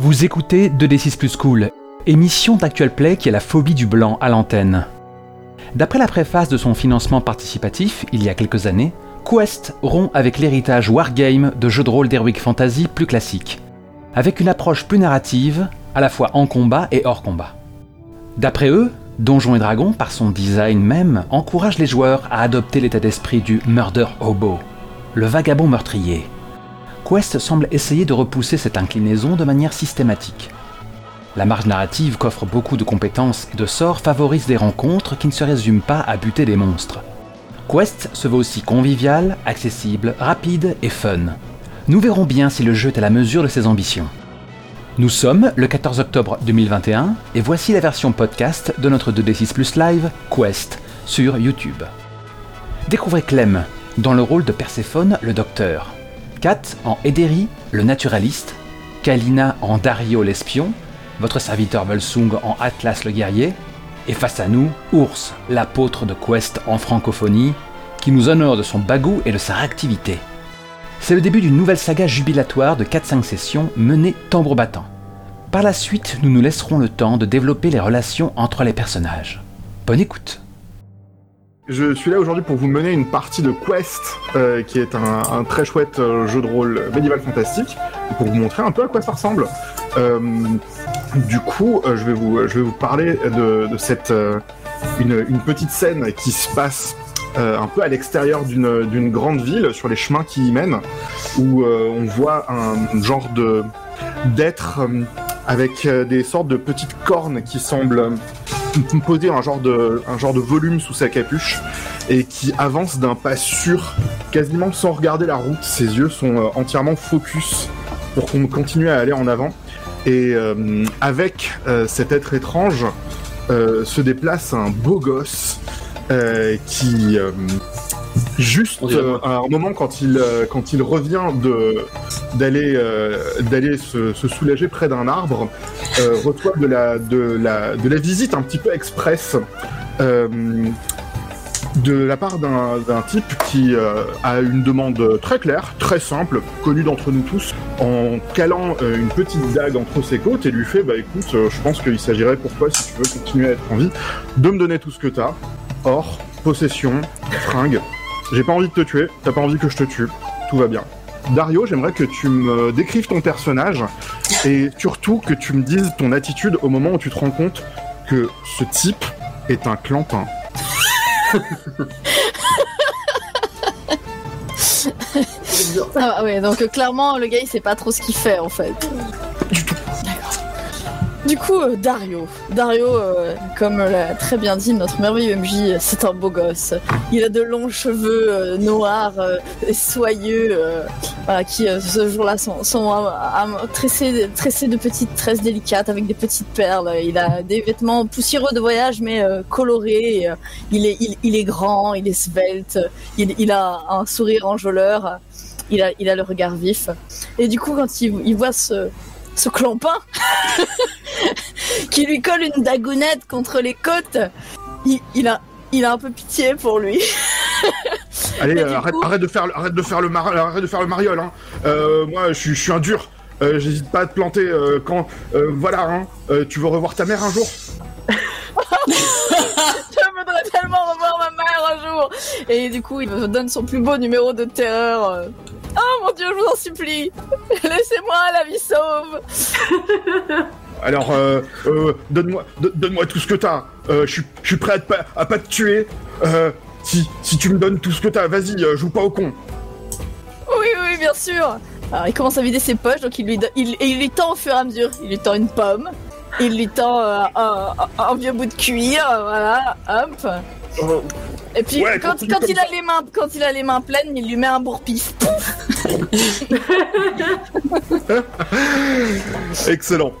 Vous écoutez 2D6 Plus Cool, émission d'Actual Play qui a la phobie du blanc à l'antenne. D'après la préface de son financement participatif, il y a quelques années, Quest rompt avec l'héritage Wargame de jeux de rôle d'Heroic Fantasy plus classique, avec une approche plus narrative, à la fois en combat et hors combat. D'après eux, Donjons et Dragons, par son design même, encourage les joueurs à adopter l'état d'esprit du murder hobo, le vagabond meurtrier, Quest semble essayer de repousser cette inclinaison de manière systématique. La marge narrative qu'offre beaucoup de compétences et de sorts favorise des rencontres qui ne se résument pas à buter des monstres. Quest se veut aussi convivial, accessible, rapide et fun. Nous verrons bien si le jeu est à la mesure de ses ambitions. Nous sommes le 14 octobre 2021 et voici la version podcast de notre 2D6 Plus Live Quest sur YouTube. Découvrez Clem dans le rôle de Perséphone le Docteur, Kat en Ederi, le naturaliste, Kalina en Dario l'espion, votre serviteur Volsung en Atlas le guerrier, et face à nous, Ours, l'apôtre de Quest en francophonie, qui nous honore de son bagou et de sa réactivité. C'est le début d'une nouvelle saga jubilatoire de 4-5 sessions menée tambour battant. Par la suite, nous nous laisserons le temps de développer les relations entre les personnages. Bonne écoute je suis là aujourd'hui pour vous mener une partie de Quest, euh, qui est un, très chouette euh, jeu de rôle médiéval fantastique, pour vous montrer un peu à quoi ça ressemble. Euh, du coup, je, vais vous, je vais vous parler de, cette une, une, petite scène qui se passe un peu à l'extérieur d'une grande ville, sur les chemins qui y mènent, où on voit un genre de d'être avec des sortes de petites cornes qui semblent poser un genre, de, volume sous sa capuche et qui avance d'un pas sûr, quasiment sans regarder la route. Ses yeux sont euh, entièrement focus pour qu'on continue à aller en avant. Et euh, avec euh, cet être étrange se déplace un beau gosse qui juste à un moment quand il quand il revient de d'aller d'aller se, se, soulager près d'un arbre euh, reçoit de la, de, la, de la visite un petit peu express euh, de la part d'un type qui euh, a une demande très claire, très simple, connue d'entre nous tous, en calant une petite dague entre ses côtes et lui fait Bah écoute, je pense qu'il s'agirait pour toi, si tu veux continuer à être en vie, de me donner tout ce que t'as or, possession, fringue. J'ai pas envie de te tuer, t'as pas envie que je te tue, tout va bien. Dario, j'aimerais que tu me décrives ton personnage et surtout que tu me dises ton attitude au moment où tu te rends compte que ce type est un clampin. ah ouais, donc clairement le gars il sait pas trop ce qu'il fait en fait. Du coup, euh, Dario. Dario, euh, comme l'a très bien dit notre merveilleux MJ, c'est un beau gosse. Il a de longs cheveux euh, noirs et soyeux, qui ce jour-là sont, tressés, tressés, de petites tresses délicates avec des petites perles. Il a des vêtements poussiéreux de voyage mais colorés. il, est, il, est grand, il est svelte, il, a un sourire enjôleur. Il a, il a le regard vif. Et du coup, quand il voit ce, ce clampin qui lui colle une dagounette contre les côtes. Il, a, il a un peu pitié pour lui. Allez, euh, arrête, de faire, arrête de faire le, arrête de faire le mariole. Hein. Euh, moi, je, suis un dur. Euh, j'hésite pas à te planter quand. voilà, hein. tu veux revoir ta mère un jour? Je voudrais tellement revoir ma mère un jour. Et du coup, il me donne son plus beau numéro de terreur. Oh mon dieu, je vous en supplie Laissez-moi la vie sauve Alors, euh, euh, donne-moi donne tout ce que t'as. Euh, je suis prêt à, pas, à pas te tuer. si, si tu me donnes tout ce que t'as, vas-y, joue pas au con. Oui, oui, bien sûr. Alors, il commence à vider ses poches, donc il lui, il, il lui tend au fur et à mesure. Il lui tend une pomme, il lui tend un, vieux bout de cuir, voilà, hop. Et puis quand, il a les mains, quand il a les mains pleines, il lui met un bourre-pif. Excellent.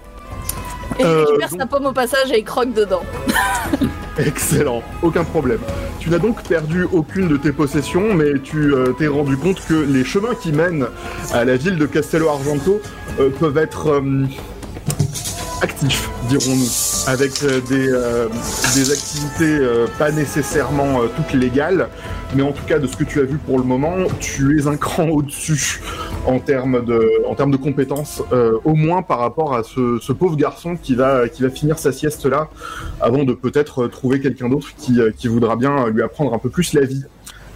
Et il euh, récupère sa pomme au passage et il croque dedans. Excellent, aucun problème. Tu n'as donc perdu aucune de tes possessions, mais tu euh, t'es rendu compte que les chemins qui mènent à la ville de Castello Argento euh, peuvent être actifs, dirons-nous, avec des, des, activités pas nécessairement toutes légales, mais en tout cas de ce que tu as vu pour le moment, tu es un cran au-dessus en termes de, en termes de compétences, euh, au moins par rapport à ce, ce, pauvre garçon qui va, qui va finir sa sieste là, avant de peut-être trouver quelqu'un d'autre qui, euh, qui voudra bien lui apprendre un peu plus la vie.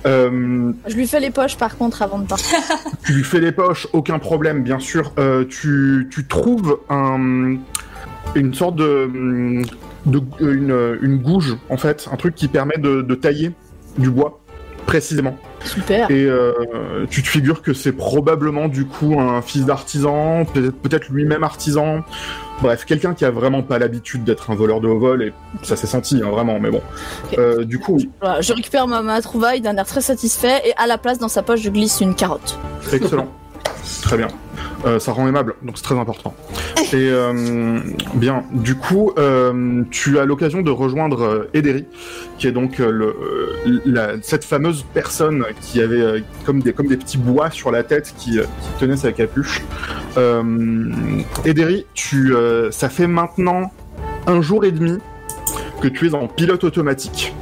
Euh, je lui fais les poches par contre avant de partir. tu lui fais les poches, aucun problème, bien sûr. Euh, tu, tu, trouves un, une sorte de, de une, une, gouge en fait, un truc qui permet de, de tailler du bois précisément. Super. Et euh, tu te figures que c'est probablement du coup un fils d'artisan, peut-être lui-même artisan. Bref, quelqu'un qui a vraiment pas l'habitude d'être un voleur de haut vol, et ça s'est senti, hein, vraiment, mais bon. Euh, du coup, oui. Je récupère ma, ma trouvaille d'un air très satisfait et à la place dans sa poche je glisse une carotte. excellent. Très bien. Euh, ça rend aimable, donc c'est très important. Et euh, bien, du coup, euh, tu as l'occasion de rejoindre euh, Ederi, qui est donc euh, le, la- cette fameuse personne qui avait euh, comme, des, comme des petits bois sur la tête qui, euh, qui tenait sa capuche. Euh, Ederi, tu, euh, ça fait maintenant un jour et demi que tu es en pilote automatique.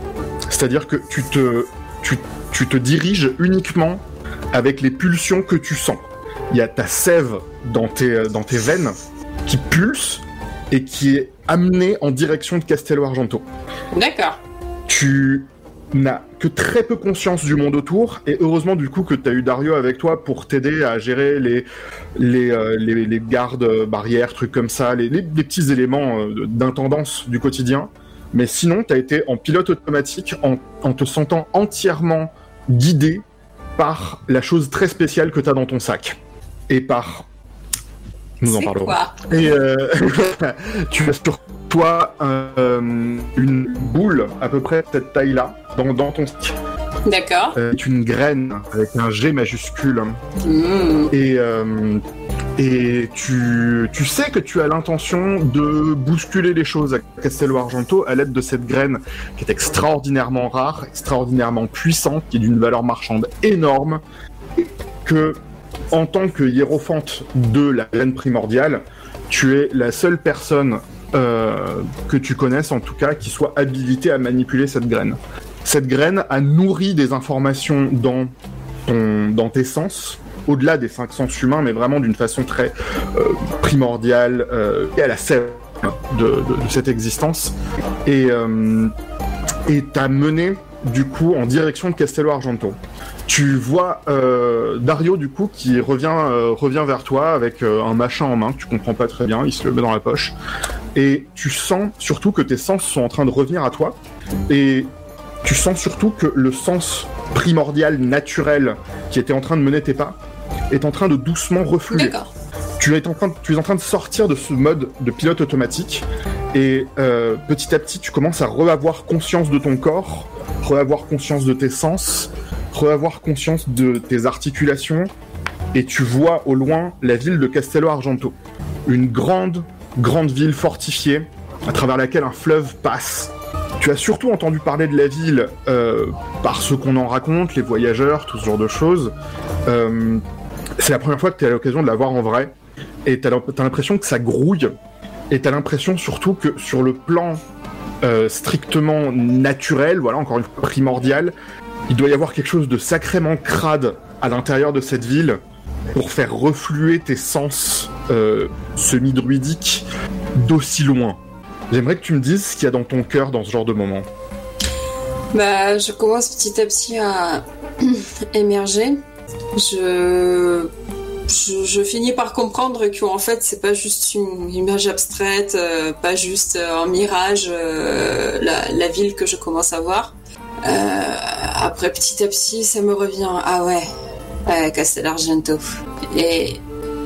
C'est-à-dire que tu te, tu, tu te diriges uniquement avec les pulsions que tu sens. Il y a ta sève dans tes, dans tes veines qui pulse et qui est amenée en direction de Castello Argento. D'accord. Tu n'as que très peu conscience du monde autour et heureusement du coup que tu as eu Dario avec toi pour t'aider à gérer les, les, euh, les, les gardes, euh, barrières, trucs comme ça, les, les- les petits éléments euh, d'intendance du quotidien. Mais sinon, tu as été en pilote automatique en, en te sentant entièrement guidé par la chose très spéciale que tu as dans ton sac. Et par... Nous en parlerons. quoi Et euh, tu as sur toi euh, une boule à peu près de cette taille-là dans, dans ton sac. D'accord. Euh, C'est une graine avec un G majuscule. Mmh. Et, euh, et tu, tu sais que tu as l'intention de bousculer les choses à Castello Argento à l'aide de cette graine qui est extraordinairement rare, extraordinairement puissante, qui est d'une valeur marchande énorme, et que en tant que hiérophante de la graine primordiale, tu es la seule personne euh, que tu connaisses en tout cas qui soit habilitée à manipuler cette graine. Cette graine a nourri des informations dans, tes sens, au-delà des cinq sens humains, mais vraiment d'une façon très euh, primordiale euh, et à la sève de, cette existence. Et t'as mené du coup en direction de Castello Argento. Tu vois euh, Dario du coup qui revient euh, revient vers toi avec euh, un machin en main que tu comprends pas très bien, il se le met dans la poche. Et tu sens surtout que tes sens sont en train de revenir à toi. Et tu sens surtout que le sens primordial naturel qui était en train de mener tes pas est en train de doucement refluer tu es en train de, tu es en train de sortir de ce mode de pilote automatique. Et euh, petit à petit tu commences à re-avoir conscience de ton corps, re-avoir conscience de tes sens, re-avoir conscience de tes articulations et tu vois au loin la ville de Castello Argento, une grande grande ville fortifiée à travers laquelle un fleuve passe. Tu as surtout entendu parler de la ville euh, par ce qu'on en raconte, les voyageurs, tout ce genre de choses. Euh, c'est la première fois que tu as l'occasion de la voir en vrai et l'im- t'as l'impression que ça grouille, et t'as l'impression surtout que sur le plan euh, strictement naturel, voilà, encore une fois primordial, il doit y avoir quelque chose de sacrément crade à l'intérieur de cette ville pour faire refluer tes sens euh, semi-druidiques d'aussi loin. J'aimerais que tu me dises ce qu'il y a dans ton cœur dans ce genre de moment. Bah, je commence petit à petit à émerger. Je... finis par comprendre que en fait c'est pas juste une image abstraite, euh, pas juste un mirage, euh, la ville que je commence à voir. Euh, après petit à petit ça me revient ah ouais, ouais Castel Argento. Et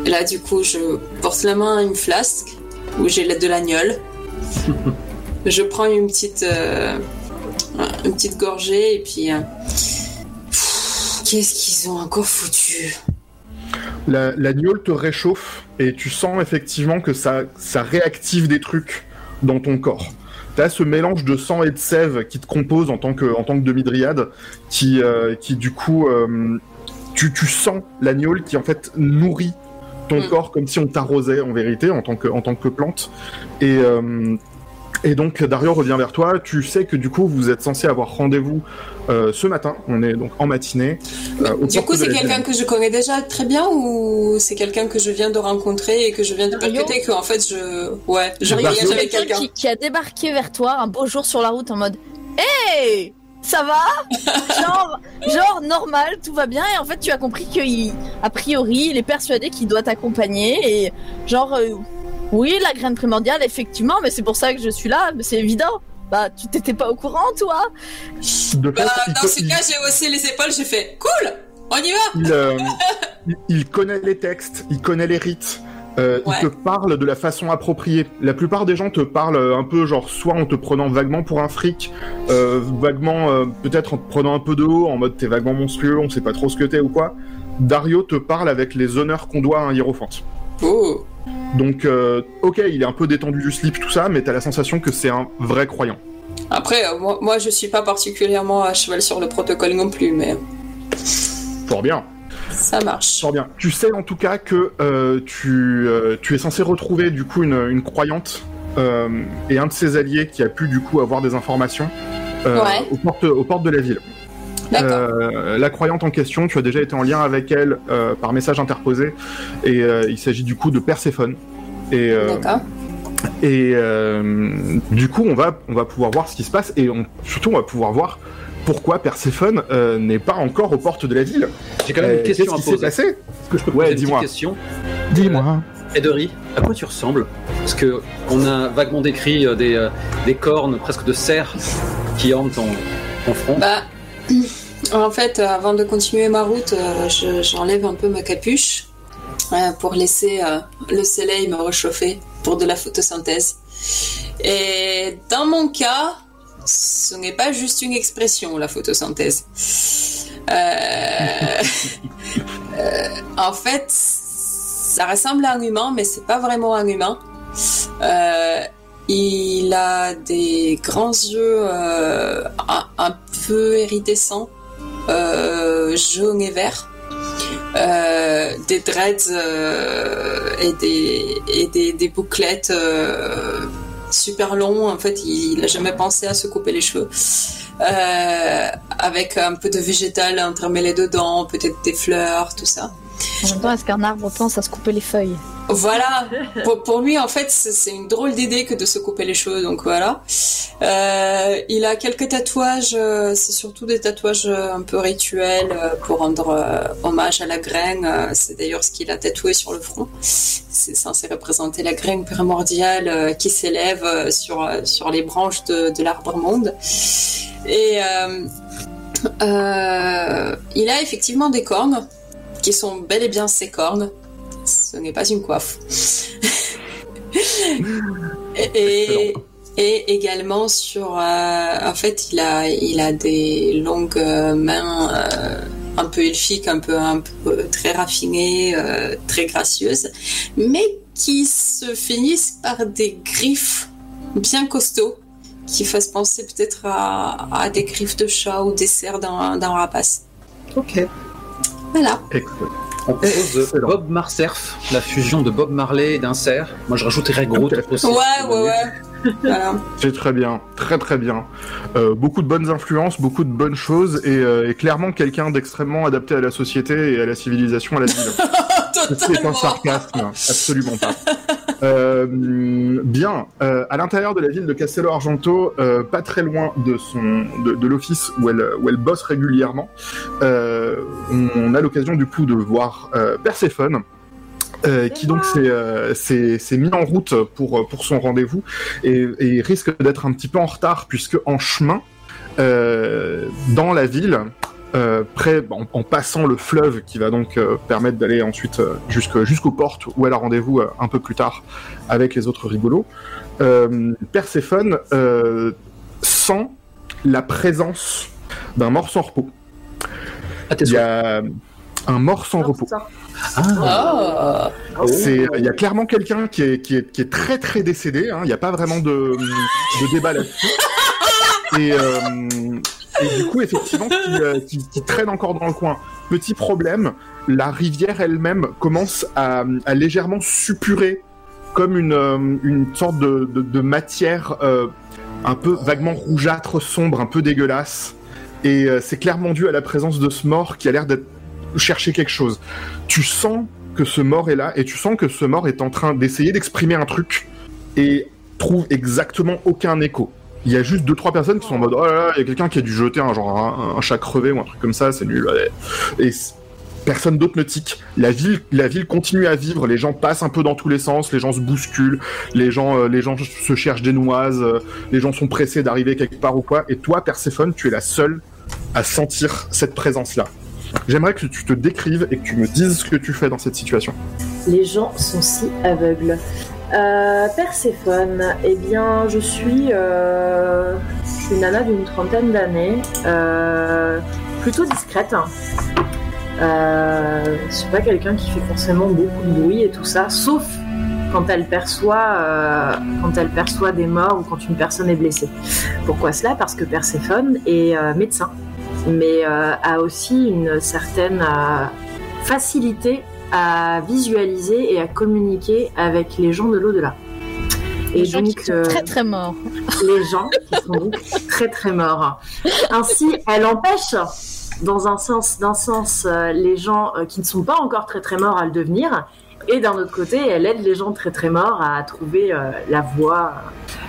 là du coup je porte la main à une flasque où j'ai de l'agnole. je prends une petite euh, une petite gorgée et puis euh, qu'est-ce qu'ils ont encore foutu? La, la te réchauffe et tu sens effectivement que ça, ça réactive des trucs dans ton corps. T'as ce mélange de sang et de sève qui te compose en tant que, en tant que demi-dryade, qui, euh, qui du coup, euh, tu, tu sens la gnôle qui en fait nourrit ton Mm. corps comme si on t'arrosait en vérité en tant que, en tant que plante. Et, euh, Et donc Dario revient vers toi. Tu sais que du coup vous êtes censé avoir rendez-vous euh, ce matin. On est donc en matinée. euh, Du coup, c'est quelqu'un que je connais déjà très bien ou c'est quelqu'un que je viens de rencontrer et que je viens de percuter que en fait je ouais je voyage avec quelqu'un qui, qui a débarqué vers toi un beau jour sur la route en mode Hey ça va? Genre, genre normal, tout va bien. Et en fait tu as compris qu'il a priori il est persuadé qu'il doit t'accompagner. Et genre euh, oui la graine primordiale effectivement mais c'est pour ça que je suis là mais c'est évident bah tu t'étais pas au courant toi? De fait, Bah, il, dans ce il- cas, j'ai haussé les épaules, j'ai fait cool, on y va. il, euh, il- il connaît les textes, il connaît les rites. euh, Ouais. Il te parle de la façon appropriée. La plupart des gens te parlent euh, un peu genre soit en te prenant vaguement pour un fric, euh, vaguement euh, peut-être en te prenant un peu de haut, en mode t'es vaguement monstrueux, on sait pas trop ce que t'es ou quoi. Dario te parle avec les honneurs qu'on doit à un hiérophante. Oh. Donc, euh, ok, il est un peu détendu du slip, tout ça, mais t'as la sensation que c'est un vrai croyant. Après, euh, moi, moi, je suis pas particulièrement à cheval sur le protocole non plus, mais Fort bien. ça marche. Fort bien. Tu sais en tout cas que euh, tu, euh, tu es censé retrouver du coup une, une croyante euh, et un de ses alliés qui a pu du coup avoir des informations euh, Ouais. aux, portes, aux portes de la ville. Euh, la croyante en question, tu as déjà été en lien avec elle euh, par message interposé et euh, il s'agit du coup de Perséphone. Et, euh, D'accord. et euh, du coup, on va, on va pouvoir voir ce qui se passe et on- surtout, on va pouvoir voir pourquoi Perséphone euh, n'est pas encore aux portes de la ville. J'ai quand même Euh, une question Qu'est-ce à qui s'est poser. passé Est-ce que je peux Ouais, poser une question Dis-moi. Ederi, à quoi tu ressembles Parce que on a vaguement décrit des, des cornes presque de cerf qui ornent ton, ton front. Bah, en fait, euh, avant de continuer ma route, euh, je- j'enlève un peu ma capuche euh, pour laisser le soleil me réchauffer pour de la photosynthèse. Et dans mon cas, ce n'est pas juste une expression, la photosynthèse. Euh, euh, en fait, ça ressemble à un humain, mais c'est pas vraiment un humain. Euh, il a des grands yeux un, un peu iridescents, euh, jaunes et verts. Euh, des dreads euh, et, des, et des, des bouclettes super longs. En fait, il, il a jamais pensé à se couper les cheveux. Avec un peu de végétal entremêlé dedans, peut-être des fleurs, tout ça. En même temps est-ce qu'un arbre pense à se couper les feuilles Voilà, pour, lui en fait c'est une drôle d'idée que de se couper les cheveux, donc voilà. Euh, il a quelques tatouages, euh, c'est surtout des tatouages euh, un peu rituels pour rendre hommage à la graine. C'est d'ailleurs ce qu'il a tatoué sur le front. C'est censé représenter la graine primordiale qui s'élève sur, sur les branches de, l'arbre monde. Et il a effectivement des cornes qui sont bel et bien ses cornes. Ce n'est pas une coiffe. et, également sur, euh, en fait, il a, il a des longues mains euh, un peu elfiques, un peu, un peu très raffinées, euh, très gracieuses, mais qui se finissent par des griffes bien costauds qui fassent penser peut-être à, à des griffes de chat ou des serres d'un rapace. Ok. Voilà. Excellent. On propose. Bob Marcerf, la fusion de Bob Marley et d'un cerf. Moi, je rajouterais Groot. Ouais, ouais, ouais. Voilà. C'est très bien, très très bien. Euh, beaucoup de bonnes influences, beaucoup de bonnes choses, et, euh, et clairement quelqu'un d'extrêmement adapté à la société et à la civilisation, à la ville. C'est un sarcasme, absolument pas. Euh, bien, euh, à l'intérieur de la ville de Castello Argento, euh, pas très loin de son de, de l'office où elle où elle bosse régulièrement, on, on a l'occasion du coup de voir Perséphone. euh, qui donc s'est euh, mis en route pour, pour son rendez-vous et, et risque d'être un petit peu en retard puisque en chemin euh, dans la ville, euh, près, en, en passant le fleuve qui va donc euh, permettre d'aller ensuite euh, jusqu'aux portes où elle a rendez-vous euh, un peu plus tard avec les autres rigolos, euh, Perséphone euh, sent la présence d'un mort sans repos. Ah, Il y a un mort sans repos. Ah, Oh. C'est, il y a clairement quelqu'un qui est, qui, est, qui est très très décédé. hein. Il n'y a pas vraiment de, de débat là-dessus. Et, euh, et du coup, effectivement, qui, euh, qui, traîne encore dans le coin. Petit problème, la rivière elle-même commence à, légèrement suppurer comme une, euh, une sorte de, matière euh, un peu vaguement rougeâtre, sombre, un peu dégueulasse. Et c'est clairement dû à la présence de ce mort qui a l'air d'être chercher quelque chose. Tu sens que ce mort est là et tu sens que ce mort est en train d'essayer d'exprimer un truc et trouve exactement aucun écho. Il y a juste deux trois personnes qui sont en mode oh là là, il y a quelqu'un qui a dû jeter un genre un, chat crevé ou un truc comme ça, c'est nul. Et personne d'autre ne tique. La ville, continue à vivre. Les gens passent un peu dans tous les sens. Les gens se bousculent. Les gens, euh, se cherchent des noises. euh, les gens sont pressés d'arriver quelque part ou quoi. Et toi, Perséphone, tu es la seule à sentir cette présence-là. J'aimerais que tu te décrives et que tu me dises ce que tu fais dans cette situation. Les gens sont si aveugles. Euh, Perséphone, eh bien, je suis, euh, une nana d'une trentaine d'années, euh, plutôt discrète. hein. Je suis pas quelqu'un qui fait forcément beaucoup de bruit et tout ça, sauf quand elle perçoit, des morts ou quand une personne est blessée. Pourquoi cela? Parce que Perséphone est médecin, mais a aussi une certaine facilité à visualiser et à communiquer avec les gens de l'au-delà. Et Les gens donc, qui sont euh, très très morts. les gens qui sont donc très très morts. Ainsi, elle empêche, dans un sens, d'un sens, euh, les gens euh, qui ne sont pas encore très très morts à le devenir, et d'un autre côté, elle aide les gens très très morts à trouver euh, la voie,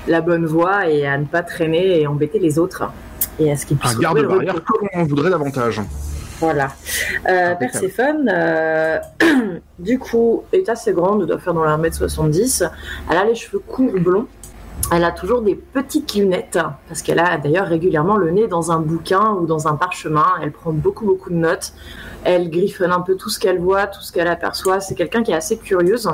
la bonne voie, et à ne pas traîner et embêter les autres, et à ce qu'ils puissent Un le garde-barrière repos. que l'on voudrait davantage. Voilà. Euh, Impeccable. Perséphone, euh, du coup, est assez grande, doit faire dans la 1m70. Elle a les cheveux courts blonds. Elle a toujours des petites lunettes, parce qu'elle a d'ailleurs régulièrement le nez dans un bouquin ou dans un parchemin. Elle prend beaucoup, beaucoup de notes. Elle griffonne un peu tout ce qu'elle voit, tout ce qu'elle aperçoit. C'est quelqu'un qui est assez curieuse.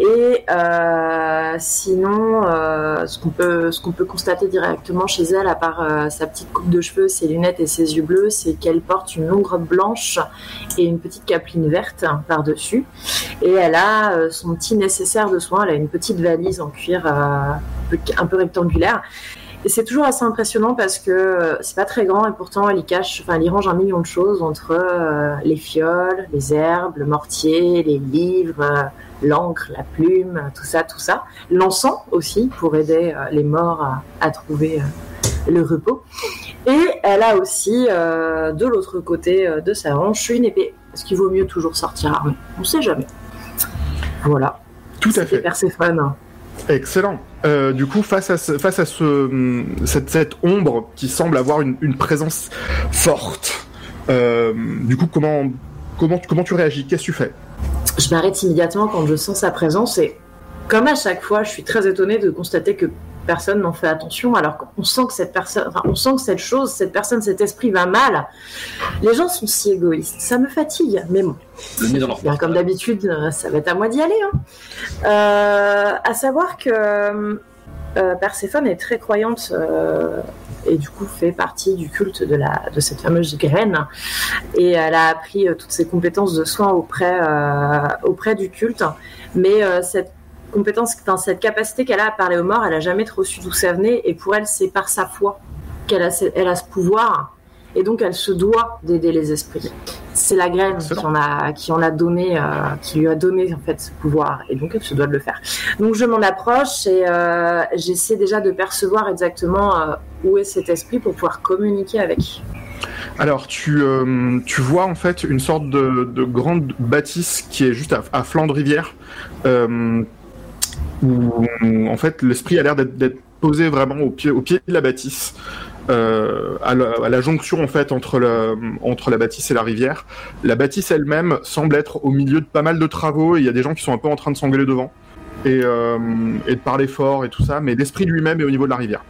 Et euh, sinon, euh, ce qu'on peut, constater directement chez elle, à part euh, sa petite coupe de cheveux, ses lunettes et ses yeux bleus, c'est qu'elle porte une longue robe blanche et une petite capeline verte par-dessus. Et elle a son petit nécessaire de soins. Elle a une petite valise en cuir un, peu, rectangulaire. Et c'est toujours assez impressionnant parce que c'est pas très grand et pourtant elle y range un million de choses entre les fioles, les herbes, le mortier, les livres, l'encre, la plume, tout ça, tout ça. L'encens aussi pour aider euh, les morts à, à trouver euh, le repos. Et elle a aussi euh, de l'autre côté de sa hanche une épée. Parce qu'il vaut mieux toujours sortir armé. On sait jamais. Voilà. Tout à fait. Perséphone. Excellent. Euh, du coup, face à, ce, face à ce, hum, cette, cette ombre qui semble avoir une, une présence forte, euh, du coup, comment, comment, comment tu réagis? Qu'est-ce que tu fais? Je m'arrête immédiatement quand je sens sa présence et comme à chaque fois, je suis très étonnée de constater que personne n'en fait attention alors qu'on sent que cette personne, enfin, on sent que cette chose, cette personne, cet esprit va mal. Les gens sont si égoïstes, ça me fatigue, mais bon. Le nez dans leur Bien, comme d'habitude, euh, ça va être à moi d'y aller. Hein. Euh, à savoir que euh, Perséphone est très croyante euh, et du coup fait partie du culte de, la, de cette fameuse graine. Et elle a appris euh, toutes ses compétences de soins auprès, euh, auprès du culte. Mais euh, cette compétence, cette capacité qu'elle a à parler aux morts, elle a jamais trop su d'où ça venait. Et pour elle, c'est par sa foi qu'elle a ce pouvoir. Et donc, elle se doit d'aider les esprits. C'est la graine qui en a, qui en a donné, euh, qui lui a donné en fait ce pouvoir, et donc elle se doit de le faire. Donc je m'en approche et euh, j'essaie déjà de percevoir exactement euh, où est cet esprit pour pouvoir communiquer avec. Alors, tu, euh, tu vois en fait une sorte de, de grande bâtisse qui est juste à, à flanc de rivière, euh, où en fait l'esprit a l'air d'être d'être posé vraiment au pied, au pied de la bâtisse, euh, à, la, à la jonction en fait entre, le, entre la bâtisse et la rivière. La bâtisse elle-même semble être au milieu de pas mal de travaux et il y a des gens qui sont un peu en train de s'engueuler devant et, euh, et de parler fort et tout ça, mais l'esprit lui-même est au niveau de la rivière.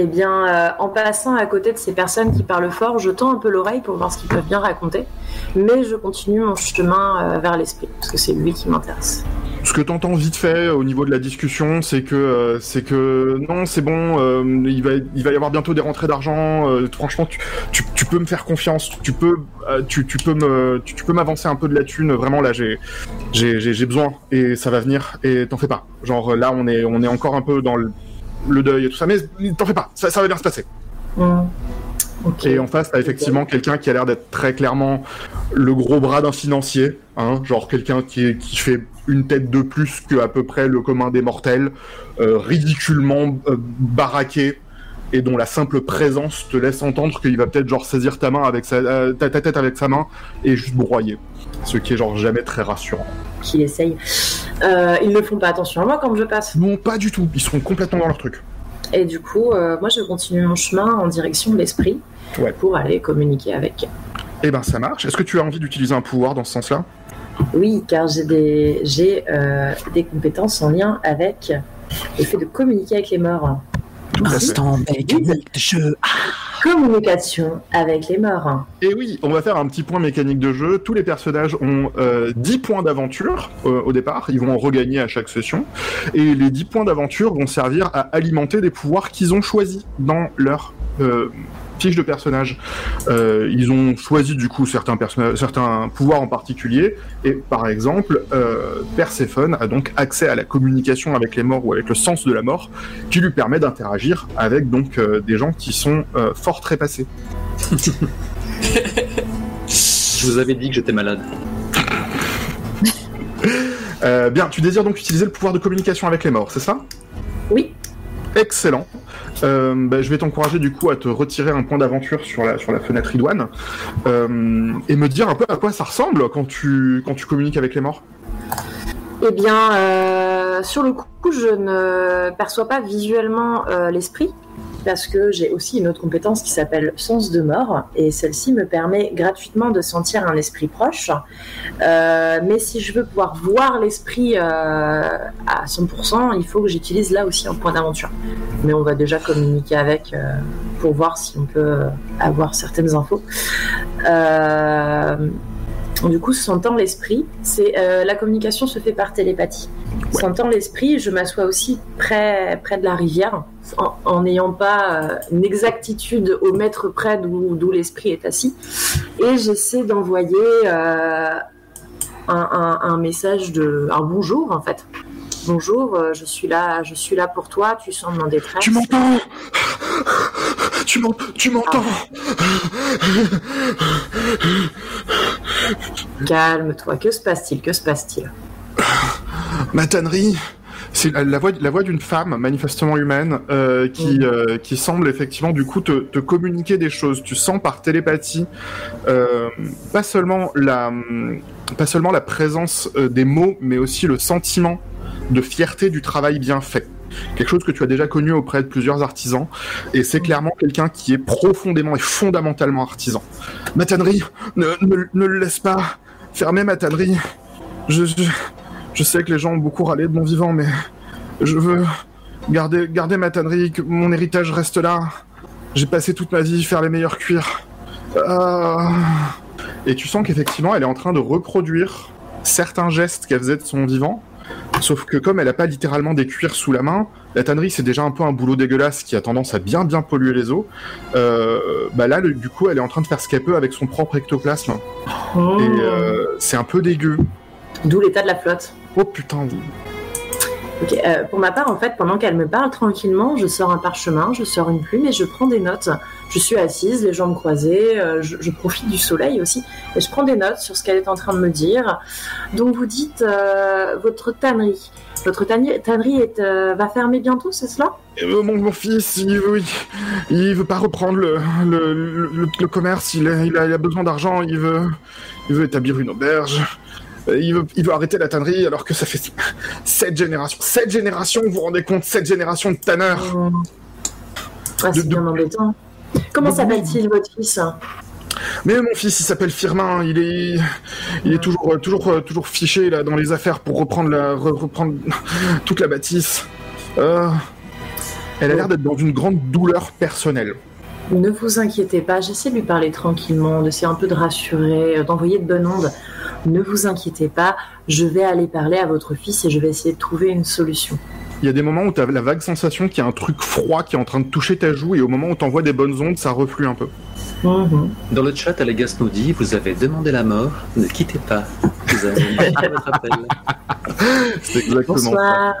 Eh bien, euh, en passant à côté de ces personnes qui parlent fort, je tends un peu l'oreille pour voir ce qu'ils peuvent bien raconter, mais je continue mon chemin euh, vers l'esprit parce que c'est lui qui m'intéresse. Ce que t'entends vite fait au niveau de la discussion, c'est que euh, c'est que non, c'est bon, euh, il va y avoir bientôt des rentrées d'argent. euh, franchement, tu, peux me faire confiance, tu peux euh, tu, peux me tu, peux m'avancer un peu de la thune. Vraiment là, j'ai j'ai besoin et ça va venir et t'en fais pas. Genre là, on est on est encore un peu dans le, le deuil et tout ça, mais t'en fais pas, ça, ça va bien se passer. Et en face, t'as effectivement quelqu'un qui a l'air d'être très clairement le gros bras d'un financier, hein, genre quelqu'un qui fait une tête de plus que à peu près le commun des mortels, euh, ridiculement euh, baraqué, et dont la simple présence te laisse entendre qu'il va peut-être genre saisir ta main avec sa, euh, ta, ta tête avec sa main et juste broyer, ce qui est genre jamais très rassurant. Qui essaye. Euh, ils ne font pas attention à moi quand je passe. Non, pas du tout. Ils seront complètement dans leur truc. Et du coup, euh, moi, je continue mon chemin en direction de l'esprit Ouais. pour aller communiquer avec. Eh ben, ça marche. Est-ce que tu as envie d'utiliser un pouvoir dans ce sens-là? Oui, car j'ai des, j'ai des compétences en lien avec le fait de communiquer avec les morts. Instant mécanique de jeu. Communication avec les morts. Et oui, on va faire un petit point mécanique de jeu. Tous les personnages ont euh, 10 points d'aventure euh, au départ. Ils vont en regagner à chaque session. Et les 10 points d'aventure vont servir à alimenter des pouvoirs qu'ils ont choisis dans leur euh, fiche de personnage. Euh, ils ont choisi du coup certains, certains pouvoirs en particulier. Et par exemple, euh, Perséphone a donc accès à la communication avec les morts ou avec le sens de la mort, qui lui permet d'interagir avec donc euh, des gens qui sont euh, fort trépassés. Je vous avais dit que j'étais malade. Euh, bien, tu désires donc utiliser le pouvoir de communication avec les morts, c'est ça? Oui. Excellent. Euh, bah, je vais t'encourager du coup à te retirer un point d'aventure sur la, fenêtre idoine euh, et me dire un peu à quoi ça ressemble quand tu, communiques avec les morts. Eh bien, euh, sur le coup, je ne perçois pas visuellement l'esprit, parce que j'ai aussi une autre compétence qui s'appelle sens de mort, et celle-ci me permet gratuitement de sentir un esprit proche. Euh, mais si je veux pouvoir voir l'esprit euh, à 100%, il faut que j'utilise là aussi un point d'aventure. Mais on va déjà communiquer avec euh, pour voir si on peut avoir certaines infos. Euh, du coup, sentant l'esprit, c'est euh, la communication se fait par télépathie. Ouais. Sentant l'esprit, je m'assois aussi près, près de la rivière, en n'ayant pas euh, une exactitude au mètre près d'où l'esprit est assis, et j'essaie d'envoyer euh, un, un- un message de un bonjour en fait. Bonjour, je suis là, je suis là pour toi. Tu sembles en détresse. Tu m'entends? Tu m'en- tu m'entends Calme-toi. Que se passe-t-il? Que se passe-t-il? Ma tannerie c'est la, la voix, la voix d'une femme manifestement humaine euh, qui, Mhm. euh, qui semble effectivement du coup te, te communiquer des choses. Tu sens par télépathie euh, pas seulement la pas seulement la présence des mots, mais aussi le sentiment de fierté du travail bien fait. Quelque chose que tu as déjà connu auprès de plusieurs artisans, et c'est clairement quelqu'un qui est profondément et fondamentalement artisan. Ma tannerie, ne, le laisse pas fermer ma tannerie. Je, je, sais que les gens ont beaucoup râlé de mon vivant, mais je veux garder, garder ma tannerie, que mon héritage reste là. J'ai passé toute ma vie faire les meilleurs cuirs. Ah. Et tu sens qu'effectivement, elle est en train de reproduire certains gestes qu'elle faisait de son vivant. Sauf que comme elle n'a pas littéralement des cuirs sous la main, la tannerie c'est déjà un peu un boulot dégueulasse qui a tendance à bien bien polluer les eaux. Euh, bah là, le- du coup, elle est en train de faire ce qu'elle peut avec son propre ectoplasme. Et euh, c'est un peu dégueu. D'où l'état de la flotte. Oh putain, euh, pour ma part, en fait, pendant qu'elle me parle tranquillement, je sors un parchemin, je sors une plume et je prends des notes. Je suis assise, les jambes croisées, euh, je, profite du soleil aussi, et je prends des notes sur ce qu'elle est en train de me dire. Donc vous dites euh, votre tannerie. Votre tannerie, va fermer bientôt, c'est cela? Euh, mon, mon fils, il veut, il, veut pas reprendre le, commerce, il a, besoin d'argent, il veut établir une auberge. Euh, Il veut, il veut arrêter la tannerie alors que ça fait sept générations. Sept générations, vous vous rendez compte Sept générations de tanneurs Ah, c'est De- bien embêtant. Comment s'appelle-t-il votre fils Mais mon fils, il s'appelle Firmin, il est, il est toujours, euh, toujours, euh, toujours fiché là dans les affaires pour reprendre la, re- reprendre toute la bâtisse. Euh, elle a l'air d'être dans une grande douleur personnelle. Ne vous inquiétez pas, j'essaie de lui parler tranquillement, d'essayer un peu de rassurer, euh, d'envoyer de bonnes ondes. Ne vous inquiétez pas, je vais aller parler à votre fils et je vais essayer de trouver une solution. Il y a des moments où tu as la vague sensation qu'il y a un truc froid qui est en train de toucher ta joue, et au moment où tu envoies des bonnes ondes, ça reflue un peu. Mhm. Dans le chat, Alegas nous dit Vous avez demandé la mort, ne quittez pas. Vous avez votre appel. C'est exactement Bonsoir.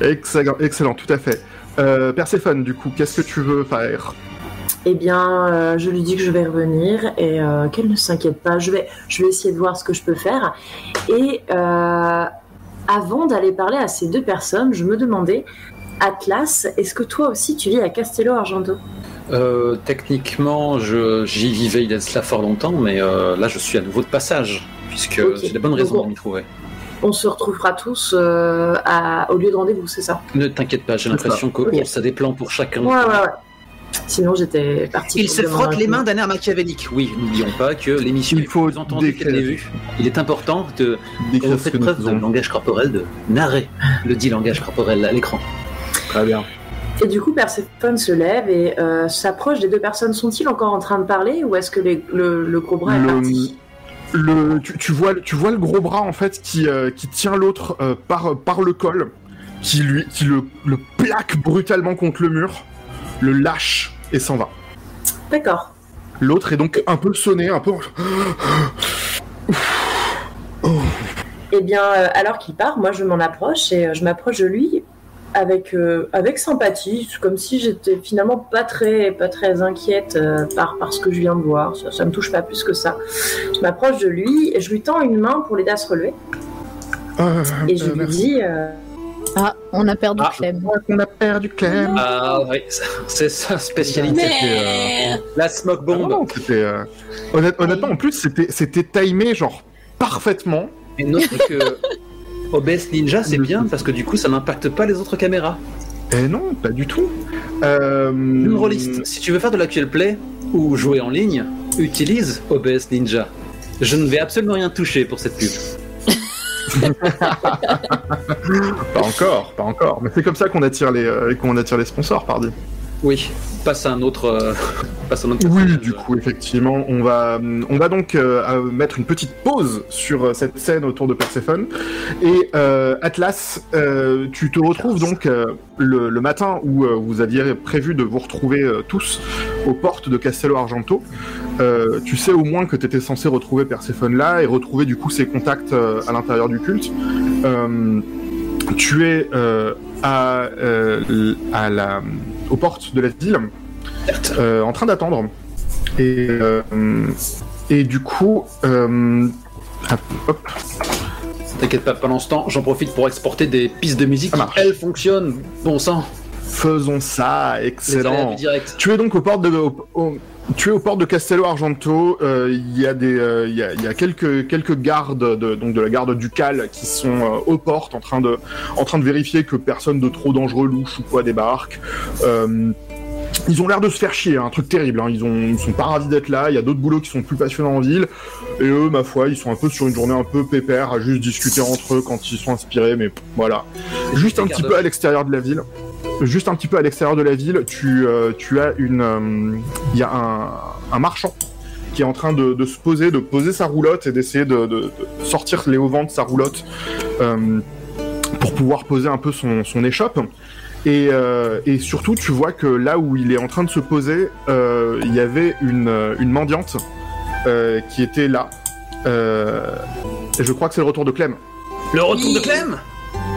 ça. Excellent, excellent, tout à fait. Euh, Perséphone, du coup, qu'est-ce que tu veux faire? Eh bien, euh, je lui dis que je vais revenir et euh, qu'elle ne s'inquiète pas. Je vais, je vais essayer de voir ce que je peux faire. Et euh, avant d'aller parler à ces deux personnes, je me demandais, Atlas, est-ce que toi aussi tu vis à Castello Argento? Euh, techniquement, je- j'y vivais il y a cela fort longtemps, mais euh, là je suis à nouveau de passage, puisque j'ai de bonnes raisons de m'y trouver. On se retrouvera tous euh, à- au lieu de rendez-vous, c'est ça? Ne t'inquiète pas, j'ai l'impression qu'on Ok. a des plans pour chacun. Ouais, ouais, ouais. Sinon, j'étais parti. Il se frotte les mains d'un air machiavélique. Oui, n'oublions pas que l'émission Il est faut plus entendue qu'elle n'est vue. Il est important de quand vous faites preuve de langage corporel, de narrer le dit langage corporel à l'écran. Très bien. Et du coup, Perséphone se lève et euh, s'approche des deux personnes. Sont-ils encore en train de parler ou est-ce que les- le, le gros bras est parti? Le, tu, tu vois, tu vois le gros bras en fait qui, euh, qui tient l'autre euh, par, par le col, qui lui, qui le, le plaque brutalement contre le mur, le lâche et s'en va. D'accord. L'autre est donc un peu sonné, un peu. Eh bien, euh, alors qu'il part, moi je m'en approche et euh, je m'approche de lui avec, euh, avec sympathie, comme si j'étais finalement pas très, pas très inquiète par, par ce que je viens de voir. Ça, ça me touche pas plus que ça. Je m'approche de lui et je lui tends une main pour l'aider à se relever. Euh, Et je lui merci. dis Ah, on a perdu Ah. Clem. On a perdu Clem. Ah oui, c'est sa spécialité. Mais La smoke Ah bomb. non, c'était, euh, honnête- honnêtement, en plus, c'était, c'était timé genre parfaitement. Et note que OBS Ninja, c'est bien parce que du coup, ça n'impacte pas les autres caméras. Eh non, pas du tout. Euh, Une rolliste, si tu veux faire de l'actuel play ou jouer en ligne, utilise OBS Ninja. Je ne vais absolument rien toucher pour cette pub. Pas encore, pas encore. Mais c'est comme ça qu'on attire les, euh, qu'on attire les sponsors, pardi. Oui, passe à un autre. euh, passe à un autre Oui, du coup, effectivement, on va, on va donc euh, mettre une petite pause sur euh, cette scène autour de Perséphone. Et euh, Atlas, euh, tu te retrouves donc euh, le, le matin où euh, vous aviez prévu de vous retrouver euh, tous aux portes de Castello Argento. Euh, tu sais au moins que tu étais censé retrouver Perséphone là et retrouver du coup ses contacts euh, à l'intérieur du culte. Euh, tu es à, la, aux portes de la ville Certes. euh, en train d'attendre. Et, et du coup, hop, T'inquiète pas, pendant ce temps, j'en profite pour exporter des pistes de musique Ça qui, elles, fonctionnent. Bon sang. faisons ça, excellent. Tu es donc aux portes de, au- au- tu es aux portes de Castello Argento. euh, Il y a des, euh, il y a, il y a quelques quelques gardes de, donc de la garde ducale qui sont euh, aux portes en train de, en train de vérifier que personne de trop dangereux, louche ou quoi débarque. Ils ont l'air de se faire chier, hein, un truc terrible. Hein. Ils, ont, ils sont pas ravis d'être là. Il y a d'autres boulots qui sont plus passionnants en ville. Et eux, ma foi, ils sont un peu sur une journée un peu pépère, à juste discuter entre eux quand ils sont inspirés. Mais voilà. Juste un petit peu à l'extérieur de la ville. Juste un petit peu à l'extérieur de la ville, tu, euh, tu as une. euh, Il y a un, un marchand qui est en train de, de se poser, de poser sa roulotte et d'essayer de, de- de sortir les auvents de sa roulotte euh, pour pouvoir poser un peu son, son échoppe. Et, euh, et surtout, tu vois que là où il est en train de se poser, euh, il y avait une, une mendiante euh, qui était là. Euh, et je crois que c'est le retour de Clem. Le retour de Clem?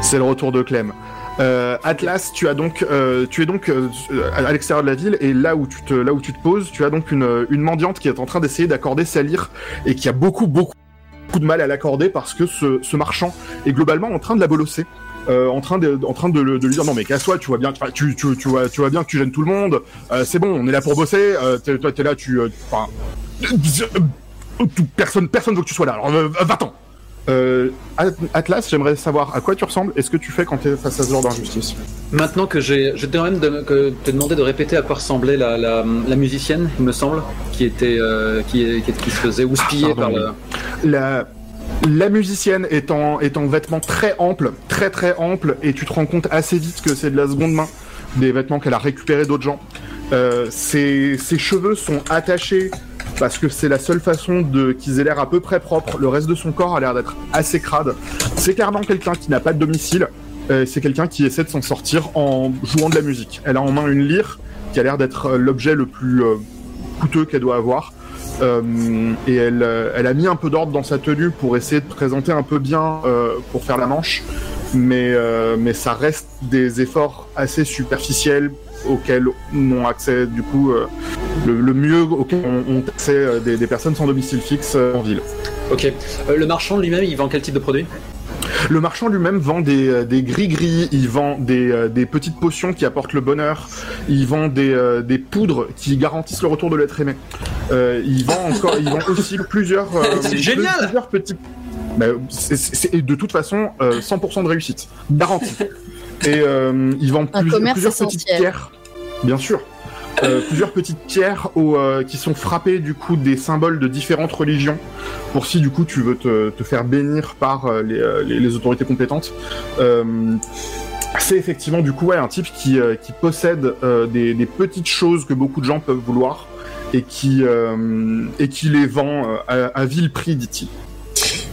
C'est le retour de Clem. Euh, Atlas, tu as donc, euh, tu es donc euh, à l'extérieur de la ville et là où tu te, là où tu te poses, tu as donc une, une mendiante qui est en train d'essayer d'accorder sa lyre et qui a beaucoup, beaucoup, beaucoup de mal à l'accorder parce que ce, ce marchand est globalement en train de la bolosser. Euh, en train de, en train de, de lui dire non mais casse-toi, tu vois bien, tu, tu, tu vois, tu vois bien que tu gênes tout le monde. Euh, c'est bon, on est là pour bosser. Euh, toi t'es là, tu, enfin, personne, personne veut que tu sois là. Alors va-t'en. Euh, At- Atlas, j'aimerais savoir à quoi tu ressembles et ce que tu fais quand tu es face à ce genre d'injustice. Maintenant que j'ai. Je t'ai même de, que, te demander de répéter à quoi ressemblait la, la, la musicienne, il me semble, qui était. euh, qui, qui, qui se faisait houspiller Ah, par le. La, la musicienne est en, est en vêtements très amples, très très amples, et tu te rends compte assez vite que c'est de la seconde main, des vêtements qu'elle a récupérés d'autres gens. Euh, ses, ses cheveux sont attachés parce que c'est la seule façon de qu'ils aient l'air à peu près propres. Le reste de son corps a l'air d'être assez crade. C'est clairement quelqu'un qui n'a pas de domicile. Euh, c'est quelqu'un qui essaie de s'en sortir en jouant de la musique. Elle a en main une lyre qui a l'air d'être euh, l'objet le plus euh, coûteux qu'elle doit avoir. Et elle, elle a mis un peu d'ordre dans sa tenue pour essayer de présenter un peu bien pour faire la manche. mais, mais ça reste des efforts assez superficiels auxquels n'ont accès du coup euh, le, le mieux auquel ont, ont accès euh, des, des personnes sans domicile fixe euh, en ville. Ok. Le marchand lui-même, il vend quel type de produit? Le marchand lui-même vend des, des gris-gris, il vend des, des petites potions qui apportent le bonheur, il vend des, des poudres qui garantissent le retour de l'être aimé. Euh, il vend encore, il vend aussi plusieurs, euh, C'est génial plusieurs petits. Mais c'est- de toute façon euh, 100% de réussite, garantie. Et euh, il vend Un plus- commerce plusieurs petites pierres, bien sûr. Euh, plusieurs petites pierres au, euh, qui sont frappées du coup des symboles de différentes religions pour si du coup tu veux te, te faire bénir par euh, les, euh, les- les autorités compétentes. Euh, c'est effectivement du coup ouais, un type qui, euh, qui possède euh, des, des petites choses que beaucoup de gens peuvent vouloir et qui, euh, et qui les vend euh, à, à vil prix, dit-il.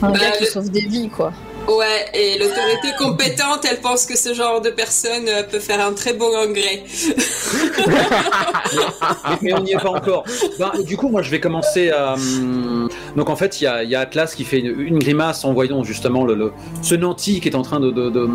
Un Bah, gars qui le- sauve des vies, quoi. Ouais, et l'autorité compétente, elle pense que ce genre de personne euh, peut faire un très bon engrais. mais, mais on n'y est pas encore. Ben, du coup, moi, je vais commencer à. hum, Donc, en fait, il y a, il y a Atlas qui fait une, une grimace en voyant justement le, le- ce nanti qui est en train de, de, de,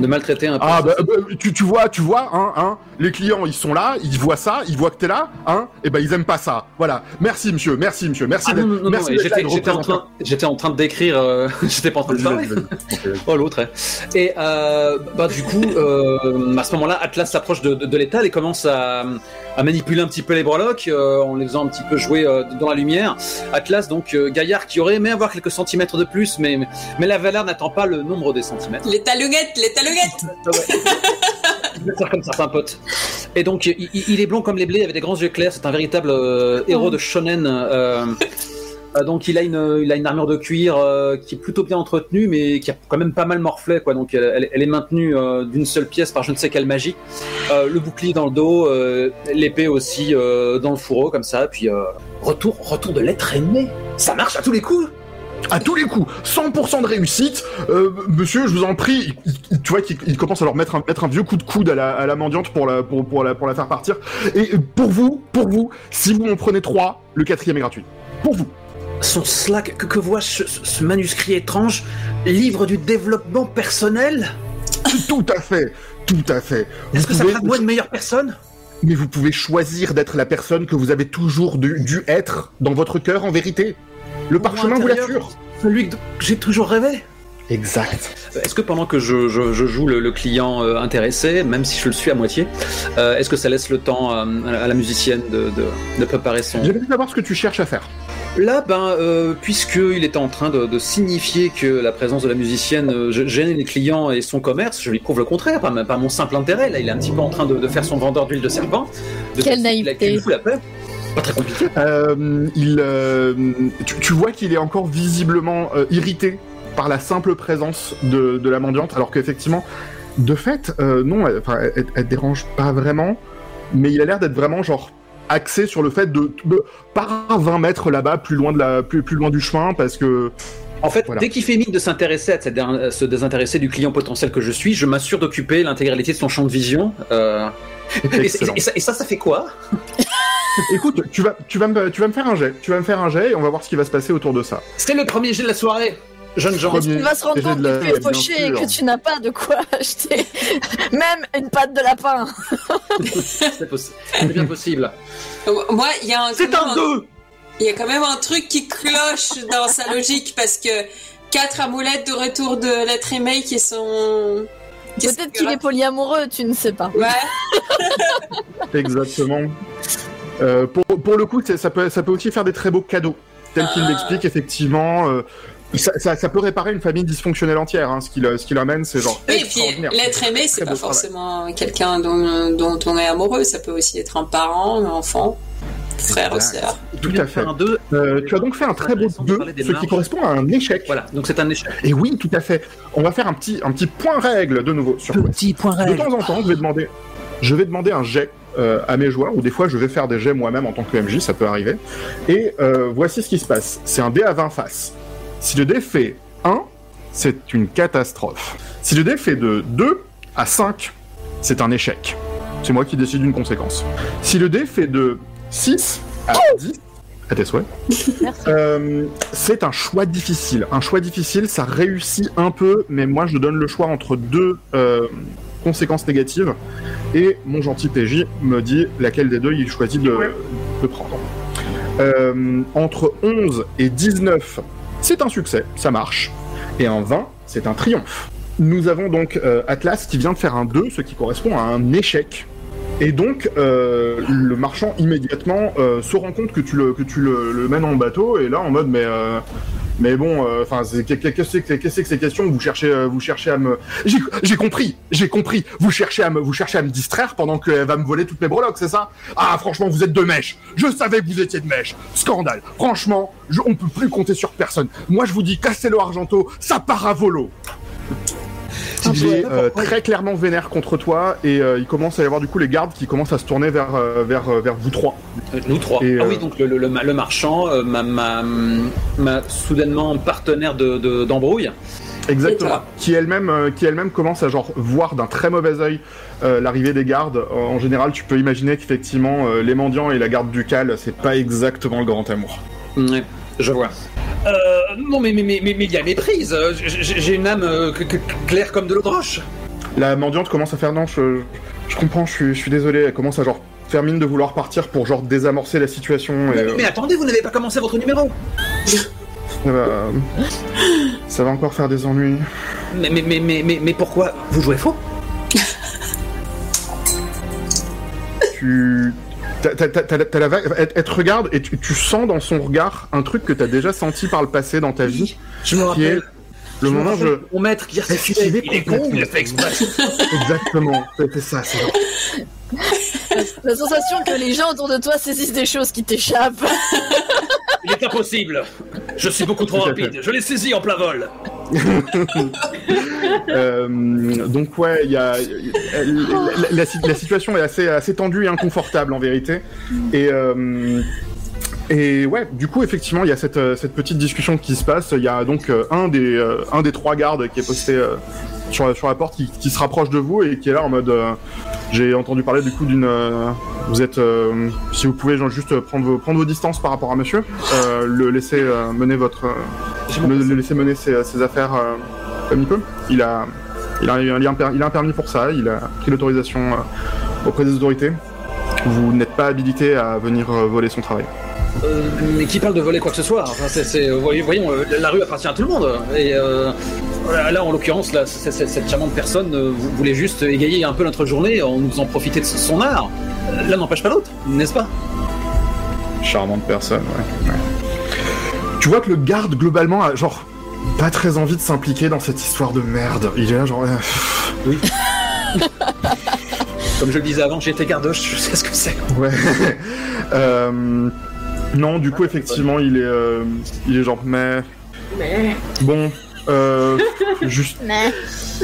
de maltraiter un peu. Ah bah, bah, tu, tu vois, tu vois, hein, hein, les clients ils sont là, ils voient ça, ils voient que t'es là, hein, et ben ils aiment pas ça. Voilà. Merci monsieur, merci monsieur, merci. Ah non, j'étais là, de j'étais en, représenter- train- j'étais en train de décrire, euh, j'étais pas en train de parler. Ok. Oh l'autre. hein. Et euh, bah du coup, euh, à ce moment-là, Atlas s'approche de, de, de l'étal et commence à, à manipuler un petit peu les breloques euh, en les faisant un petit peu jouer euh, dans la lumière. Atlas, donc euh, Gaillard qui aurait aimé avoir quelques centimètres de plus, mais mais la valeur n'attend pas le nombre des centimètres. Les talouguettes, les vais faire comme certains potes. Et donc, il, il- est blond comme les blés, avec des grands yeux clairs. C'est un véritable euh, héros de shonen. Euh, donc, il a une, il a une armure de cuir euh, qui est plutôt bien entretenue, mais qui a quand même pas mal morflé. Quoi. Donc, elle, elle- est maintenue euh, d'une seule pièce par je ne sais quelle magie. Le bouclier dans le dos, l'épée aussi dans le fourreau, comme ça. Puis, retour, retour de l'être aimé. Ça marche à tous les coups. À tous les coups, 100% de réussite. Monsieur, je vous en prie, tu vois qu'il il commence à leur mettre un, mettre un vieux coup de coude à la, à la mendiante pour la, pour, pour, la, pour la faire partir. Et pour vous, pour vous, si vous en prenez trois, le quatrième est gratuit. Pour vous. Son slack, que, que vois-je ce, ce manuscrit étrange Livre du développement personnel Tout à fait, tout à fait. Est-ce que ça fera de moi une meilleure personne? Mais vous pouvez choisir d'être la personne que vous avez toujours dû, dû être dans votre cœur en vérité. Le parchemin vous l'assure. Celui que j'ai toujours rêvé Exact. Est-ce que pendant que je, je- je joue le, le client euh, intéressé, même si je le suis à moitié, euh, est-ce que ça laisse le temps euh, à, la- à la musicienne de, de- de préparer son... J'aimerais savoir ce que tu cherches à faire. Là, ben, euh, puisqu'il était en train de, de signifier que la présence de la musicienne euh, gê- gênait les clients et son commerce, je lui prouve le contraire, par, par mon simple intérêt. Là, il est un petit peu en train de, de faire son vendeur d'huile de serpent. De Quelle naïveté. fout la paix. Pas très compliqué. Euh, il, euh, tu, tu vois qu'il est encore visiblement euh, irrité par la simple présence de, de la mendiante, alors qu'effectivement, de fait, euh, non, elle, elle, dérange pas vraiment, mais il a l'air d'être vraiment genre axé sur le fait de, de par 20 mètres là-bas, plus loin de la, plus, plus loin du chemin, parce que En fait, Voilà. dès qu'il fait mine de s'intéresser à, der- à se désintéresser du client potentiel que je suis, je m'assure d'occuper l'intégralité de son champ de vision. euh, et ça, et ça, ça fait quoi? Écoute, tu vas, tu, vas me, tu vas me faire un jet. Tu vas me faire un jet et on va voir ce qui va se passer autour de ça. C'est le premier jet de la soirée, jeune gens. Tu vas se rendre compte la- que tu es fauché et que tu n'as pas de quoi acheter. Même une patte de lapin. C'est possi- c'est bien possible. Moi, il y a un, C'est quand un même 2 Il y a quand même un truc qui cloche dans sa logique parce que quatre amulettes de retour de l'être aimé qui sont. Peut-être qu'il est polyamoureux, tu ne sais pas. Ouais. Exactement. Euh, pour, pour le coup, ça peut, ça peut aussi faire des très beaux cadeaux. Tel qu'il Ah. l'explique, effectivement, euh, ça, ça, ça peut réparer une famille dysfonctionnelle entière. Hein, ce qu'il ce qu'il amène, c'est genre. Oui, et puis l'être aimé, c'est pas forcément quelqu'un dont, dont on est amoureux. Ça peut aussi être un parent, un enfant, frère ou sœur. Tout à fait. Un 2. Euh, tu as donc fait un très beau Intéressant de 2, parler des ce qui correspond à un échec. Voilà, donc c'est un échec. Et oui, tout à fait. On va faire un petit, un petit point règle de nouveau sur. Petit point De temps en temps, je vais demander, je vais demander un jet euh, à mes joueurs, ou des fois je vais faire des jets moi-même en tant que MJ, ça peut arriver. Et euh, voici ce qui se passe. C'est un dé à 20 faces. Si le dé fait 1, c'est une catastrophe. Si le dé fait de 2 à 5, c'est un échec. C'est moi qui décide d'une conséquence. Si le dé fait de 6 à 10, À tes souhaits. Merci. Euh, c'est un choix difficile. Un choix difficile, ça réussit un peu, mais moi je donne le choix entre deux euh, conséquences négatives. Et mon gentil PJ me dit laquelle des deux il choisit de, de prendre. Euh, entre 11 et 19, c'est un succès, ça marche. Et un 20, c'est un triomphe. Nous avons donc euh, Atlas qui vient de faire un 2, ce qui correspond à un échec. Et donc, euh, le marchand immédiatement euh, se rend compte que tu le, le, mènes en bateau, et là en mode, mais, mais bon, enfin, c'est qu'est-ce que c'est que ces questions Vous cherchez, euh, vous cherchez à me, j'ai j'ai compris, j'ai compris. Vous cherchez à me, vous cherchez à me distraire pendant qu'elle va me voler toutes mes breloques, c'est ça? Ah, franchement, vous êtes de mèche. Je savais que vous étiez de mèche. Scandale. Franchement, je, on peut plus compter sur personne. Moi, je vous dis, Castello Argento, ça part à volo. Il est euh, très clairement vénère contre toi et euh, il commence à y avoir du coup les gardes qui commencent à se tourner vers, euh, vers, vers vous trois. Euh, Nous trois. Et, ah euh, oui, donc le, le, le- le marchand, euh, ma, ma, ma soudainement partenaire de- de- d'embrouille. Exactement. Qui elle-même euh, qui elle-même commence à genre voir d'un très mauvais œil euh, l'arrivée des gardes. En général, tu peux imaginer qu'effectivement euh, les mendiants et la garde ducale, c'est pas exactement le grand amour. Ouais, je vois. Euh, non, mais mais mais mais mais il y a méprise. Euh, j'ai- une âme euh, que- que- claire comme de l'eau de roche. La mendiante commence à faire non, je, je comprends, je suis, je suis désolé. Elle commence à genre faire mine de vouloir partir pour genre désamorcer la situation. Et, Mais, euh, mais attendez, vous n'avez pas commencé votre numéro. ça, va, ça va encore faire des ennuis. Mais mais mais mais mais, mais pourquoi vous jouez faux? Tu t'as- la vague- elle, elle te regarde et tu, tu sens dans son regard un truc que t'as déjà senti par le passé dans ta vie, Je me qui est rappelle. Le moment où je Mon maître qui restituait. Esquivé Il est con, il complètement. a fait exprès. exactement c'était ça c'est La sensation que les gens autour de toi saisissent des choses qui t'échappent. Il est impossible. Je suis beaucoup trop rapide. Je l'ai saisi en plein vol. euh, donc ouais il y a elle- la, la- la situation est assez assez tendue et inconfortable en vérité et euh, et ouais, du coup, effectivement, il y a cette, euh, cette petite discussion qui se passe. Il y a donc euh, un, des, euh, un des trois gardes qui est posté sur, la- sur la porte qui, qui se rapproche de vous et qui est là en mode. euh, J'ai entendu parler du coup d'une. euh, vous êtes. euh, si vous pouvez genre, juste prendre vos, prendre vos distances par rapport à monsieur, le laisser mener votre. le, le laisser mener ses, ses affaires comme il peut. Il a. Il a, il, a un, per- il a un permis pour ça, il a pris l'autorisation auprès des autorités. Vous n'êtes pas habilité à venir voler son travail. Euh, mais qui parle de voler quoi que ce soit Enfin, c'est, voyons, euh, la rue appartient à tout le monde. Et euh, là, en l'occurrence, là, cette charmante personne euh, vou- voulait juste égayer un peu notre journée en nous faisant profiter de son art. Euh, L'un n'empêche pas l'autre, n'est-ce pas? Charmante personne, ouais. ouais. Tu vois que le garde, globalement, a genre pas très envie de s'impliquer dans cette histoire de merde. Il est là, genre. euh, Comme je le disais avant, j'étais gardoche, je sais ce que c'est. ouais. Euh, non, du coup, effectivement, il est, euh, il est genre, mais Mais, bon, euh, juste Mais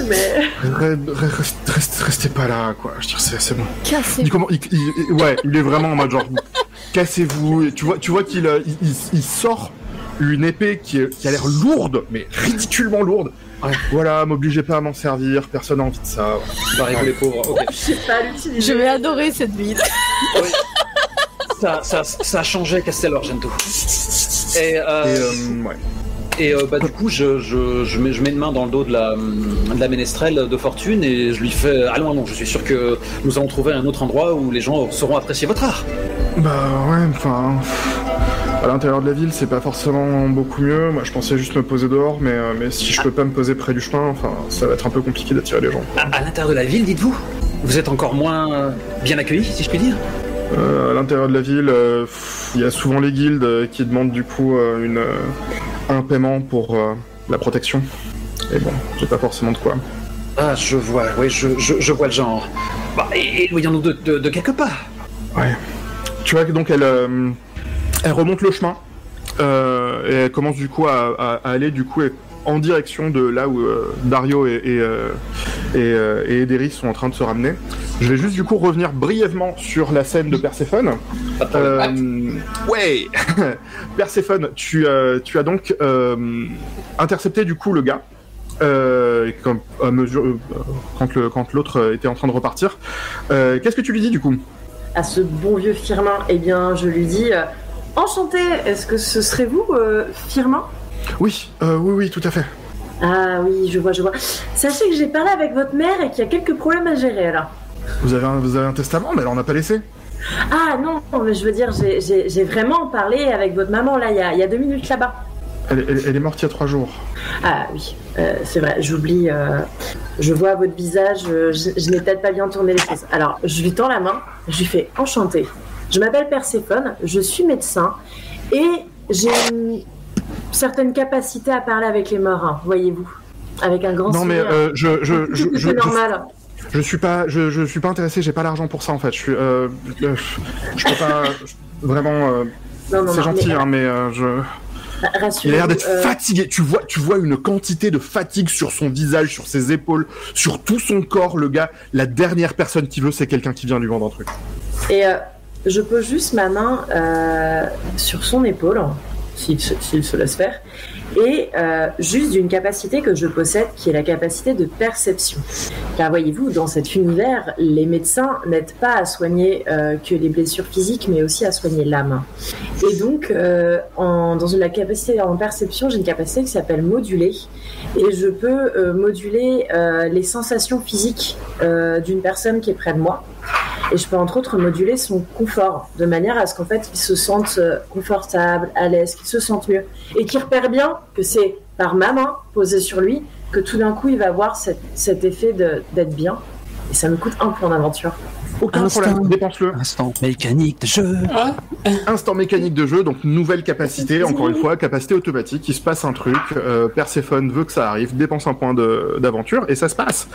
mais. re- re- reste- reste- restez pas là, quoi. Je veux dire, c'est bon. cassez Il, comment- il- ouais, il est vraiment en mode genre, cassez-vous. Et Tu vois, tu vois qu'il euh, il, il- il sort une épée qui, est- qui a l'air lourde, mais ridiculement lourde. Ouais. Voilà, m'obligez pas à m'en servir, personne n'a envie de ça. Pareil les pauvres. Je sais pas l'utiliser. Je vais adorer cette ville. Ça, ça, ça a changé Castel Argento. Et, euh, Et euh, ouais. Et euh, bah, du coup, je, je, je, mets, je mets une main dans le dos de la, de la ménestrelle de fortune et je lui fais Allons, allons, je suis sûr que nous allons trouver un autre endroit où les gens sauront apprécier votre art. Bah ouais, enfin. À l'intérieur de la ville, c'est pas forcément beaucoup mieux. Moi, je pensais juste me poser dehors, mais, mais si je peux pas me poser près du chemin, enfin, ça va être un peu compliqué d'attirer les gens. À, à l'intérieur de la ville, dites-vous Vous êtes encore moins bien accueillis, si je puis dire? Euh, à l'intérieur de la ville, euh, il y a souvent les guildes euh, qui demandent du coup une, un paiement pour la protection. Et bon, j'ai pas forcément de quoi. Ah, je vois, oui, je, je, je vois le genre. Bah, éloignons-nous de, de, de quelque part. Ouais. Tu vois que donc elle, elle remonte le chemin et elle commence du coup à, à- à aller du coup en direction de là où euh, Dario et, et, euh, et, euh, et Ederis sont en train de se ramener. Je vais juste du coup revenir brièvement sur la scène de Perséphone. Euh, ouais Perséphone, tu, euh, tu as donc euh, intercepté du coup le gars. euh, quand, à mesure, euh, quand le- quand l'autre euh, était en train de repartir. Euh, Qu'est-ce que tu lui dis du coup? À ce bon vieux Firmin, eh bien, je lui dis euh, enchanté. Est-ce que ce serait vous, euh, Firmin? Oui, euh, oui, oui, tout à fait. Ah oui, je vois, je vois. Sachez que j'ai parlé avec votre mère et qu'il y a quelques problèmes à gérer là. Vous avez un, vous avez un testament, mais elle en a pas laissé. Ah non, mais je veux dire, j'ai- vraiment parlé avec votre maman là, il y a, il y a deux minutes là-bas. Elle, elle- elle est morte il y a trois jours. Ah oui, euh, c'est vrai, j'oublie. euh, je vois votre visage, je, je n'ai peut-être pas bien tourné les choses. Alors, je lui tends la main, je lui fais enchanté. Je m'appelle Perséphone, je suis médecin et j'ai une certaine capacité à parler avec les morts, voyez-vous. Avec un grand Non, mais euh, je, je, je, normal. je suis pas, je, je suis pas intéressé. J'ai pas l'argent pour ça en fait. Je suis, euh, euh, je peux pas. Vraiment, euh, Non, non, c'est gentil, mais, hein, mais euh, je. euh, Il a l'air d'être euh, fatigué. Tu vois, tu vois une quantité de fatigue sur son visage, sur ses épaules, sur tout son corps. Le gars, la dernière personne qui veut, c'est quelqu'un qui vient lui vendre un truc. Et euh, je pose juste ma main euh, sur son épaule, s'il se, laisse faire, et euh, juste d'une capacité que je possède, qui est la capacité de perception. Car voyez-vous, dans cet univers, les médecins n'aident pas à soigner euh, que les blessures physiques, mais aussi à soigner l'âme. Et donc, euh, dans la capacité en perception, j'ai une capacité qui s'appelle moduler, et je peux moduler les sensations physiques d'une personne qui est près de moi. Et je peux entre autres moduler son confort de manière à ce qu'en fait il se sente euh, confortable, à l'aise, qu'il se sente mieux et qu'il repère bien que c'est par ma main posée sur lui que tout d'un coup il va avoir cet, effet d'être bien. Et ça me coûte un point d'aventure. Aucun problème, dépense-le. Instant mécanique de jeu. Instant mécanique de jeu, donc nouvelle capacité, encore une fois, capacité automatique. Il se passe un truc, euh, Perséphone veut que ça arrive, dépense un point de- d'aventure et ça se passe.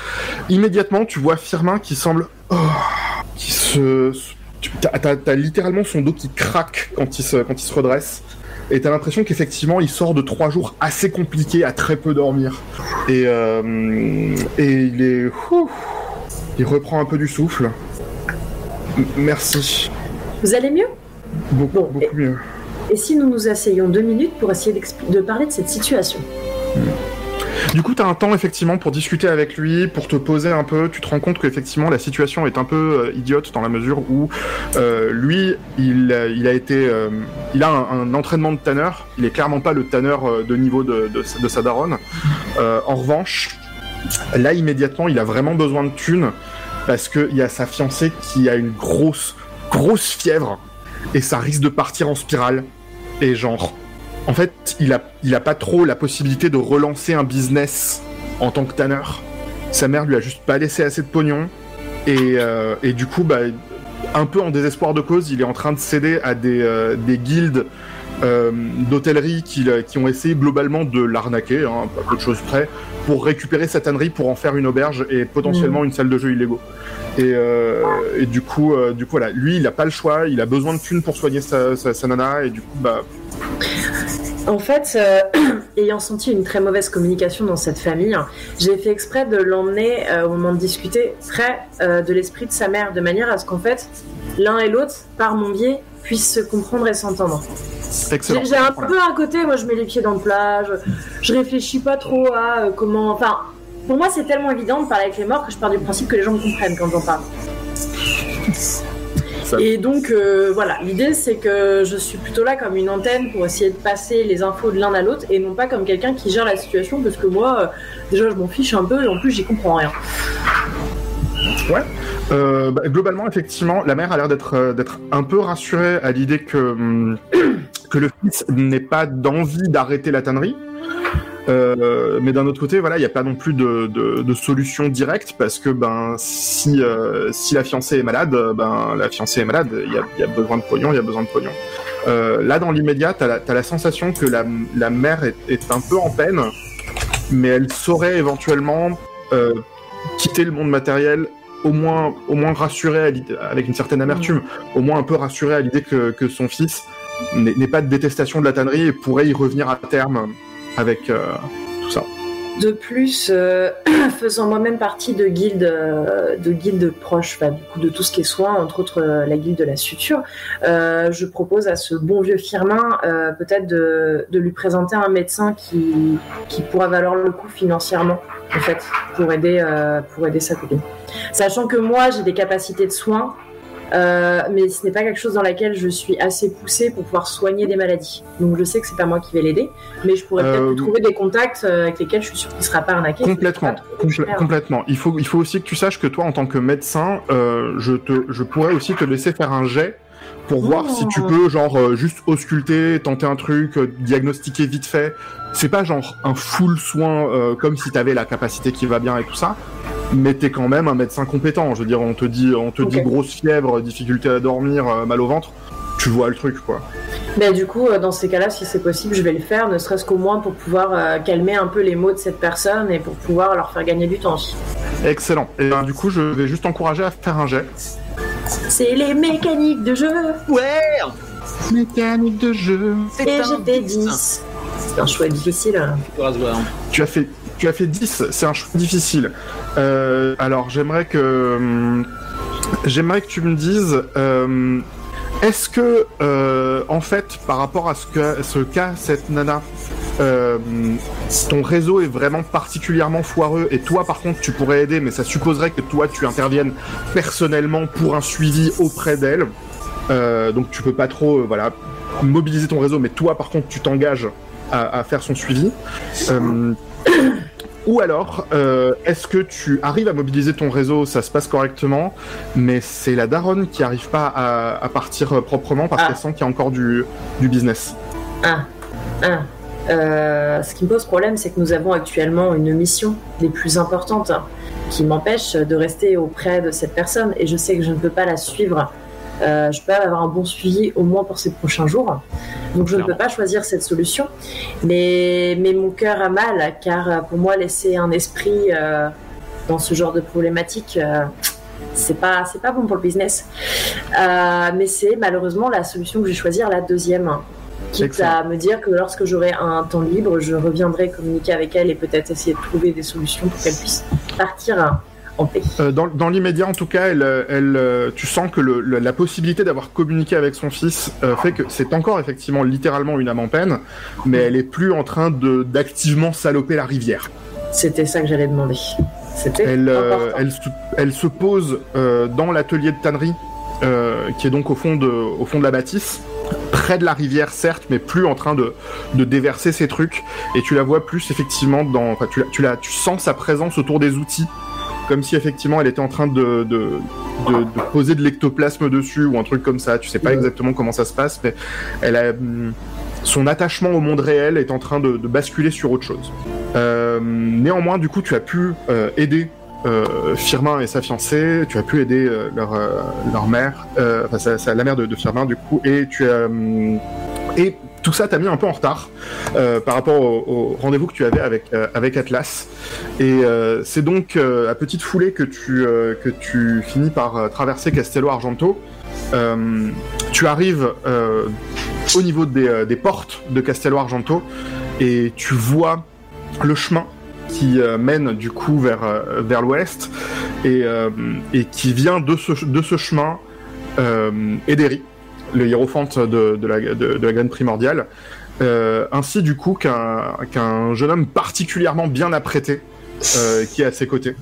Immédiatement, tu vois Firmin qui semble. oh, qui se. T'as littéralement son dos qui craque quand il se, quand il se redresse. Et t'as l'impression qu'effectivement, il sort de trois jours assez compliqués à très peu dormir. Et, euh, et il est. ouh, il reprend un peu du souffle. Merci. Vous allez mieux? Beaucoup, Bon, beaucoup mieux. Et si nous nous asseyions deux minutes pour essayer de parler de cette situation? Du coup, tu as un temps effectivement pour discuter avec lui, pour te poser un peu. Tu te rends compte qu'effectivement la situation est un peu euh, idiote dans la mesure où euh, lui, il, a- il a été, euh, il a un, un entraînement de tanneur. Il est clairement pas le tanneur euh, de niveau de, de, de sa daronne. Euh, en revanche, là immédiatement, il a vraiment besoin de thunes parce qu'il y a sa fiancée qui a une grosse, grosse fièvre et ça risque de partir en spirale. Et genre, en fait, il a, il a pas trop la possibilité de relancer un business en tant que tanneur. Sa mère lui a juste pas laissé assez de pognon. Et, euh, et du coup, bah, un peu en désespoir de cause, il est en train de céder à des, euh, des guildes euh, d'hôtellerie qui, l'a- qui ont essayé globalement de l'arnaquer, hein, pas peu de choses près, pour récupérer sa tannerie pour en faire une auberge et potentiellement une salle de jeux illégaux. Et, euh, et du coup, euh, du coup, voilà, lui, il a pas le choix, il a besoin de thunes pour soigner sa, sa, sa nana, et du coup, bah, En fait, euh, ayant senti une très mauvaise communication dans cette famille, j'ai fait exprès de l'emmener euh, au moment de discuter près euh, de l'esprit de sa mère, de manière à ce qu'en fait, l'un et l'autre, par mon biais, puissent se comprendre et s'entendre. excellent. J'ai un peu un côté, moi je mets les pieds dans le plat, je, je réfléchis pas trop à euh, comment. Enfin, pour moi c'est tellement évident de parler avec les morts que je pars du principe que les gens me comprennent quand j'en parle. Et donc euh, voilà, l'idée c'est que je suis plutôt là comme une antenne pour essayer de passer les infos de l'un à l'autre et non pas comme quelqu'un qui gère la situation parce que moi euh, déjà je m'en fiche un peu et en plus j'y comprends rien. Euh, bah, globalement, effectivement, la mère a l'air d'être euh, d'être un peu rassurée à l'idée que hum, que le fils n'ait pas d'envie d'arrêter la tannerie. Euh, mais d'un autre côté, voilà, il n'y a pas non plus de, de, solution directe parce que ben si si la fiancée est malade, ben la fiancée est malade, il y a, y a besoin de pognon, il y a besoin de pognon. Là, dans l'immédiat, t'as la, t'as la sensation que la, la mère est, est un peu en peine, mais elle saurait éventuellement quitter le monde matériel au moins, au moins rassuré à avec une certaine amertume, au moins un peu rassuré à l'idée que, que son fils n'est n'est pas de détestation de la tannerie et pourrait y revenir à terme avec euh, tout ça. De plus, euh, faisant moi-même partie de guildes, euh, de guildes proches, du coup, de tout ce qui est soin, entre autres euh, la guilde de la suture, je propose à ce bon vieux Firmin peut-être de, lui présenter un médecin qui, pourra valoir le coup financièrement, en fait, pour aider, pour aider sa copine. Sachant que moi, j'ai des capacités de soins Euh, mais ce n'est pas quelque chose dans laquelle je suis assez poussée pour pouvoir soigner des maladies. Donc je sais que c'est pas moi qui vais l'aider, mais je pourrais peut-être Euh, trouver des contacts euh, avec lesquels je suis sûre qu'il sera pas arnaqué. Complètement, pas complètement. Il faut, il faut aussi que tu saches que toi, en tant que médecin, euh, je te, je pourrais aussi te laisser faire un jet pour voir Oh. si tu peux, genre, euh, juste ausculter, tenter un truc, euh, diagnostiquer vite fait. C'est pas genre un full soin euh, comme si t'avais la capacité qui va bien et tout ça, mais t'es quand même un médecin compétent. Je veux dire, on te dit, on te dit grosse fièvre, difficulté à dormir, euh, mal au ventre. Tu vois le truc, quoi. Mais du coup, dans ces cas-là, si c'est possible, je vais le faire, ne serait-ce qu'au moins pour pouvoir euh, calmer un peu les maux de cette personne et pour pouvoir leur faire gagner du temps. Excellent. Et ben, du coup, je vais juste t'encourager à faire un jet. C'est les mécaniques de jeu Ouais Mécanique de jeu. et j'étais 10. C'est un choix difficile. hein. Tu as fait, tu as fait 10, c'est un choix difficile. Euh, alors j'aimerais que, hum, j'aimerais que tu me dises, euh, est-ce que, euh, en fait, par rapport à ce que, ce qu'a cette nana, euh, ton réseau est vraiment particulièrement foireux et toi par contre tu pourrais aider, mais ça supposerait que toi tu interviennes personnellement pour un suivi auprès d'elle. Euh, donc tu peux pas trop, euh, voilà, mobiliser ton réseau, mais toi par contre tu t'engages à, à faire son suivi. Ou alors, euh, est-ce que tu arrives à mobiliser ton réseau, ça se passe correctement, mais c'est la daronne qui arrive pas à, à partir proprement parce Ah. qu'elle sent qu'il y a encore du, du business. Un. Un. Euh, ce qui me pose problème, c'est que nous avons actuellement une mission des plus importantes hein, qui m'empêche de rester auprès de cette personne et je sais que je ne peux pas la suivre. Euh, je peux avoir un bon suivi au moins pour ces prochains jours. Donc je ne peux pas choisir cette solution. Mais, mais mon cœur a mal car euh, pour moi laisser un esprit euh, dans ce genre de problématique, euh, c'est pas c'est pas bon pour le business. Mais c'est malheureusement la solution que je vais choisir, la deuxième. Quitte Excellent. à me dire que lorsque j'aurai un temps libre, je reviendrai communiquer avec elle et peut-être essayer de trouver des solutions pour qu'elle puisse partir en paix. Euh, dans dans l'immédiat, en tout cas, elle, euh, elle, euh, tu sens que le, le- la possibilité d'avoir communiqué avec son fils euh, fait que c'est encore effectivement littéralement une âme en peine, mais elle est plus en train de d'activement saloper la rivière. C'était ça que j'allais demander. C'était Elle, elle, se, elle se pose dans l'atelier de tannerie, qui est donc au fond, de, au fond de la bâtisse, près de la rivière certes, mais plus en train de, de déverser ses trucs. Et tu la vois plus effectivement dans, enfin, tu, la, tu, la, tu sens sa présence autour des outils, comme si effectivement elle était en train de, de, de, de poser de l'ectoplasme dessus ou un truc comme ça. Tu sais pas Ouais. exactement comment ça se passe, mais elle a hum, son attachement au monde réel est en train de, de basculer sur autre chose. Euh, néanmoins, du coup, tu as pu euh, aider euh, Firmin et sa fiancée, tu as pu aider euh, leur, euh, leur mère, enfin la mère de, Firmin du coup, et tu et tout ça t'a mis un peu en retard par rapport au, rendez-vous que tu avais avec avec Atlas. Et c'est donc à petite foulée que tu que tu finis par traverser Castello Argento. Tu arrives au niveau des, des portes de Castello Argento et tu vois le chemin qui euh, mène du coup vers, euh, vers l'ouest et, euh, et qui vient de ce, de ce chemin Ederi, le hiérophante de, de, la, de, la graine primordiale, ainsi du coup qu'un jeune homme particulièrement bien apprêté qui est à ses côtés.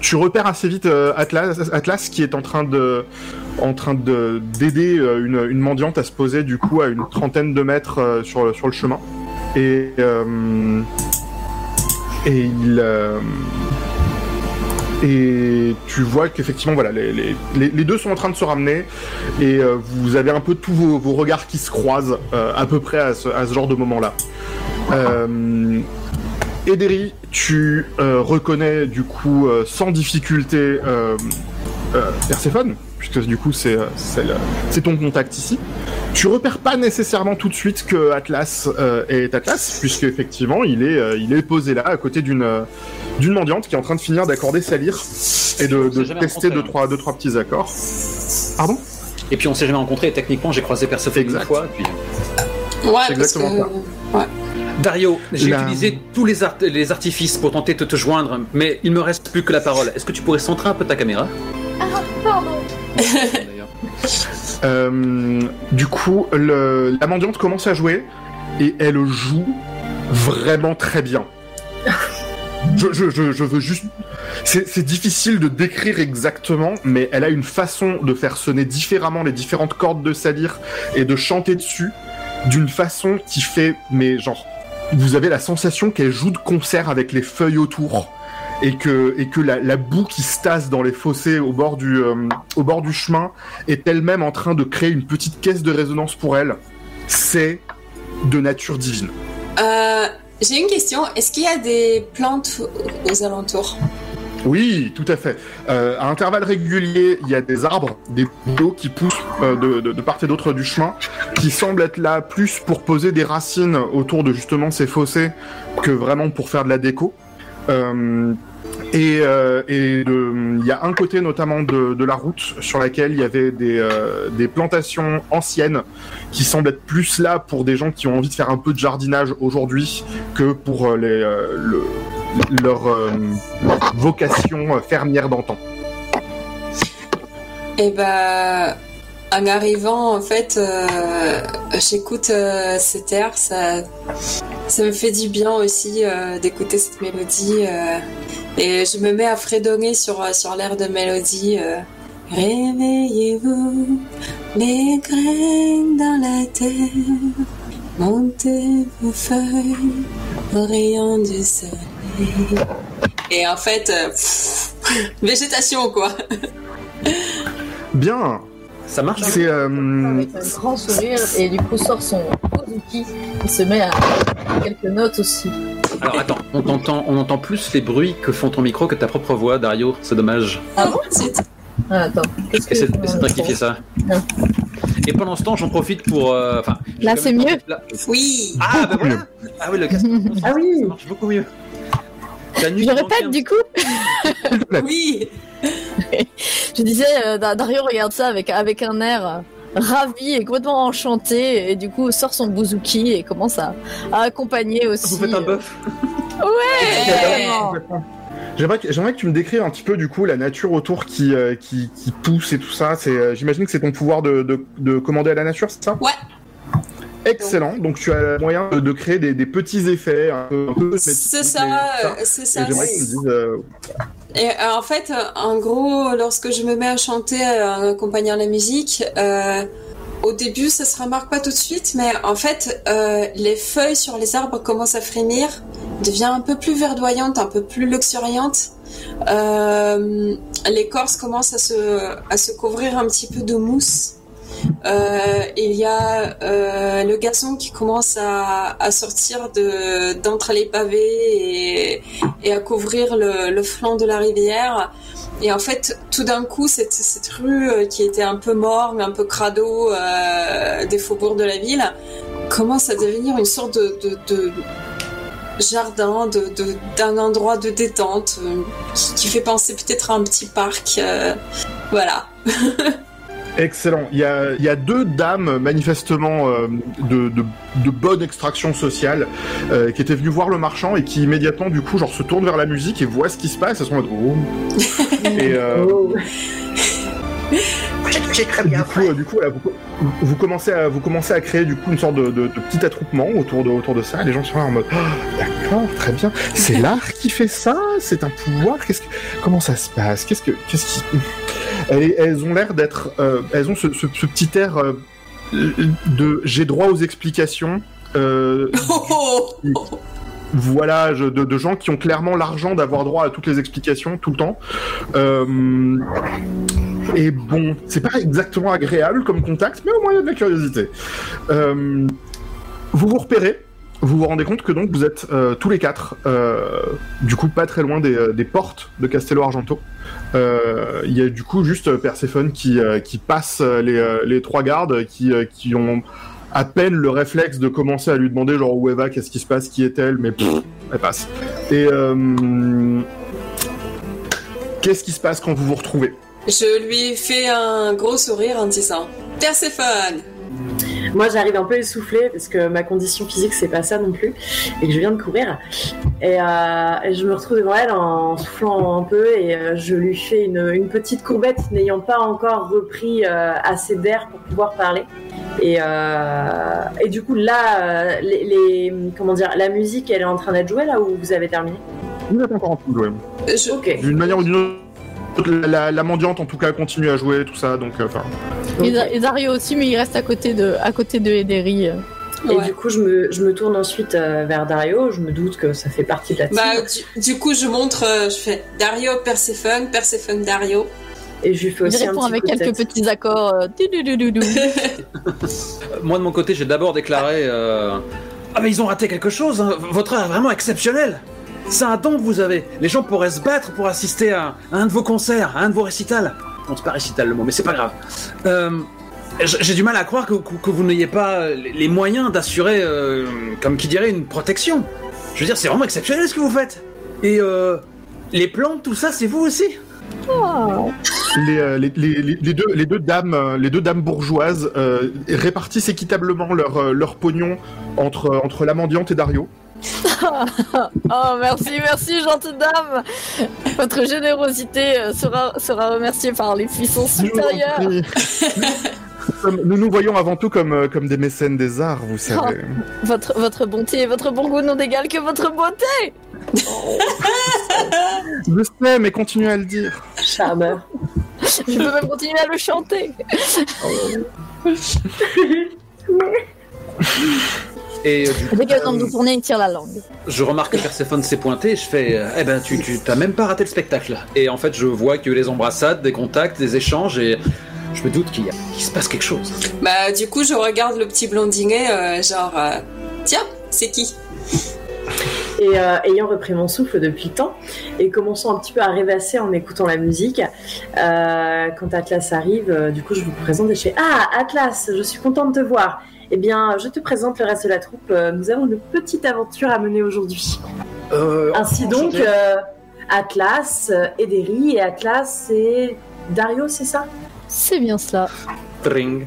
Tu repères assez vite Atlas, Atlas qui est en train de en train de d'aider une, une mendiante à se poser du coup à une trentaine de mètres sur, sur le chemin et et il euh, et tu vois qu'effectivement voilà les, deux sont en train de se ramener. Et euh, vous avez un peu tous vos, vos regards qui se croisent euh, à peu près à ce, genre de moment là euh, Ederi, tu reconnais du coup sans difficulté Perséphone, puisque du coup c'est euh, c'est ton contact ici. Tu repères pas nécessairement tout de suite que Atlas euh, est Atlas, puisque effectivement il est euh, il est posé là à côté d'une euh, d'une mendiante qui est en train de finir d'accorder sa lyre et de, tester deux hein. trois deux trois petits accords. Pardon? Et puis on s'est jamais rencontrés, et techniquement j'ai croisé Persephone une fois. Puis... Ouais, C'est parce exactement que... Ouais. Dario, j'ai La- utilisé tous les, art- les artifices pour tenter de te joindre, mais il me reste plus que la parole. Est-ce que tu pourrais centrer un peu ta caméra? Pardon. Euh, du coup, la mendiante commence à jouer et elle joue vraiment très bien. Je, je, veux juste c'est difficile de décrire exactement, mais elle a une façon de faire sonner différemment les différentes cordes de sa lyre et de chanter dessus d'une façon qui fait, mais genre, vous avez la sensation qu'elle joue de concert avec les feuilles autour et que, et que la, la boue qui se tasse dans les fossés au bord du, euh, au bord du chemin est elle-même en train de créer une petite caisse de résonance pour elle. C'est de nature divine. Euh, J'ai une question. Est-ce qu'il y a des plantes aux alentours? Oui, tout à fait. Euh, à intervalles réguliers, il y a des arbres, des bouleaux qui poussent euh, de, de- de part et d'autre du chemin, qui semblent être là plus pour poser des racines autour de justement ces fossés que vraiment pour faire de la déco. Euh, et euh, de- il y a un côté notamment de, la route sur laquelle il y avait des, euh, des plantations anciennes qui semblent être plus là pour des gens qui ont envie de faire un peu de jardinage aujourd'hui que pour euh, les, euh, le, leur euh, vocation euh, fermière d'antan. Eh ben, en arrivant, en fait, euh, j'écoute euh, cet air. Ça, me fait du bien aussi euh, d'écouter cette mélodie. euh, et je me mets à fredonner sur, l'air de mélodie. Réveillez-vous, les graines dans la terre. Montez vos feuilles au rayon du soleil. Et en fait, végétation quoi. Bien, Ça marche c'est euh, Avec un grand sourire et du coup sort son bouzouki et se met à quelques notes aussi. Alors attends, on t'entend, on entend plus les bruits que font ton micro que ta propre voix, Dario. C'est dommage. Ah bon. Ah, attends, qu'est-ce que Essaie, de rectifier ça. Et pendant ce temps, j'en profite pour. euh, Enfin. Là, c'est mieux? Là- Oui. Ah bah voilà. Ah oui, le casque. Ah oui Ça marche beaucoup mieux. Je répète du coup, Oui. je disais, euh, Da- Dario regarde ça avec, avec un air euh, ravi et complètement enchanté et du coup sort son bouzouki et commence à, à accompagner aussi. Vous faites un euh, bœuf. Exactement. J'aimerais que, j'aimerais que tu me décrives un petit peu du coup la nature autour qui, euh, qui, qui pousse et tout ça. C'est, euh, j'imagine que c'est ton pouvoir de, de, de commander à la nature, c'est ça? Ouais. Excellent. Donc tu as le moyen de, de créer des, des petits effets un peu. C'est ça, euh, c'est Et ça. me dises. euh, Et euh, en fait, en gros, lorsque je me mets à chanter en accompagnant la musique, euh, au début, ça se remarque pas tout de suite, mais en fait, les feuilles sur les arbres commencent à frémir, devient un peu plus verdoyante, un peu plus luxuriante. L'écorce commence à se, à se couvrir un petit peu de mousse. Euh, il y a euh, le gazon qui commence à, sortir de d'entre les pavés et, à couvrir le, flanc de la rivière. Et en fait, tout d'un coup, cette, rue euh, qui était un peu morne, un peu crado des faubourgs de la ville, commence à devenir une sorte de, jardin, d'un endroit de détente qui, fait penser peut-être à un petit parc. voilà. Excellent. Il y a, il y a deux dames manifestement euh, de, de, de bonne extraction sociale euh, qui étaient venues voir le marchand et qui immédiatement du coup genre se tournent vers la musique et voient ce qui se passe. Elles sont en mode oh. et euh, Oh. J'ai très du bien coup, euh, du coup, vous, vous commencez à vous commencez à créer du coup une sorte de, de, de petit attroupement autour de autour de ça. Les gens sont là en mode Oh, d'accord, très bien. C'est l'art qui fait ça? C'est un pouvoir? Qu'est-ce que comment ça se passe? Qu'est-ce que qu'est-ce qui elles, elles ont l'air d'être. euh, elles ont ce, ce, ce petit air euh, de j'ai droit aux explications. Euh, Oh, voilà, je- de, de gens qui ont clairement l'argent d'avoir droit à toutes les explications tout le temps. Et bon, c'est pas exactement agréable comme contact, mais au moins il y a de la curiosité. Vous vous repérez, vous vous rendez compte que donc vous êtes euh, tous les quatre, euh, du coup pas très loin des, euh, portes de Castello Argento. Il y a du coup juste Perséphone qui, qui passe les, les trois gardes qui, qui ont à peine le réflexe de commencer à lui demander genre où elle qu'est-ce qui se passe, qui est-elle, mais pff, elle passe. Et qu'est-ce qui se passe quand vous vous retrouvez? Je lui fais un gros sourire en disant Perséphone Moi, j'arrive un peu essoufflée parce que ma condition physique, c'est pas ça non plus, et que je viens de courir. Et, euh, je me retrouve devant elle en soufflant un peu, et euh, je lui fais une, une petite courbette, n'ayant pas encore repris euh, assez d'air pour pouvoir parler. Et, et du coup, là, les, les- comment dire, la musique, elle est en train d'être jouée là où vous avez terminé? Vous êtes encore en train de jouer. Je-. D'une manière ou d'une autre, la, la mendiante en tout cas continue à jouer, tout ça, donc euh, enfin. Dario aussi, mais il reste à côté de, à côté de Ederi. euh. Et Ouais. du coup, je me, je me tourne ensuite euh, vers Dario. Je me doute que ça fait partie de la team. Bah, du, du coup, je montre, euh, je fais Dario, Perséphone, Perséphone, Dario. et je lui fais Il aussi un répond petit avec quelques tête. petits accords. euh. Moi de mon côté, j'ai d'abord déclaré euh, Ah mais ils ont raté quelque chose, hein. votre art est vraiment exceptionnel C'est un don que vous avez Les gens pourraient se battre pour assister à, un de vos concerts, à un de vos récitals. Non, c'est pas récital le mot, mais c'est pas grave. Euh, j'ai du mal à croire que, vous n'ayez pas les les moyens d'assurer, euh, comme qui dirait, une protection. Je veux dire, c'est vraiment exceptionnel ce que vous faites. Et euh, les plantes, tout ça, c'est vous aussi Les, euh, les, deux, dames, euh, les deux dames bourgeoises euh, répartissent équitablement leur, euh, leur pognon entre, entre la mendiante et Dario. Oh, merci, merci, gentille dame. Votre générosité euh, sera, sera remerciée par les puissances supérieures. nous nous voyons avant tout comme, euh, comme des mécènes des arts, vous savez. Votre, votre bonté et votre bon goût n'ont d'égal que votre beauté. Je sais, mais continuez à le dire. Charmeur. Je peux même continuer à le chanter. Et euh, du coup, Dès qu'elle tente de tourner, il tire la langue. Je remarque que Perséphone s'est pointé et je fais euh, Eh ben, tu, tu t'as même pas raté le spectacle. Et en fait, je vois qu'il y a eu des embrassades, des contacts, des échanges et je me doute qu'il y a- qu'il se passe quelque chose. Bah, du coup, je regarde le petit blondinet, euh, genre, euh, tiens, c'est qui? Et euh, ayant repris mon souffle depuis le temps et commençant un petit peu à rêvasser en écoutant la musique, euh, quand Atlas arrive, euh, du coup je vous présente et je fais Ah Atlas, je suis contente de te voir. Eh bien, je te présente le reste de la troupe. Euh, Nous avons une petite aventure à mener aujourd'hui. Euh, Ainsi donc, euh, Atlas, euh, Ederi et Atlas et Dario, c'est ça? C'est bien cela. Tring.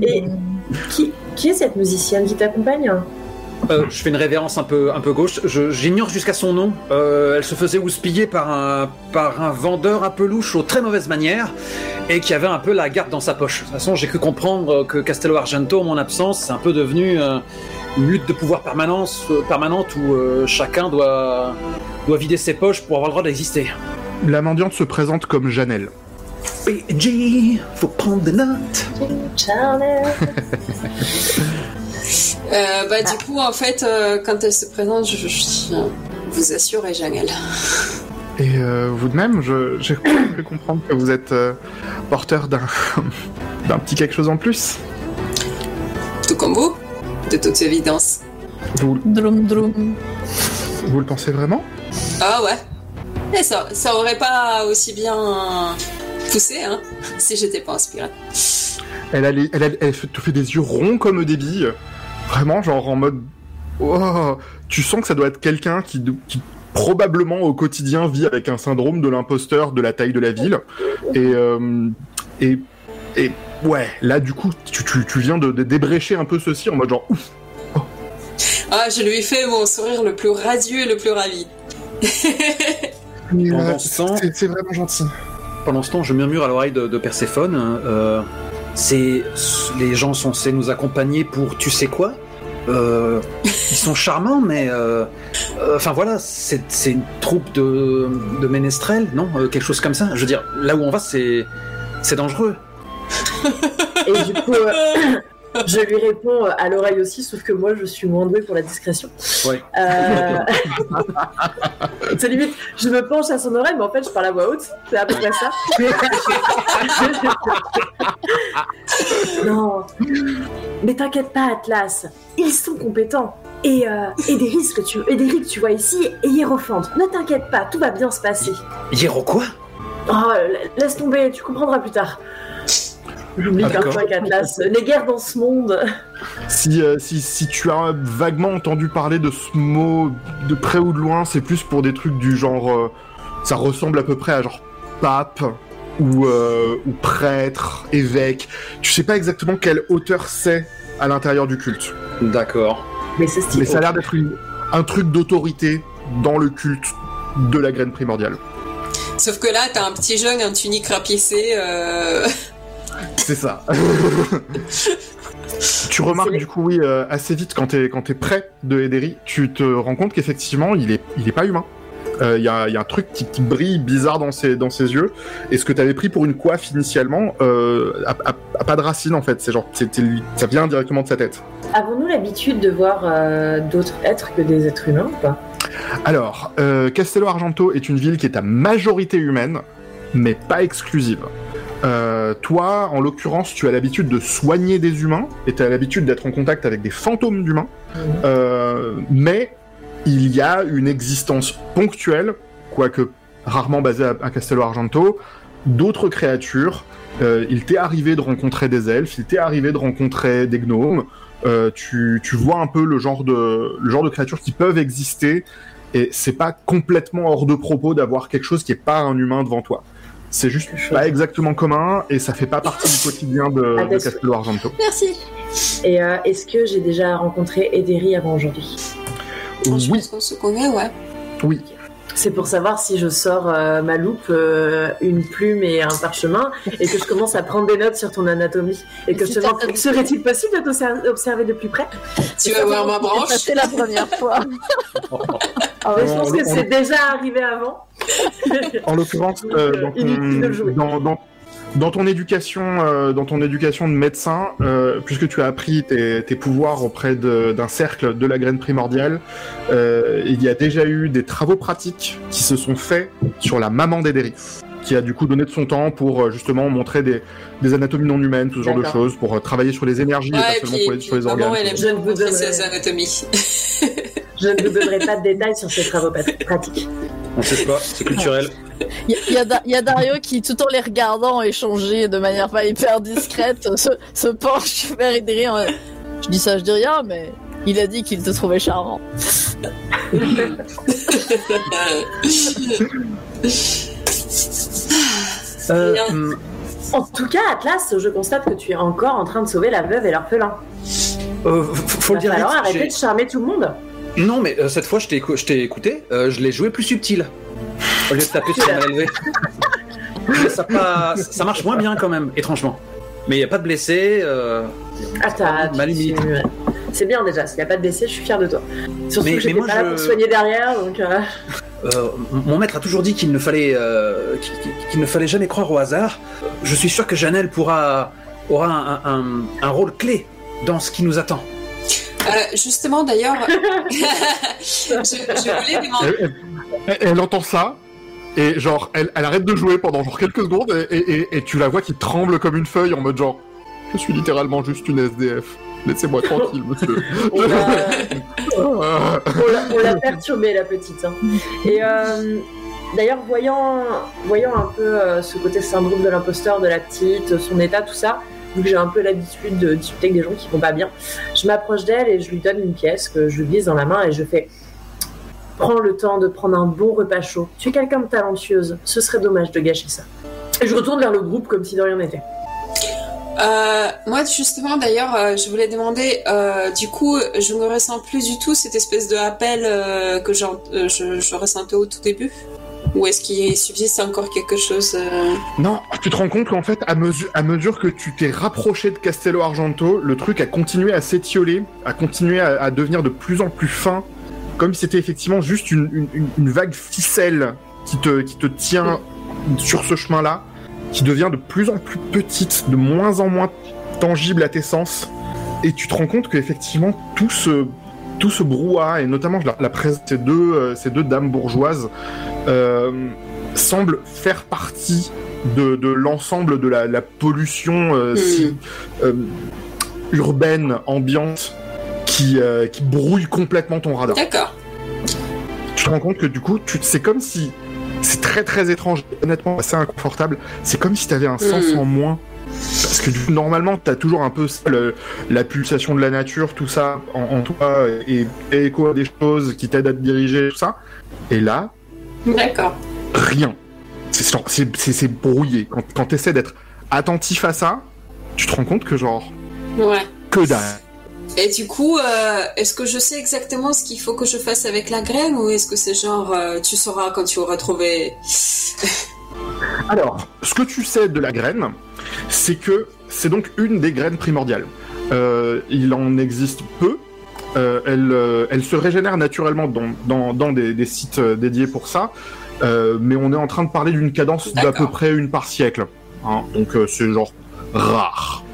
Et- qui, qui est cette musicienne qui t'accompagne? Euh, je fais une révérence un peu, un peu gauche. Je- J'ignore jusqu'à son nom. Euh, elle se faisait houspiller par un, par un vendeur un peu louche aux très mauvaises manières et qui avait un peu la garde dans sa poche. De toute façon, j'ai cru comprendre que Castello Argento, en mon absence, c'est un peu devenu euh, une lutte de pouvoir permanence, euh, permanente où euh, chacun doit, doit vider ses poches pour avoir le droit d'exister. La mendiante se présente comme Janelle. PG, faut prendre des notes. Euh, bah, du coup, en fait, euh, quand elle se présente, je, je- je vous assure, et Janelle. Et euh, vous de même, je- j'ai cru comprendre que vous êtes euh, porteur d'un d'un petit quelque chose en plus. Tout comme vous, de toute évidence. Vous, Drum drum. vous le pensez vraiment? Ah ouais. Et ça, ça aurait pas aussi bien poussé, hein, si j'étais pas inspirée. Elle, a les- elle, a- elle fait des yeux ronds comme des billes. Vraiment, genre en mode. Oh, tu sens que ça doit être quelqu'un qui, qui probablement au quotidien vit avec un syndrome de l'imposteur de la taille de la ville. Et. euh, et, et ouais, là du coup, tu, tu, tu viens de, de débrécher un peu ceci en mode genre. Ouf, Ah, je lui fais mon sourire le plus radieux et le plus ravi. mais, Pendant euh, ce temps- c'est- c'est vraiment gentil. Pendant ce temps, je murmure à l'oreille de, de Perséphone. euh, c'est les gens censés nous accompagner pour tu sais quoi. Euh, ils sont charmants, mais euh, euh, enfin voilà, c'est c'est une troupe de, de ménestrels, non Euh, Quelque chose comme ça. Je veux dire, là où on va, c'est c'est dangereux. Et du coup, euh, je lui réponds euh, à l'oreille aussi, sauf que moi, je suis moins douée pour la discrétion. Ouais. Euh... c'est limite, je me penche à son oreille, mais en fait, je parle à voix haute. C'est à peu près ça. non. Mais t'inquiète pas, Atlas. Ils sont compétents. Et, euh, et des risques, tu, et des risques, tu vois ici, et Hiérophante. Ne t'inquiète pas, tout va bien se passer. Hiero quoi? Oh, la- laisse tomber, tu comprendras plus tard. J'oublie Ah, d'accord. parfois qu'Atlas, les guerres dans ce monde. Si, euh, si, si tu as vaguement entendu parler de ce mot de près ou de loin, c'est plus pour des trucs du genre. euh, ça ressemble à peu près à genre pape ou, euh, ou prêtre, évêque. Tu sais pas exactement quelle hauteur c'est à l'intérieur du culte. D'accord. Mais c'est stylé. Mais ça a l'air d'être une- un truc d'autorité dans le culte de la graine primordiale. Sauf que là, t'as un petit jeune, un tunique rapiécé. Euh... C'est ça. Tu remarques du coup, oui, euh, assez vite quand t'es quand t'es près de Ederi, tu te rends compte qu'effectivement, il est il est pas humain. Euh, Il y, y a un truc qui, qui brille bizarre dans ses dans ses yeux. Et ce que t'avais pris pour une coiffe initialement euh, a, a- a pas de racine en fait. C'est genre, ça vient directement de sa tête. Avons-nous l'habitude de voir euh, d'autres êtres que des êtres humains ou pas? Alors, Castello Argento est une ville qui est à majorité humaine, mais pas exclusive. Euh, toi, en l'occurrence, tu as l'habitude de soigner des humains et tu as l'habitude d'être en contact avec des fantômes d'humains, Euh, mais il y a une existence ponctuelle, quoique rarement basée à, Castello Argento, d'autres créatures. Euh, il t'est arrivé de rencontrer des elfes, il t'est arrivé de rencontrer des gnomes. Tu, vois un peu le genre de le genre de créatures qui peuvent exister et c'est pas complètement hors de propos d'avoir quelque chose qui est pas un humain devant toi. C'est juste pas exactement commun et ça fait pas partie du quotidien de, Ah, de d'accord. Castello Argento. Merci. Et euh, est-ce que j'ai déjà rencontré Ederi avant aujourd'hui? Je Oui, pense qu'on se connaît, ouais. oui. C'est pour savoir si je sors euh, ma loupe, euh, une plume et un parchemin, et que je commence à prendre des notes sur ton anatomie. Et que je te Si t'as- demande, serait-il possible de t'observer de plus près? Tu vas voir ma branche C'est la première fois. Ah Je On- pense que c'est déjà arrivé avant. En l'occurrence, euh, dans, Inutile de le jouer. ton, dans, dans- dans ton éducation, euh, dans ton éducation de médecin, euh, puisque tu as appris tes, tes pouvoirs auprès de- d'un cercle de la graine primordiale, euh, il y a déjà eu des travaux pratiques qui se sont faits sur la maman d'Ederi, qui a du coup donné de son temps pour euh, justement montrer des, des anatomies non humaines, tout ce genre de choses, pour euh, travailler sur les énergies et pas et seulement puis, pour les- sur les maman, organes. elle aime Je ne vous montrer donnerai- ses anatomies. Je ne vous donnerai pas de détails sur ces travaux pratiques. On sait pas, c'est culturel. Il y, a- y y Dario qui, tout en les regardant échanger de manière pas hyper discrète, se, se penche vers Idri en... Je dis ça, je dis rien, mais il a dit qu'il te trouvait charmant. Euh, hum, En tout cas, Atlas, je constate que tu es encore en train de sauver la veuve et l'orphelin. euh, faut le dire arrêter j'ai- de charmer tout le monde. Non, mais euh, cette fois, je t'ai écou- écouté, euh, je l'ai joué plus subtil. Au lieu de taper sur élevé. Mais ça, pas- ça marche moins bien quand même, étrangement. Mais il n'y a pas de blessés. euh, Ah, t'as- C'est bien déjà, s'il n'y a pas de décès, je suis fière de toi. Surtout Mais- que j'étais pas là je- pour soigner derrière, donc... euh, mon maître a toujours dit qu'il ne fallait euh, qu'il ne fallait jamais croire au hasard. Je suis sûr que Janelle pourra aura un, un- un rôle clé dans ce qui nous attend. Euh, justement, d'ailleurs, je, je voulais demander. Elle, elle- elle entend ça, et genre, elle, elle arrête de jouer pendant genre quelques secondes, et, et- et- et tu la vois qui tremble comme une feuille en mode genre, je suis littéralement juste une SDF. Laissez-moi tranquille, monsieur. on l'a- Ah. on l'a- on l'a perturbée, la petite. hein. Et euh, d'ailleurs, voyant, voyant un peu euh, ce côté syndrome de l'imposteur de la petite, son état, tout ça, vu que j'ai un peu l'habitude de discuter avec des gens qui vont pas bien, je m'approche d'elle et je lui donne une pièce que je lui glisse dans la main et je fais Prends le temps de prendre un bon repas chaud. Tu es quelqu'un de talentueuse, ce serait dommage de gâcher ça. Et je retourne vers le groupe comme si de rien n'était. Euh, moi, justement, d'ailleurs, euh, je voulais demander, euh, du coup, je ne ressens plus du tout cette espèce de appel que je, je ressentais au tout début? Ou est-ce qu'il subsiste encore quelque chose euh, Non, tu te rends compte qu'en fait, à mesure, à mesure que tu t'es rapproché de Castello Argento, le truc a continué à s'étioler, a continué à, devenir de plus en plus fin, comme si c'était effectivement juste une, vague ficelle qui te, qui te tient sur ce chemin-là, qui devient de plus en plus petite, de moins en moins tangible à tes sens, et tu te rends compte qu'effectivement tout ce tout ce brouhaha, et notamment la, la présence de ces deux, euh, ces deux dames bourgeoises, euh, semble faire partie de, de l'ensemble de la, la pollution euh, Hmm. si, euh, urbaine, ambiante, qui, qui brouille complètement ton radar. D'accord. Tu te rends compte que du coup, c'est comme si... C'est très très étrange, honnêtement assez inconfortable. C'est comme si tu avais un sens Hmm. en moins. Parce que du coup, normalement, tu as toujours un peu ça, le- la pulsation de la nature, tout ça en, en toi, et, et écho à des choses qui t'aident à te diriger, tout ça. Et là, D'accord. rien. C'est brouillé. Quand, quand tu essaies d'être attentif à ça, tu te rends compte que genre, Ouais. que dalle. Et du coup, euh, est-ce que je sais exactement ce qu'il faut que je fasse avec la graine ou est-ce que c'est genre euh, tu sauras quand tu auras trouvé Alors, ce que tu sais de la graine, c'est que c'est donc une des graines primordiales. euh, il en existe peu. Euh, elle, euh, elle se régénère naturellement dans, dans, dans des, des sites dédiés pour ça, mais on est en train de parler d'une cadence d'à peu près une par siècle. hein. donc c'est genre rare.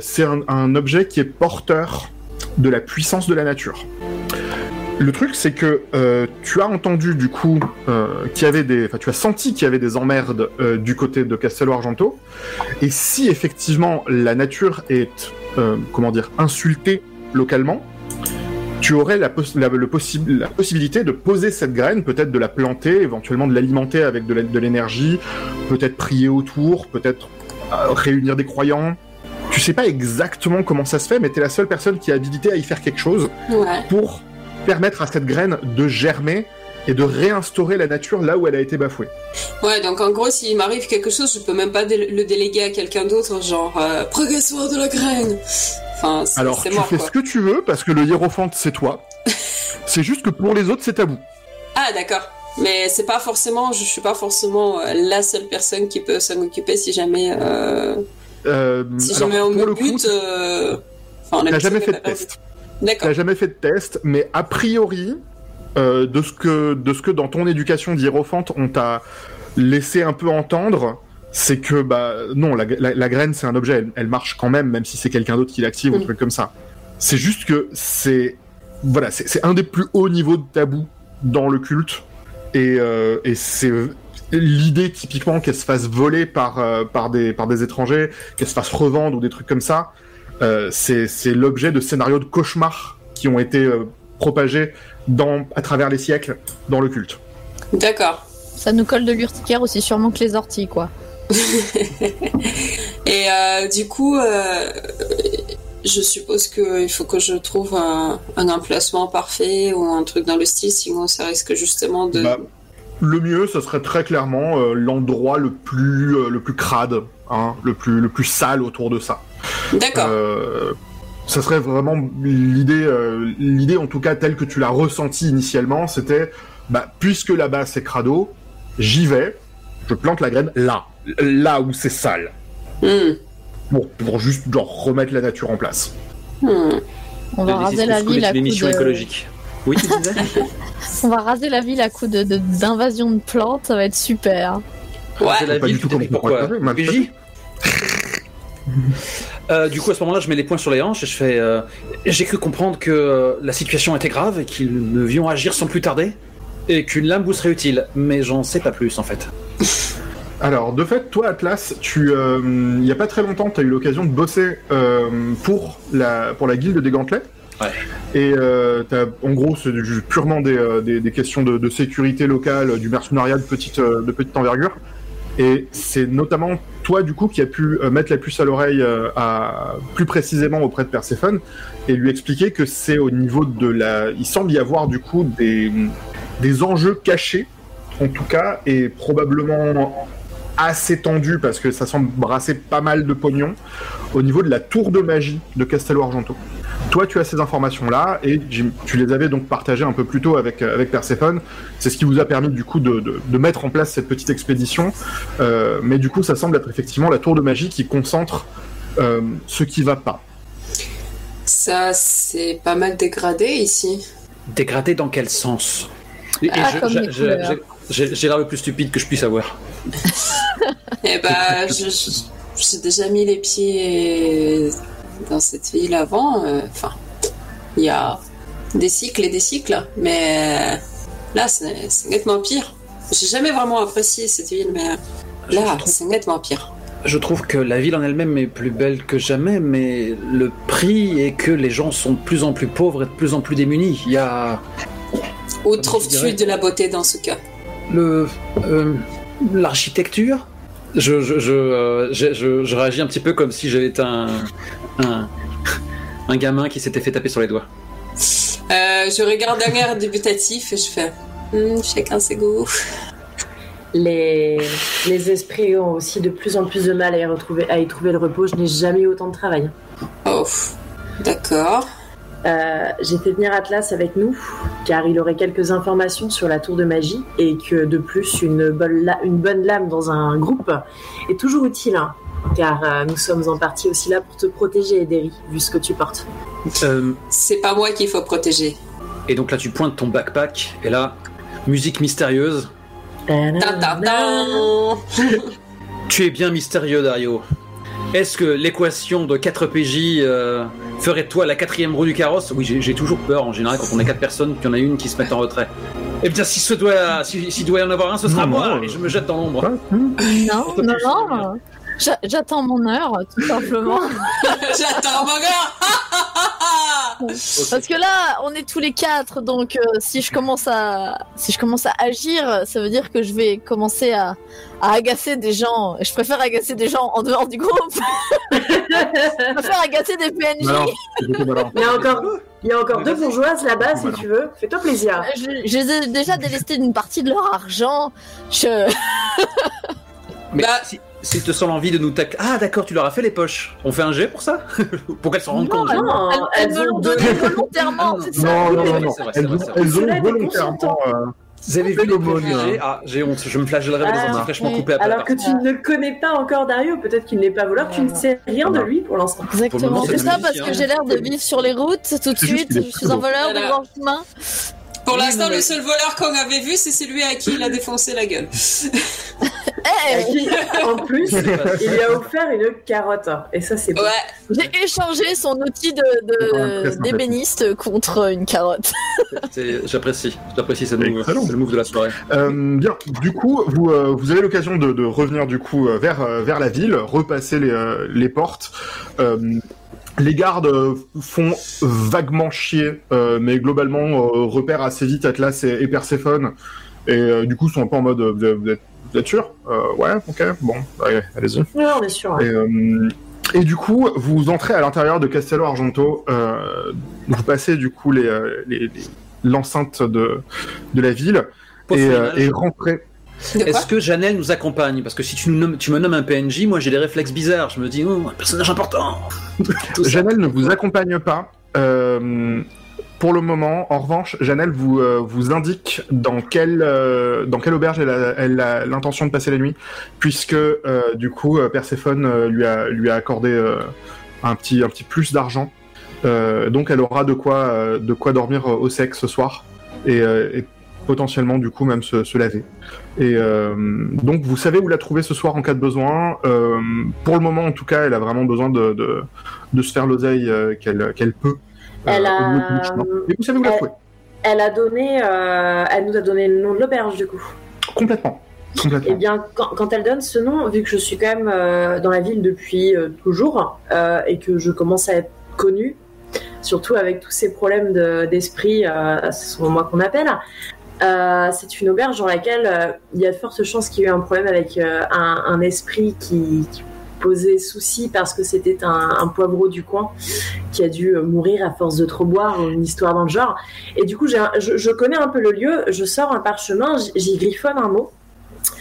C'est un, un objet qui est porteur de la puissance de la nature. Le truc, c'est que euh, tu as entendu du coup euh, qu'il y avait des, enfin, tu as senti qu'il y avait des emmerdes euh, du côté de Castello Argento. Et si effectivement la nature est, comment dire, insultée localement, tu aurais la, le la possibilité de poser cette graine, peut-être de la planter, éventuellement de l'alimenter avec de l'énergie, peut-être prier autour, peut-être réunir des croyants. Tu sais pas exactement comment ça se fait, mais t'es la seule personne qui est habilitée à y faire quelque chose Ouais. pour permettre à cette graine de germer et de réinstaurer la nature là où elle a été bafouée. Ouais, donc en gros, s'il m'arrive quelque chose, je peux même pas dé- le déléguer à quelqu'un d'autre, genre, euh, progresse-toi de la graine. Enfin, Alors tu mort, fais quoi. ce que tu veux parce que le hiérophante c'est toi. c'est juste que pour les autres c'est tabou. Ah, d'accord. Mais c'est pas forcément, je suis pas forcément euh, la seule personne qui peut s'en occuper si jamais, euh, Euh, si alors, jamais on me bute. euh, Enfin, t'as jamais fait de test. D'accord. T'as jamais fait de test, mais a priori, euh, de ce que de ce que dans ton éducation d'hiérophante on t'a laissé un peu entendre, c'est que bah non, la, la- la graine c'est un objet, elle, elle marche quand même, même si c'est quelqu'un d'autre qui l'active ou un Mm. truc comme ça. C'est juste que c'est voilà, c'est c'est un des plus hauts niveaux de tabou dans le culte, et, euh, et c'est l'idée typiquement qu'elle se fasse voler par euh, par des par des étrangers, qu'elle se fasse revendre ou des trucs comme ça. Euh, c'est l'objet de scénarios de cauchemars qui ont été euh, propagés dans, à travers les siècles dans le culte. D'accord. Ça nous colle de l'urticaire aussi sûrement que les orties, quoi. Et euh, du coup, euh, je suppose qu'il faut que je trouve un, un emplacement parfait ou un truc dans le style, sinon ça risque justement de. Bah, le mieux, ce serait très clairement euh, l'endroit le plus euh, le plus crade, hein, le plus le plus sale autour de ça. D'accord. Euh, ça serait vraiment l'idée, euh, l'idée en tout cas telle que tu l'as ressentie initialement, c'était, bah, puisque là-bas c'est crado, j'y vais, je plante la graine là, là où c'est sale, Hmm. pour, pour juste genre remettre la nature en place. Hmm. On va raser la ville à coup de... écologique. Oui, tu disais On va raser la ville à coup de de- d'invasion de, plantes, ça va être super. Ouais. La Pas ville, du tout comme pourquoi. PJ Euh, du coup, à ce moment-là, je mets les poings sur les hanches et je fais. euh, J'ai cru comprendre que euh, la situation était grave et qu'ils devions agir sans plus tarder et qu'une lame vous serait utile, mais j'en sais pas plus en fait. Alors, de fait, toi, Atlas, tu, euh, il y a pas très longtemps, tu as eu l'occasion de bosser pour la pour la guilde des gantelets. Ouais. Et euh, t'as- en gros, c'est purement des, des, des questions de, de sécurité locale, du mercenariat de petite de petite envergure. Et c'est notamment toi, du coup, qui a pu euh, mettre la puce à l'oreille euh, plus précisément auprès de Perséphone et lui expliquer que c'est au niveau de la. Il semble y avoir du coup des enjeux cachés, en tout cas, et probablement assez tendu parce que ça semble brasser pas mal de pognon au niveau de la tour de magie de Castello Argento. Toi, tu as ces informations-là et tu les avais donc partagées un peu plus tôt avec, euh, avec Perséphone. C'est ce qui vous a permis du coup de, de- de mettre en place cette petite expédition. Euh, mais du coup, ça semble être effectivement la tour de magie qui concentre euh, ce qui va pas. Ça, c'est pas mal dégradé ici. Dégradé dans quel sens? Et- et Ah, je- comme je- les je- couleurs. je- J'ai l'air le plus stupide que je puisse avoir. Eh bah, j'ai déjà mis les pieds dans cette ville avant. euh, Enfin, il y a des cycles et des cycles, mais là, c'est nettement pire. J'ai jamais vraiment apprécié cette ville, mais là, trouve- c'est nettement pire. Je trouve que la ville en elle-même est plus belle que jamais, mais le prix est que les gens sont de plus en plus pauvres et de plus en plus démunis. Il y a Où trouves-tu de la beauté dans ce cas le euh, l'architecture. Je je, je, euh, je, je- je réagis un petit peu comme si j'avais été un, un un gamin qui s'était fait taper sur les doigts. Euh, Je regarde un air débutatif et je fais Hmm, chacun ses goûts. Les, les esprits ont aussi de plus en plus de mal à y, retrouver, à y trouver le repos. Je n'ai jamais eu autant de travail. Oh, d'accord. Euh, J'ai fait venir Atlas avec nous, car il aurait quelques informations sur la tour de magie, et que de plus, une bonne, la- une bonne lame dans un groupe est toujours utile hein, car euh, nous sommes en partie aussi là pour te protéger, Ederi, vu ce que tu portes. Euh, C'est pas moi qu'il faut protéger. et donc là, tu pointes ton backpack, et là, musique mystérieuse. Tu es bien mystérieux, Dario. Est-ce que l'équation de 4 PJ euh, ferait de toi la quatrième roue du carrosse? Oui, j'ai toujours peur en général quand on est 4 personnes, qu'il y en a une qui se met en retrait. Eh bien, si ce doit, si, doit y en avoir un, ce sera Non, moi, non, et je me jette dans l'ombre. Non, non, non. J'a- J'attends mon heure, tout simplement. J'attends mon gars. Parce que là, on est tous les quatre, donc euh, si je commence à si je commence à agir, ça veut dire que je vais commencer à, à agacer des gens. Je préfère agacer des gens en dehors du groupe. je préfère agacer des PNJ. Il y a encore, il y a encore deux bourgeoises là-bas, si tu veux. Fais-toi plaisir. Je, je les ai déjà délestés d'une partie de leur argent. Je... Mais Bah- si, s'il te sent l'envie de nous tac... Ah, d'accord, tu leur as fait les poches. On fait un jet pour ça Pour qu'elles s'en rendent compte. Non, elles- elles elles me ont l'ont donné- volontairement. Non, non, non, non. Elles vrai, ont, volontairement. euh, Vous avez vu les hein. Ah, j'ai honte, je me flagellerai avec des oui. coupés après. Alors que tu ne connais pas encore Dario, peut-être qu'il n'est pas voleur, tu ne sais rien de lui pour l'instant. Le Exactement. C'est ça parce que j'ai l'air de vivre sur les routes tout de suite. Je suis un voleur de Voilà. grand chemin. Pour l'instant, le seul voleur qu'on avait vu, c'est celui à qui il a défoncé la gueule. Qui, en plus, il lui a offert une carotte. Et ça, c'est bon. Ouais. j'ai échangé son outil de, très de d'ébéniste contre une carotte. J'apprécie, j'apprécie, c'est le move, le move de la soirée. Euh, bien, du coup, vous, euh, vous avez l'occasion de, de revenir du coup euh, vers, vers la ville, repasser les, euh, les portes. Euh, les gardes font vaguement chier, euh, mais globalement euh, repèrent assez vite Atlas et, et Perséphone, et euh, du coup sont un peu en mode euh, vous êtes, vous êtes, sûr? Euh, Ouais, ok, bon, allez, allez-y. Ouais, on est sûr. Et, euh, et du coup, vous entrez à l'intérieur de Castello Argento. Euh, vous passez du coup les, les- les- l'enceinte de, de la ville et, euh, rentrez. Est-ce que Janelle nous accompagne? Parce que si tu, nous nommes- tu me nommes un PNJ, moi j'ai des réflexes bizarres. Je me dis, oh, un personnage important. Janelle ne vous accompagne pas. euh, pour le moment, en revanche, Janelle vous, euh, vous indique dans quelle, euh, dans quelle auberge elle a elle a l'intention de passer la nuit, puisque euh, du coup, euh, Perséphone euh, lui, a, lui a accordé euh, un, petit, un petit plus d'argent. Donc elle aura de quoi, de quoi dormir au sec ce soir et, et potentiellement du coup même se, se laver. Et donc vous savez où la trouver ce soir en cas de besoin. Pour le moment en tout cas, elle a vraiment besoin de, de, de se faire l'oseille qu'elle qu'elle peut. Euh, Elle a- au milieu du chemin. Et vous savez où la elle- trouver Elle a donné, euh, elle nous a donné le nom de l'auberge du coup. Complètement. Eh bien, quand, quand elle donne ce nom, vu que je suis quand même euh, dans la ville depuis euh, toujours euh, et que je commence à être connue, surtout avec tous ces problèmes de- d'esprit, c'est souvent moi qu'on appelle. c'est une auberge dans laquelle il y a de fortes chances qu'il y ait eu un problème avec un, un esprit qui, qui posait souci parce que c'était un, poivreau du coin qui a dû euh, mourir à force de trop boire, une histoire dans le genre. Et du coup, je, connais un peu le lieu, je sors un parchemin, j'y griffonne un mot.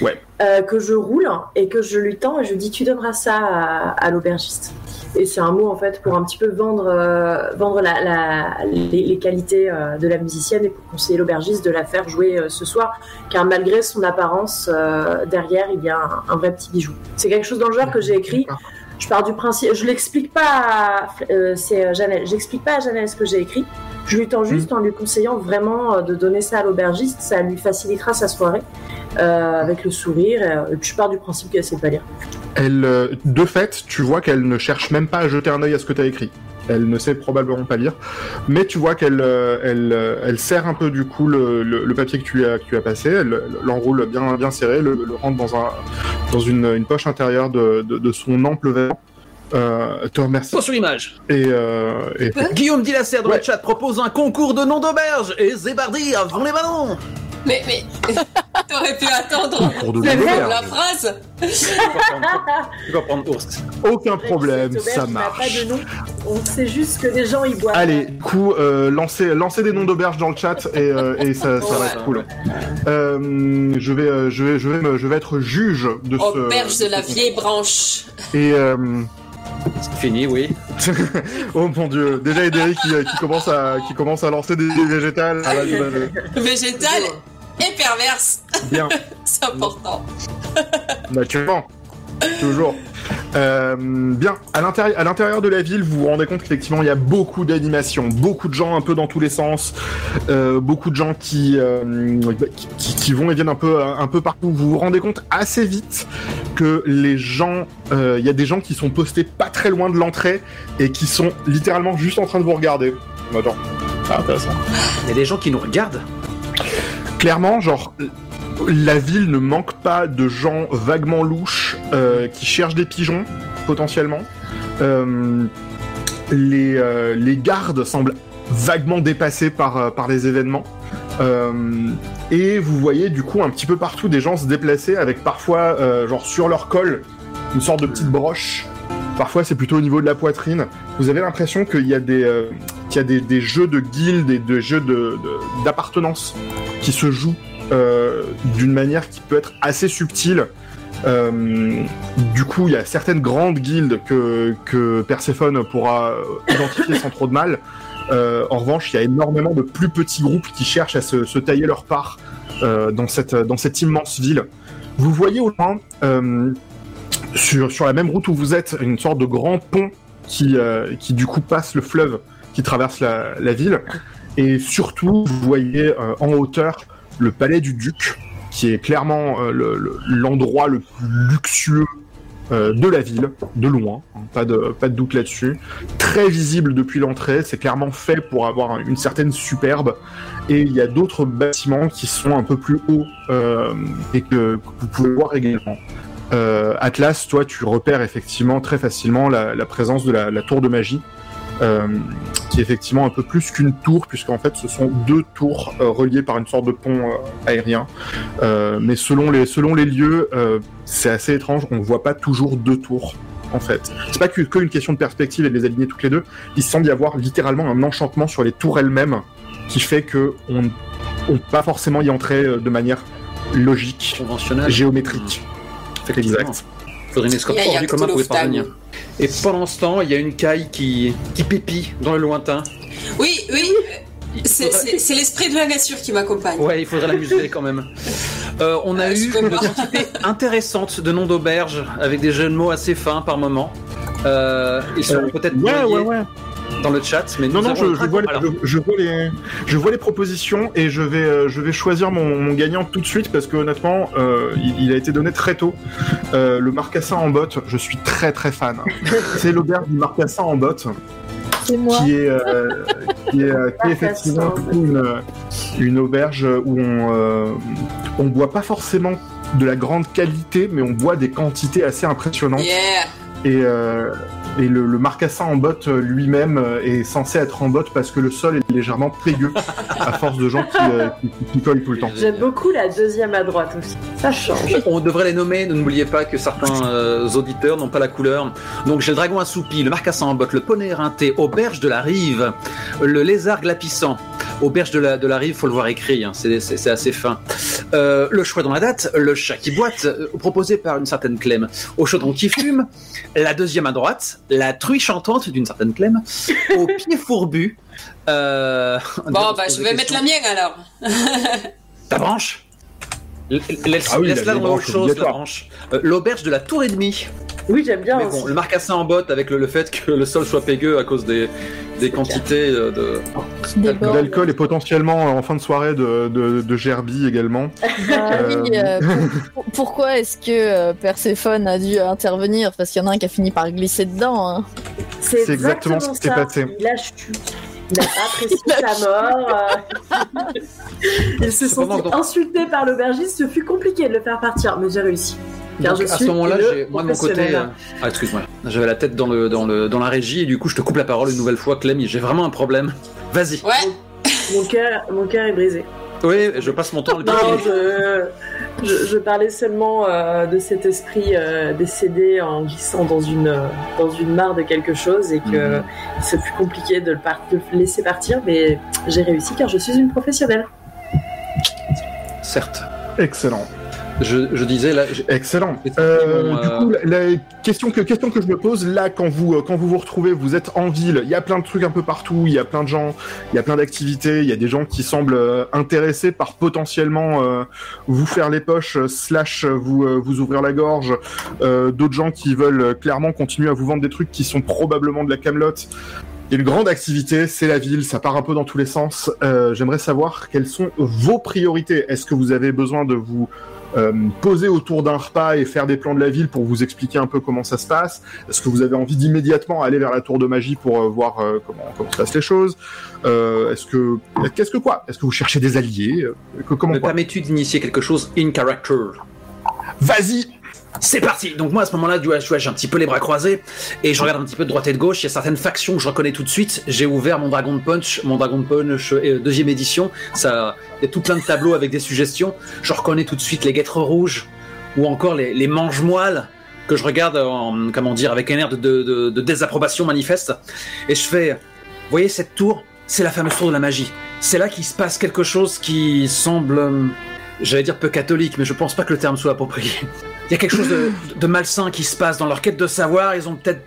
Ouais. euh, que je roule et que je lui tends et je lui dis tu donneras ça à, à l'aubergiste. Et c'est un mot en fait pour un petit peu vendre, euh, vendre la, la- les, les qualités euh, de la musicienne et pour conseiller l'aubergiste de la faire jouer ce soir, car malgré son apparence, derrière il y a un, un vrai petit bijou. C'est quelque chose dans le genre que j'ai écrit. Je pars du principe, je l'explique pas, à, euh, c'est euh, Janelle, j'explique pas à Janelle ce que j'ai écrit. Je lui tends juste en lui conseillant vraiment euh, de donner ça à l'aubergiste, ça lui facilitera sa soirée euh, avec le sourire. et puis je pars du principe qu'elle sait pas lire. Elle, de fait, tu vois qu'elle ne cherche même pas à jeter un œil à ce que tu as écrit. Elle ne sait probablement pas lire, mais tu vois qu'elle euh, elle, euh, elle serre un peu du coup le, le- le papier que tu as, que tu as passé, elle l'enroule bien, bien serré, le, le rentre dans, un, dans une, une poche intérieure de, de, de son ample vêtement. Euh, te remercie. Soit sur l'image. Et, euh, et Guillaume Dilasser dans Ouais. le chat propose un concours de nom d'auberge et Zébardi avant les ballons. Mais, mais, t'aurais pu attendre pour de C'est vrai, l'auberge. la phrase. Tu vas prendre ours. Aucun problème, auberge ça n'a marche. pas de nom. On sait juste que des gens y boivent. Allez, du coup, euh, lancez, lancez des noms d'auberges dans le chat et, euh, et ça, ça va Ouais. être cool. Euh, je vais, je vais, je vais, me- je vais être juge de ce. Auberge de la vieille branche. Et euh, C'est fini, oui. oh mon dieu, déjà Ederi qui, qui commence à, qui commence à lancer des, des végétales. Ah, vas-y, vas-y. Végétale et perverse. Bien, C'est important. naturellement, toujours. Euh, bien, à l'intérieur, à l'intérieur de la ville, vous vous rendez compte qu'effectivement, il y a beaucoup d'animations, beaucoup de gens un peu dans tous les sens, euh, beaucoup de gens qui, euh, qui, qui vont et viennent un peu, un peu partout. Vous vous rendez compte assez vite que les gens, euh, il y a des gens qui sont postés pas très loin de l'entrée et qui sont littéralement juste en train de vous regarder. Attends, ah, intéressant. Il y a des gens qui nous regardent. Clairement, genre, la ville ne manque pas de gens vaguement louches euh, qui cherchent des pigeons, potentiellement. Euh, les, euh, les gardes semblent vaguement dépassés par, par les événements. Et vous voyez du coup un petit peu partout des gens se déplacer avec parfois, genre sur leur col, une sorte de petite broche. Parfois c'est plutôt au niveau de la poitrine. Vous avez l'impression qu'il y a des, qu'il y a des, jeux de guildes et de jeux de- de- d'appartenance qui se jouent euh, d'une manière qui peut être assez subtile. Euh, du coup, il y a certaines grandes guildes que, Perséphone pourra euh, identifier sans trop de mal. En revanche, il y a énormément de plus petits groupes qui cherchent à se, tailler leur part dans, cette, immense ville. Vous voyez au loin, sur, la même route où vous êtes, une sorte de grand pont qui, du coup passe le fleuve qui traverse la ville. Et surtout, vous voyez euh, en hauteur le palais du duc, qui est clairement euh, le- le- l'endroit le, plus luxueux euh, de la ville, de loin, hein, pas de, pas de doute là-dessus. Très visible depuis l'entrée, c'est clairement fait pour avoir une certaine superbe. Et il y a d'autres bâtiments qui sont un peu plus hauts et que, vous pouvez voir également. Atlas, toi, tu repères effectivement très facilement la, présence de la, tour de magie, qui est effectivement un peu plus qu'une tour, puisqu'en fait, ce sont deux tours euh, reliées par une sorte de pont euh, aérien. Euh, mais selon les, selon les lieux, euh, c'est assez étrange, on ne voit pas toujours deux tours. En fait, c'est pas que, que une question de perspective et de les aligner toutes les deux. Il semble y avoir littéralement un enchantement sur les tours elles-mêmes qui fait que on ne peut pas forcément y entrer euh, de manière logique, Conventionnels. géométrique. Effectivement. Exact. Faudrait une escorte hors du commun pour y parvenir. Et pendant ce temps, il y a une caille qui, qui pépit dans le lointain. Oui, oui. C'est faudrait- l'esprit de la nature qui m'accompagne. Ouais, il faudrait la museler quand même. Euh, on a Euh, eu une quantité intéressante de noms d'auberges avec des jeux de mots assez fins par moment. Euh, ils sont Euh, peut-être Ouais, ouais, ouais. Dans le chat, mais Non, non, je, vois les, je, je vois les, je vois les propositions et je vais, euh, je vais choisir mon, mon gagnant tout de suite parce que honnêtement, euh, il, il a été donné très tôt. Euh, le marcassin en botte, je suis très très fan. C'est l'auberge du marcassin en botte C'est moi. qui est, euh, qui est, qui est effectivement une, une auberge où on, euh, on boit pas forcément de la grande qualité, mais on boit des quantités assez impressionnantes. Yeah. Et, euh, et le, le marcassin en botte euh, lui-même euh, est censé être en botte parce que le sol est légèrement pégueux à force de gens qui, euh, qui, qui picolent tout le temps. J'aime beaucoup la deuxième à droite aussi. Ça change. On devrait les nommer, n'oubliez pas que certains euh, auditeurs n'ont pas la couleur. Donc j'ai le dragon assoupi, le marcassin en botte, le poney éreinté, auberge de la rive, le lézard glapissant. Auberge de la, de la rive, faut le voir écrit, hein, c'est c'est- c'est assez fin. Euh, le choix dans la date, le chat qui boite, euh, proposé par une certaine Clem. Au chaudron qui fume, la deuxième à droite, la truie chantante d'une certaine Clem, au pied fourbu. Euh, Bon, bah, je vais mettre la mienne alors. ta branche Laisse, Ah oui, laisse-la la dans autre branche chose, la obligatoire. branche. Euh, L'auberge de la tour et demie. Oui, j'aime bien Mais aussi. bon, le marcassin en botte avec le, le fait que le sol soit pégueux à cause des, des quantités euh, de. D'alcool et potentiellement en fin de soirée de, de, également. Bah oui, euh, pour- pour- pourquoi est-ce que Perséphone a dû intervenir? Parce qu'il y en a un qui a fini par glisser dedans. hein. C'est exactement ce qui s'est passé. Il a chuté. Il n'a pas apprécié sa mort. euh. Il se sentit donc- insulté par l'aubergiste. Ce fut compliqué de le faire partir, mais j'ai réussi. Car Donc, je à ce moment-là, moi de mon côté. euh, Ah, excuse-moi. J'avais la tête dans, le, dans, le, dans la régie et du coup, je te coupe la parole une nouvelle fois, Clem. J'ai vraiment un problème. Vas-y. Ouais. Mon cœur, mon cœur est brisé. Oui, je passe mon temps à le Non, je, je, je parlais seulement euh, de cet esprit euh, décédé en glissant dans une, euh, dans une mare de quelque chose et que Mhm. ce fut compliqué de le, par- de le laisser partir, mais j'ai réussi car je suis une professionnelle. Certes. Excellent. Je, je disais là. Excellent. Euh, du euh, coup, la, la question que question que je me pose là, quand vous euh, quand vous vous retrouvez, vous êtes en ville. Il y a plein de trucs un peu partout. Il y a plein de gens. Il y a plein d'activités. Il y a des gens qui semblent euh, intéressés par potentiellement euh, vous faire les poches euh, slash euh, vous euh, vous ouvrir la gorge. Euh, D'autres gens qui veulent euh, clairement continuer à vous vendre des trucs qui sont probablement de la camelote. Il y a une grande activité, c'est la ville, ça part un peu dans tous les sens. Euh, J'aimerais savoir quelles sont vos priorités. Est-ce que vous avez besoin de vous euh, poser autour d'un repas et faire des plans de la ville pour vous expliquer un peu comment ça se passe. Est-ce que vous avez envie d'immédiatement aller vers la tour de magie pour euh, voir euh, comment, comment se passent les choses? Euh, Est-ce que qu'est-ce que quoi? Est-ce que vous cherchez des alliés? Que- Comment Me permets-tu d'initier quelque chose in character? Vas-y C'est parti Donc moi à ce moment-là, vois, j'ai un petit peu les bras croisés et je regarde un petit peu de droite et de gauche. Il y a certaines factions que je reconnais tout de suite. J'ai ouvert mon Dragon Punch, mon Dragon Punch euh, deuxième édition. Ça, il y a tout plein de tableaux avec des suggestions. Je reconnais tout de suite les guêtres rouges ou encore les, les mange-moelles que je regarde en, comment dire, avec un air de, de- désapprobation manifeste. Et je fais, vous voyez cette tour? C'est la fameuse tour de la magie. C'est là qu'il se passe quelque chose qui semble, euh, j'allais dire peu catholique, mais je pense pas que le terme soit approprié. Il y a quelque chose de, malsain qui se passe dans leur quête de savoir. Ils ont peut-être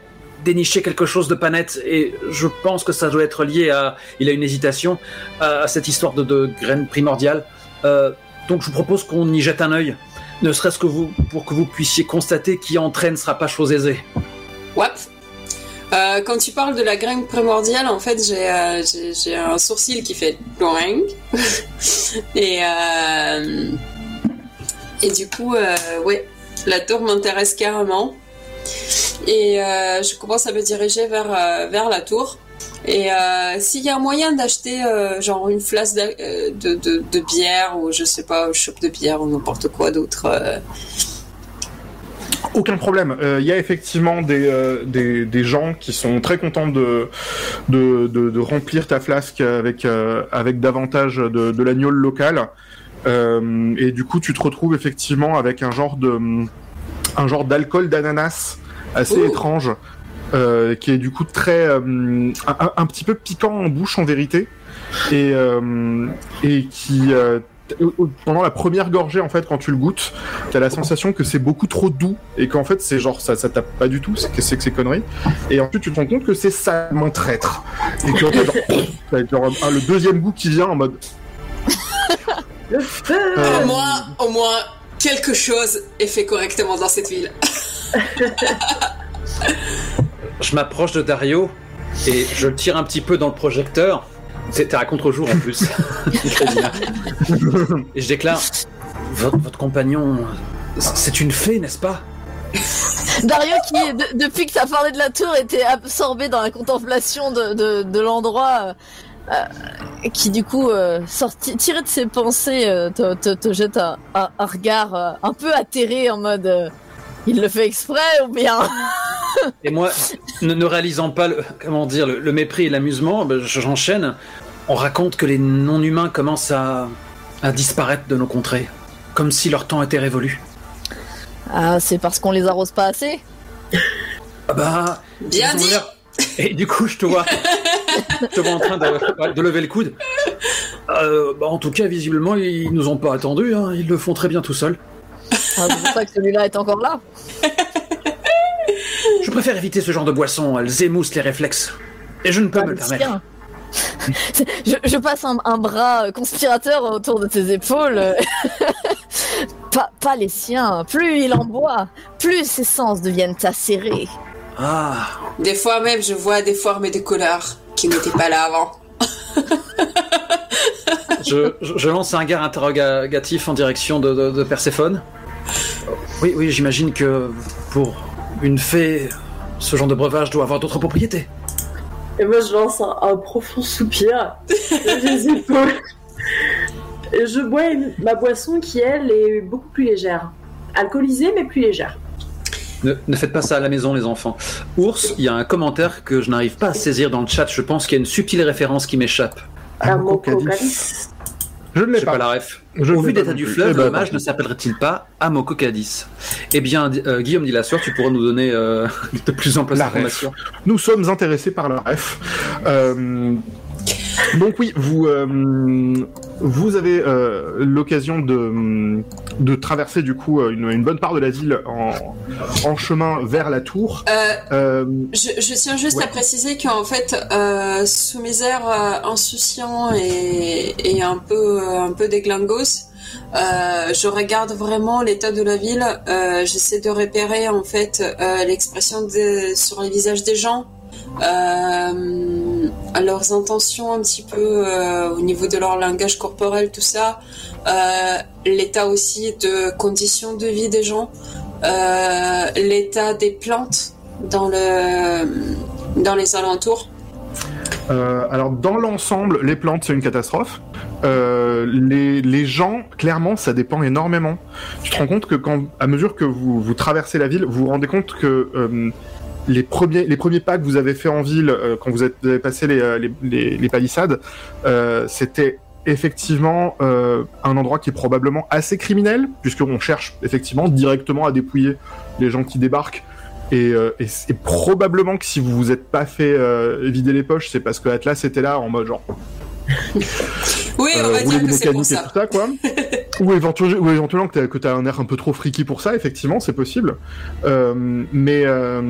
déniché quelque chose de pas net et je pense que ça doit être lié à. Il a une hésitation à, cette histoire de, de graines primordiales. Euh, donc je vous propose qu'on y jette un œil, ne serait-ce que pour que vous puissiez constater qui entraîne ne sera pas chose aisée. Wap. Euh, quand tu parles de la graine primordiale, en fait, j'ai euh, j'ai- un sourcil qui fait et euh, et du coup, ouais, la tour m'intéresse carrément. Et je commence à me diriger vers vers la tour. Et s'il y a un moyen d'acheter genre une flasque de, de, bière ou je sais pas, un shop de bière ou n'importe quoi d'autre. Aucun problème. Euh, Il y a effectivement des, euh, des, des gens qui sont très contents de, de, de, de remplir ta flasque avec, euh, avec davantage de, de l'agnole local. Euh, et du coup, tu te retrouves effectivement avec un genre de un genre d'alcool d'ananas assez Ouh. étrange, euh, qui est du coup très euh, un, un- petit peu piquant en bouche en vérité, et et, et qui euh, pendant la première gorgée en fait quand tu le goûtes t'as la sensation que c'est beaucoup trop doux et qu'en fait c'est genre ça ça tape pas du tout c'est que c'est que c'est conneries et ensuite tu te rends compte que c'est salement traître et que genre, genre un- le deuxième goût qui vient en mode Euh, Au moins, au moins, quelque chose est fait correctement dans cette ville. Je m'approche de Dario et je le tire un petit peu dans le projecteur. C'était à contre-jour en plus. Et je déclare votre, votre compagnon, c'est une fée, n'est-ce pas? Dario qui, de- depuis que t'as parlé de la tour, était absorbé dans la contemplation de, de, de l'endroit, euh, euh, qui du coup, euh, sorti, tiré de ses pensées, euh, te, te, te jette un, un- un regard euh, un peu atterré en mode, euh, il le fait exprès ou bien? Et moi, ne, ne réalisant pas le, comment dire, le, le mépris et l'amusement, ben, j'enchaîne. On raconte que les non-humains commencent à, à disparaître de nos contrées, comme si leur temps était révolu. Ah, c'est parce qu'on les arrose pas assez? Ah bah, Bien dit Et du coup, je te vois, je te vois en train de, de lever le coude. Euh, bah, en tout cas, visiblement, ils nous ont pas attendus. hein. Ils le font très bien tout seuls. Ah, C'est pour ça que celui-là est encore là. Je préfère éviter ce genre de boisson. Elles émoussent les réflexes. Et je ne peux Pas me le permettre. je, je passe un, un bras euh, conspirateur autour de tes épaules. pas, pas les siens. Plus il en boit, plus ses sens deviennent acérés. Ah, Des fois même, je vois des formes et des couleurs qui n'étaient pas là avant. je, je- je lance un regard interrogatif en direction de, de- de Perséphone. Oui, oui, j'imagine que pour une fée, ce genre de breuvage doit avoir d'autres propriétés. Et moi, je lance un, un profond soupir les épaules. Et je bois une- ma boisson qui, elle, est beaucoup plus légère. Alcoolisée, mais plus légère. Ne, ne faites pas ça à la maison, les enfants. Ours, il y a un commentaire que je n'arrive pas à saisir dans le chat. Je pense qu'il y a une subtile référence qui m'échappe. Amococalis. Je ne l'ai pas pas la ref. Je Au vu non du plus. fleuve, Eh ben, le ne s'appellerait-il pas Amokokadis Eh bien, euh, Guillaume dit la soeur, tu pourras nous donner euh, de plus en plus d'informations. Nous sommes intéressés par la ref. Euh, donc oui, vous, euh, vous avez euh, l'occasion de, de traverser du coup une, une bonne part de la ville en, en chemin vers la tour. Euh, Euh, je, je tiens juste Ouais. à préciser qu'en fait, euh, sous mes airs euh, insouciants et, et un peu un peu déglingos, euh, je regarde vraiment l'état de la ville. Euh, J'essaie de repérer en fait euh, l'expression sur les visages des gens, euh, leurs intentions un petit peu euh, au niveau de leur langage corporel, tout ça. Euh, l'état aussi de conditions de vie des gens, euh, l'état des plantes dans le dans les alentours. Alors dans l'ensemble, les plantes c'est une catastrophe. Les, les gens, clairement, ça dépend énormément. Tu te rends compte que quand, à mesure que vous, vous traversez la ville, vous vous rendez compte que les premiers les premiers pas que vous avez fait en ville euh, quand vous, êtes, vous avez passé les, euh, les, les, les palissades, euh, c'était effectivement euh, un endroit qui est probablement assez criminel puisqu'on cherche effectivement directement à dépouiller les gens qui débarquent. Et, probablement que si vous vous êtes pas fait vider les poches, c'est parce que Atlas était là en mode genre Oui, on va dire que c'est pour ça. tout ça, quoi. ou, éventuellement, ou éventuellement que que t'as un air un peu trop freaky pour ça, effectivement, c'est possible. Euh, mais euh,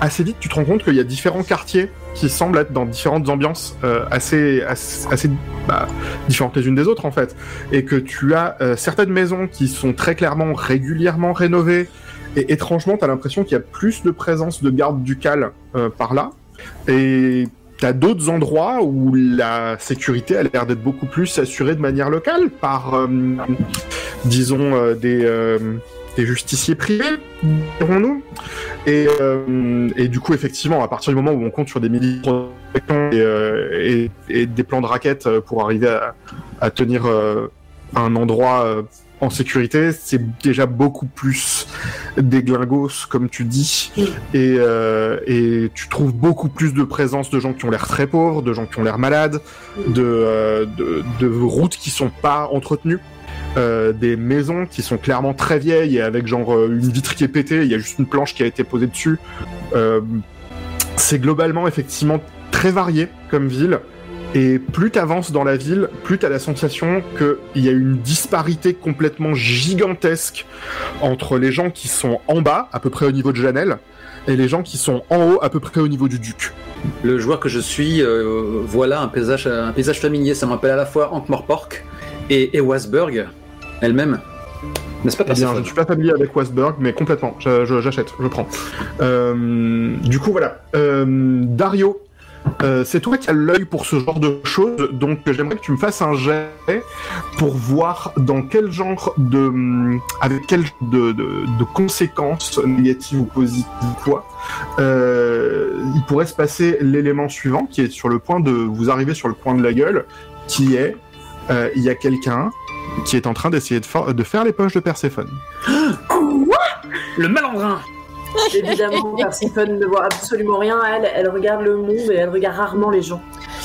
assez vite, tu te rends compte qu'il y a différents quartiers qui semblent être dans différentes ambiances euh, assez, assez, assez, bah, différentes les unes des autres, en fait. Et que tu as euh, certaines maisons qui sont très clairement régulièrement rénovées. Et étrangement, t'as l'impression qu'il y a plus de présence de gardes ducales euh, par là. Et T'as d'autres endroits où la sécurité a l'air d'être beaucoup plus assurée de manière locale par, euh, disons, euh, des, euh, des justiciers privés, dirons-nous. Et, euh, et du coup, effectivement, à partir du moment où on compte sur des milliers de protections et, euh, et- et des plans de raquettes euh, pour arriver à, à tenir euh, un endroit en sécurité, c'est déjà beaucoup plus des glingos, comme tu dis. Et, euh, et tu trouves beaucoup plus de présence de gens qui ont l'air très pauvres, de gens qui ont l'air malades, de, euh, de, de routes qui sont pas entretenues, euh, des maisons qui sont clairement très vieilles et avec genre euh, une vitre qui est pétée, il y a juste une planche qui a été posée dessus. Euh, c'est globalement effectivement très varié comme ville. Et plus t'avances dans la ville, plus t'as la sensation qu'il y a une disparité complètement gigantesque entre les gens qui sont en bas, à peu près au niveau de Janelle, et les gens qui sont en haut, à peu près au niveau du duc. Le joueur que je suis, euh, voilà un paysage, un paysage familier. Ça me rappelle à la fois Ankh-Morpork et, et Wasburg elle-même. N'est-ce pas Eh bien, je ne suis pas familier avec Westberg, mais complètement. Je- J'achète, je, prends. Euh, du coup, voilà. Euh, Dario, euh, c'est toi qui as l'œil pour ce genre de choses, donc j'aimerais que tu me fasses un jet pour voir dans quel genre de, avec quel de, de, de conséquences négatives ou positives quoi, euh, il pourrait se passer l'élément suivant qui est sur le point de vous arriver sur le point de la gueule, qui est il y a quelqu'un qui est en train d'essayer de, fa- de faire les poches de Perséphone. Le malandrin Évidemment, Perséphone ne voit absolument rien. Elle, elle regarde le monde et elle regarde rarement les gens.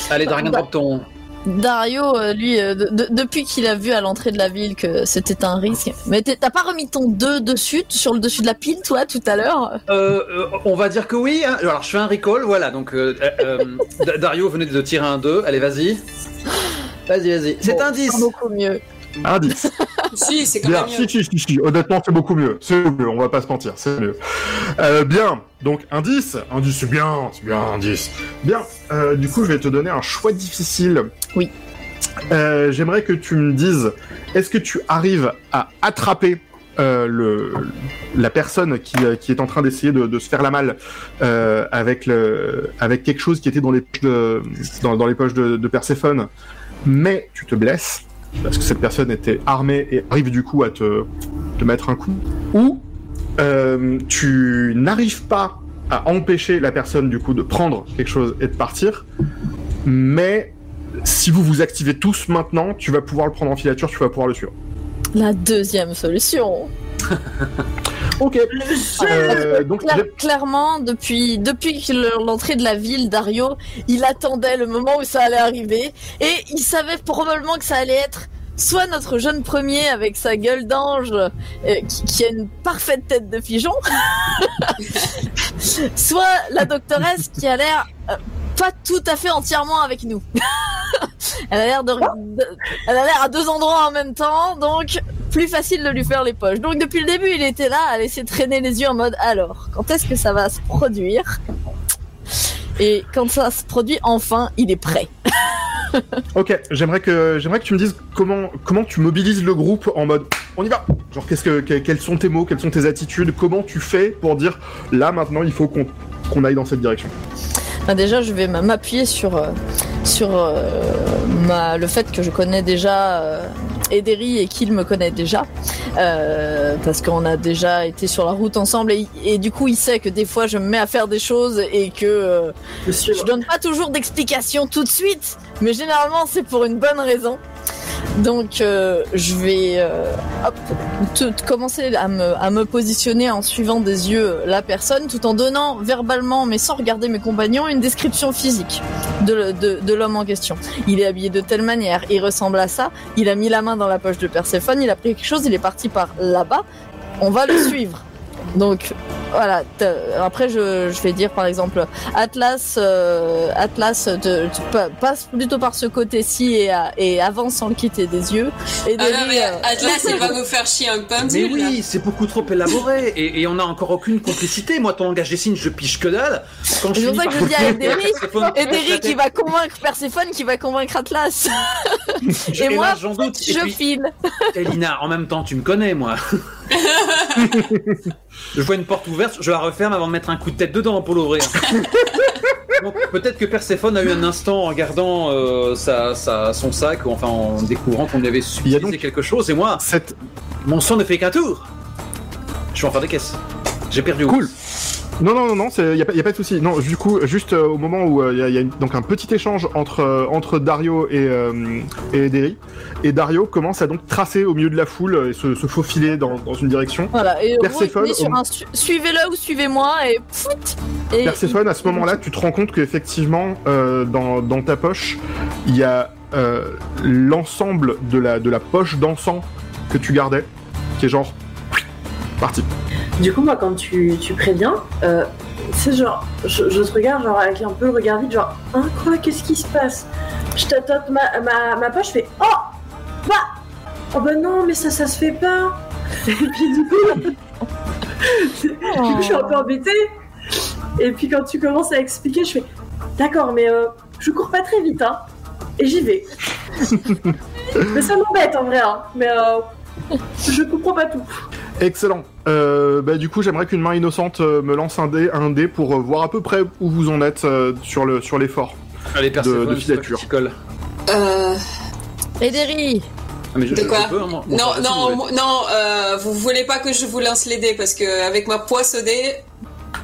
Allez, Dragon Bah- drop ton. Dario, euh, lui, euh, de- de- depuis qu'il a vu à l'entrée de la ville que c'était un risque. Mais t'as pas remis ton 2 dessus, sur le dessus de la pile, toi, tout à l'heure? Euh, euh, on va dire que oui. hein. Alors, je fais un recall, voilà. Donc, euh, euh, euh, Da- Dario venait de tirer un 2. Allez, vas-y. Vas-y, vas-y. C'est Bon, un 10. Beaucoup mieux. Un 10. Si, c'est quand Bien, même mieux. si, si, si, si. Honnêtement, c'est beaucoup mieux. C'est mieux, on va pas se mentir, c'est mieux. Euh, bien, donc un 10. Un 10, c'est bien, c'est bien, un 10. Bien, euh, du coup, je vais te donner un choix difficile. Oui. Euh, J'aimerais que tu me dises, est-ce que tu arrives à attraper euh, le, la personne qui, qui est en train d'essayer de, de se faire la malle euh, avec, le, avec quelque chose qui était dans les poches de, dans, dans les poches de, de Perséphone, mais tu te blesses parce que cette personne était armée et arrive du coup à te, mettre un coup, ou euh, tu n'arrives pas à empêcher la personne du coup de prendre quelque chose et de partir, mais si vous vous activez tous maintenant, tu vas pouvoir le prendre en filature, tu vas pouvoir le suivre. La deuxième solution. Ok. Euh, donc Cla- clairement, depuis, l'entrée de la ville, Dario, il attendait le moment où ça allait arriver. Et il savait probablement que ça allait être soit notre jeune premier avec sa gueule d'ange, euh, qui, qui a une parfaite tête de pigeon, soit la doctoresse qui a l'air euh, pas tout à fait entièrement avec nous. Elle a l'air à deux endroits en même temps, donc plus facile de lui faire les poches. Donc depuis le début, il était là à laisser traîner les yeux en mode alors, quand est-ce que ça va se produire? Et quand ça se produit, enfin, il est prêt. Ok, j'aimerais que j'aimerais que tu me dises comment comment tu mobilises le groupe en mode on y va. Genre qu'est-ce que que- quels sont tes mots, quelles sont tes attitudes, comment tu fais pour dire là maintenant il faut qu'on aille dans cette direction? Déjà, je vais m'appuyer sur euh, euh, le fait que je connais déjà euh, Ederi et qu'il me connaît déjà, euh, parce qu'on a déjà été sur la route ensemble et, et du coup, il sait que des fois, je me mets à faire des choses et que euh, je donne pas toujours d'explications tout de suite, mais généralement, c'est pour une bonne raison. Donc, euh, je vais euh, hop, te- te commencer à me, à me positionner en suivant des yeux la personne, tout en donnant verbalement, mais sans regarder mes compagnons, une description physique de, de, de l'homme en question. Il est habillé de telle manière, il ressemble à ça, il a mis la main dans la poche de Perséphone, il a pris quelque chose, il est parti par là-bas, on va le suivre. Donc voilà. Après, je, je vais dire par exemple Atlas, euh, Atlas, passe plutôt par ce côté-ci et, a- et avance sans le quitter des yeux. Et Ah non, mais euh, Atlas, il va nous faire chier un Mais pendule. là. oui, c'est beaucoup trop élaboré et, et on n'a encore aucune complicité. Moi, ton langage des signes, je piche que dalle. Quand C'est je pour ça finis que par je dis à Ederi, Perséphone, Ederi qui va convaincre Perséphone, qui va convaincre Atlas. Je- et là, moi, j'en doute. Et je puis, file. Elina, en même temps, tu me connais, moi. je vois une porte ouverte, je la referme avant de mettre un coup de tête dedans pour l'ouvrir. Donc, peut-être que Perséphone a eu un instant en regardant euh, sa, sa- son sac, ou enfin en découvrant qu'on lui avait donc- quelque chose, et moi, Cette mon sang ne fait qu'un tour. Je vais en faire des caisses. J'ai perdu. Cool. Non, non, non, non, il n'y a, pas- y a pas de souci. Non, du coup, juste euh, au moment où il y a, y a une- donc un petit échange entre, euh, entre Dario et, euh, et Ederi, et Dario commence à donc tracer au milieu de la foule euh, et se, se faufiler dans, dans une direction. Voilà. Et Perséphone, on est sur au- un su- suivez-le ou suivez-moi et pfft, et Perséphone, à ce moment-là, tu te rends compte qu'effectivement, euh, dans, dans ta poche, il y a euh, l'ensemble de la, de la poche d'encens que tu gardais, qui est genre parti. Du coup, moi, quand tu, tu préviens, euh, c'est genre, je, je te regarde genre avec un peu le regard vide, genre, hein, quoi, qu'est-ce qui se passe? Je tâtote ma, ma, ma poche, je fais, oh, bah, oh bah non, mais ça, ça se fait pas. Et puis du coup, du coup, je suis un peu embêtée. Et puis quand tu commences à expliquer, je fais, d'accord, mais euh, je cours pas très vite, hein, et j'y vais. mais ça m'embête en vrai, hein, mais euh, je comprends pas tout. Excellent. Euh, bah, du coup, j'aimerais qu'une main innocente euh, me lance un dé, un dé pour euh, voir à peu près où vous en êtes euh, sur le sur l'effort. Allez, de toi filature. Euh, Ederi. Ah, mais je, De quoi je peux, hein. Bon, non, ça, non, si vous non, euh, vous voulez pas que je vous lance les dés parce que avec ma poisse au dé,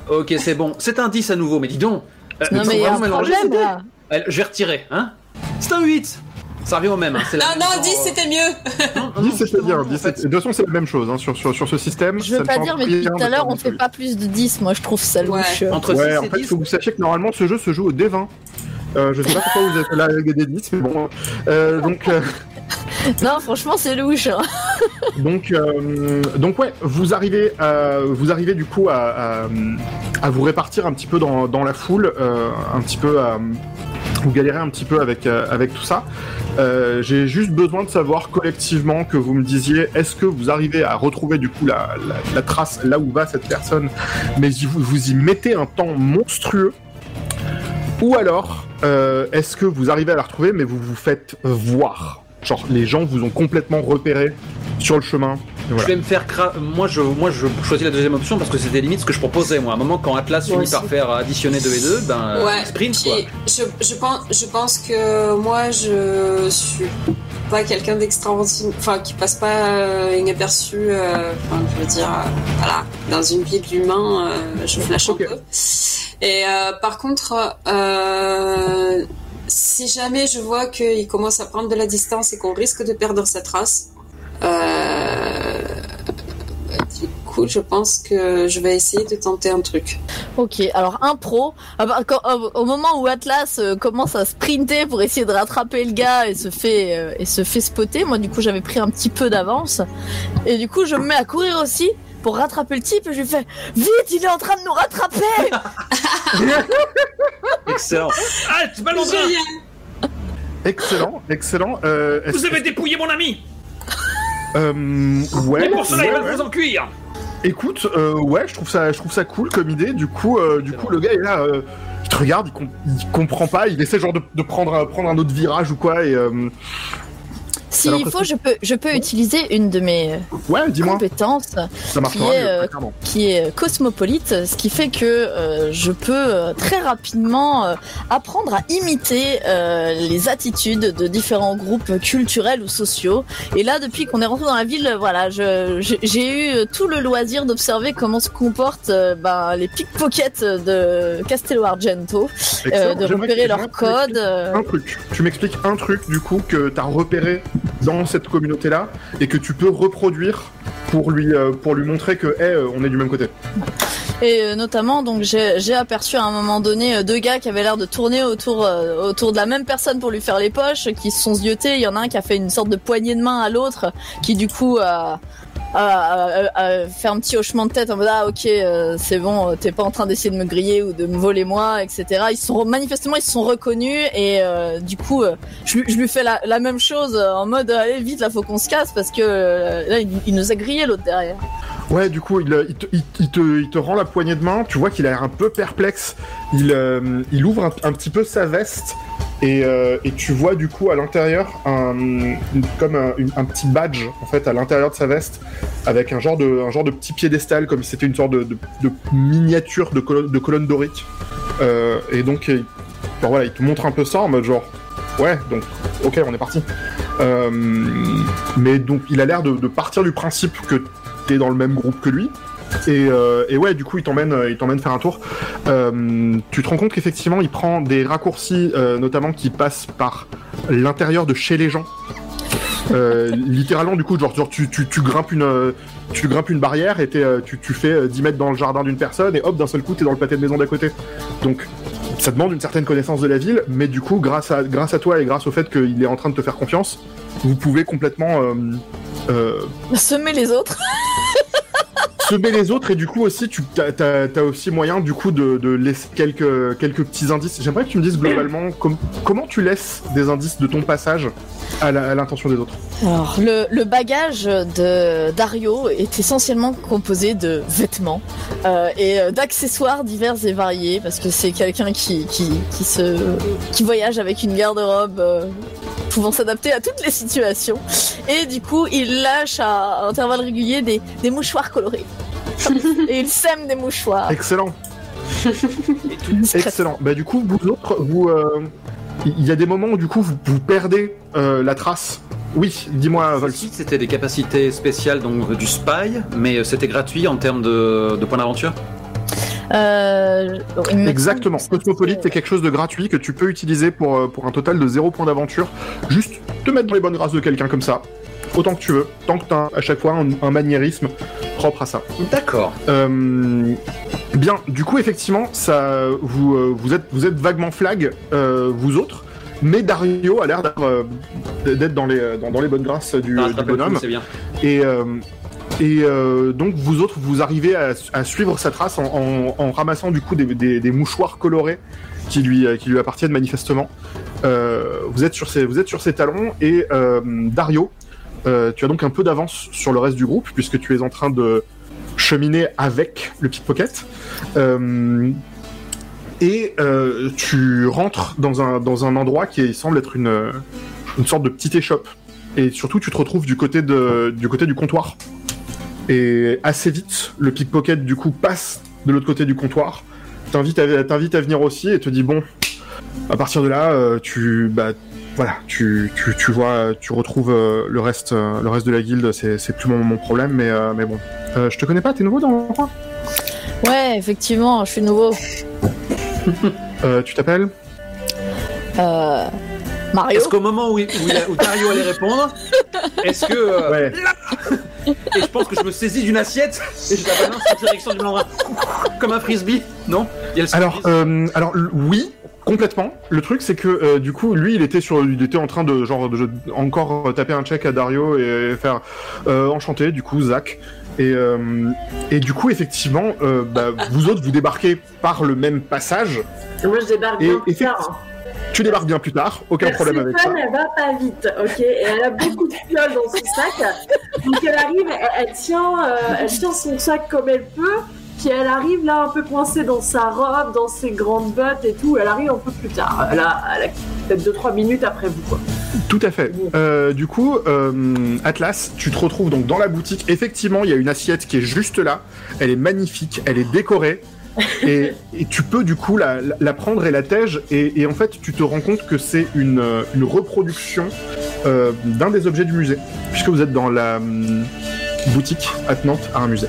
Ok, c'est bon. C'est un 10 à nouveau, mais dis donc. euh, Non mais il y a un problème là. Je vais retirer, hein C'est un 8 Ça revient au même. Hein. non, non, genre, 10 euh, c'était mieux. non, non, 10 c'était bien. en 10, fait, de toute façon, c'est la même chose hein, sur, sur, sur ce système. Je veux pas dire, mais depuis tout à l'heure, on fait pas plus de 10. Moi, je trouve ça Ouais. louche. Entre Ouais, 6 en et fait, il 10. faut que vous sachiez que normalement ce jeu se joue au D20. Euh, je sais pas pourquoi vous êtes là avec des 10, mais bon. Euh, donc, euh, Non, franchement, c'est louche. hein. donc, euh, donc ouais, vous arrivez, à, vous arrivez du coup à, à, à vous répartir un petit peu dans, dans la foule, euh, un petit peu à vous galérez un petit peu avec euh, avec tout ça. Euh, J'ai juste besoin de savoir collectivement que vous me disiez, est-ce que vous arrivez à retrouver du coup la, la, trace là où va cette personne, mais vous, vous y mettez un temps monstrueux, ou alors euh, est-ce que vous arrivez à la retrouver mais vous vous faites voir, genre les gens vous ont complètement repéré sur le chemin. Je vais me faire cra... moi je moi je choisis la deuxième option parce que c'était limite ce que je proposais moi. À un moment quand Atlas Moi finit par faire additionner 2 et 2, ben ouais. sprint quoi. Je, je pense, je pense que moi je suis pas quelqu'un d'extraordinaire, enfin qui passe pas euh, inaperçu. euh, Enfin, je veux dire, euh, voilà, dans une ville d'humain, euh, je flash Ok. un peu. Et euh, par contre, euh, si jamais je vois qu'il commence à prendre de la distance et qu'on risque de perdre sa trace, euh, je pense que je vais essayer de tenter un truc. Ok, alors un pro. ah bah, quand- au- moment où Atlas euh, commence à sprinter pour essayer de rattraper le gars et se fait euh, et se fait spotter, moi du coup j'avais pris un petit peu d'avance et du coup je me mets à courir aussi pour rattraper le type et je lui fais vite il est en train de nous rattraper. Excellent. Ah, tu. Excellent, excellent. Euh, Vous avez dépouillé mon ami euh, ouais, Et pour cela, ouais, il va ouais. vous en cuire Écoute, euh, ouais, je trouve ça, je trouve ça cool comme idée. Du coup, euh, du coup, vrai. le gars est là, euh, il te regarde, il, com- il comprend pas, il essaie genre de, de prendre, un- prendre un autre virage ou quoi. Et euh, S'il que faut, je peux, je peux utiliser une de mes ouais, dis-moi, compétences ça marche qui pas. est, euh, qui est euh, cosmopolite, ce qui fait que euh, je peux euh, très rapidement euh, apprendre à imiter euh, les attitudes de différents groupes culturels ou sociaux. Et là, depuis qu'on est rentré dans la ville, euh, voilà, j'ai eu euh, tout le loisir d'observer comment se comportent euh, ben, les pickpockets de Castello Argento, euh, de repérer tu codes. euh, Un truc. Tu m'expliques un truc du coup que t'as repéré dans cette communauté-là et que tu peux reproduire pour lui, euh, pour lui montrer que, hey, euh, on est du même côté. Et euh, notamment, donc j'ai aperçu à un moment donné deux gars qui avaient l'air de tourner autour autour de la même personne pour lui faire les poches, qui se sont ziotés. Il y en a un qui a fait une sorte de poignée de main à l'autre, qui du coup a fait un petit hochement de tête en mode ah ok euh, c'est bon, euh, t'es pas en train d'essayer de me griller ou de me voler moi, etc. Ils sont manifestement ils se sont reconnus et euh, du coup je, lui- fais la, même chose en mode allez vite là faut qu'on se casse parce que là il, nous a grillé l'autre derrière. Ouais, du coup, il, te, il te, il te rend la poignée de main. Tu vois qu'il a l'air un peu perplexe. Il, euh, il ouvre un, petit peu sa veste et, euh, et tu vois du coup à l'intérieur un, comme un, petit badge en fait à l'intérieur de sa veste avec un genre de, un genre de petit piédestal comme si c'était une sorte de, miniature de colonne, de dorique. Euh, et donc, genre, voilà, il te montre un peu ça en mode genre, ouais, donc, ok, on est parti. Mais donc, il a l'air de, de partir du principe que t'es dans le même groupe que lui. Et, euh, et ouais, du coup, il t'emmène, euh, il t'emmène faire un tour. Euh, tu te rends compte qu'effectivement, il prend des raccourcis, notamment qui passent par l'intérieur de chez les gens. Littéralement, du coup, tu, grimpes une, tu grimpes une barrière et tu, fais euh, 10 mètres dans le jardin d'une personne et hop, d'un seul coup, t'es dans le pâté de maison d'à côté. Donc, ça demande une certaine connaissance de la ville, mais du coup, grâce à, grâce à toi et grâce au fait qu'il est en train de te faire confiance, vous pouvez complètement Semer les autres. semer les autres et du coup aussi tu t'as aussi moyen du coup de, laisser quelques quelques petits indices. J'aimerais que tu me dises globalement com- comment tu laisses des indices de ton passage à, l'intention des autres. Alors, le, bagage de Dario est essentiellement composé de vêtements euh, et euh, d'accessoires divers et variés parce que c'est quelqu'un qui, qui, qui, voyage avec une garde-robe euh, pouvant s'adapter à toutes les situations. Et du coup, il lâche à intervalles réguliers des mouchoirs colorés. et il sème des mouchoirs. Excellent, excellent. Bah du coup vous autres vous euh, il y a des moments où du coup vous, vous perdez euh, la trace. Oui, dis-moi c'était des capacités spéciales, donc du spy, mais euh, c'était gratuit en termes de, de points d'aventure? Euh, Exactement. Cosmopolite, c'est quelque chose de gratuit que tu peux utiliser pour, pour un total de 0 points d'aventure. Juste te mettre dans les bonnes grâces de quelqu'un comme ça. Autant que tu veux. Tant que tu as à chaque fois un, un maniérisme propre à ça. D'accord. Euh, bien, du coup, effectivement, ça, vous, euh, vous, êtes, vous êtes vaguement flag, euh, vous autres. Mais Dario a l'air d'être, euh, d'être dans les, dans, dans les bonnes grâces du, Ah, du bonhomme. c'est bien. Et, euh, et euh, donc vous autres, vous arrivez à, à suivre sa trace en, en- en ramassant du coup des, des- des mouchoirs colorés qui lui, qui lui appartiennent manifestement. Euh, vous, êtes sur ses, vous êtes sur ses talons et euh, Dario, euh, tu as donc un peu d'avance sur le reste du groupe puisque tu es en train de cheminer avec le pickpocket. Euh, et euh, tu rentres dans un, dans un endroit qui semble être une, une sorte de petite échoppe. Et surtout, tu te retrouves du côté, de, du côté du comptoir. Et assez vite, le pickpocket, du coup, passe de l'autre côté du comptoir. T'invite à, à venir aussi et te dit bon, à partir de là, tu, bah, voilà, tu, tu, tu vois, tu retrouves euh, le reste, euh, le reste de la guilde. C'est, c'est plus mon, mon problème, mais, euh, mais bon. Euh, je te connais pas, t'es nouveau dans l'endroit Ouais, effectivement, je suis nouveau. euh, Tu t'appelles? Euh, Mario. Est-ce qu'au moment où, il- où, il a- où Dario allait répondre, est-ce que. euh, Ouais. Et je pense que je me saisis d'une assiette et je la balance en direction du lendemain. Comme un frisbee Non? Il y a le Alors, frisbee. euh, alors oui, complètement. Le truc, c'est que euh, du coup, lui, il était sur, il était en train de genre de, encore taper un check à Dario et faire euh, enchanté. Du coup, Zach. Et, euh, et du coup, effectivement, euh, bah, vous autres, vous débarquez par le même passage. Moi, je débarque Et bien plus tard. hein. Tu débarques bien plus tard, aucun problème avec ça. Perséphone, elle va pas vite, ok? Et elle a beaucoup de fioles dans son sac. Donc elle arrive, elle, elle tient, elle tient son sac comme elle peut. Puis elle arrive là un peu coincée dans sa robe, dans ses grandes bottes et tout. Elle arrive un peu plus tard. Elle a, peut-être 2-3 minutes après vous, quoi. Tout à fait. Euh, du coup, euh, Atlas, tu te retrouves donc dans la boutique. Effectivement, il y a une assiette qui est juste là. Elle est magnifique, elle est décorée. et, et tu peux du coup la, prendre et la tège. Et, et en fait, tu te rends compte que c'est une, euh, une reproduction euh, d'un des objets du musée. Puisque vous êtes dans la hum, boutique attenante à un musée.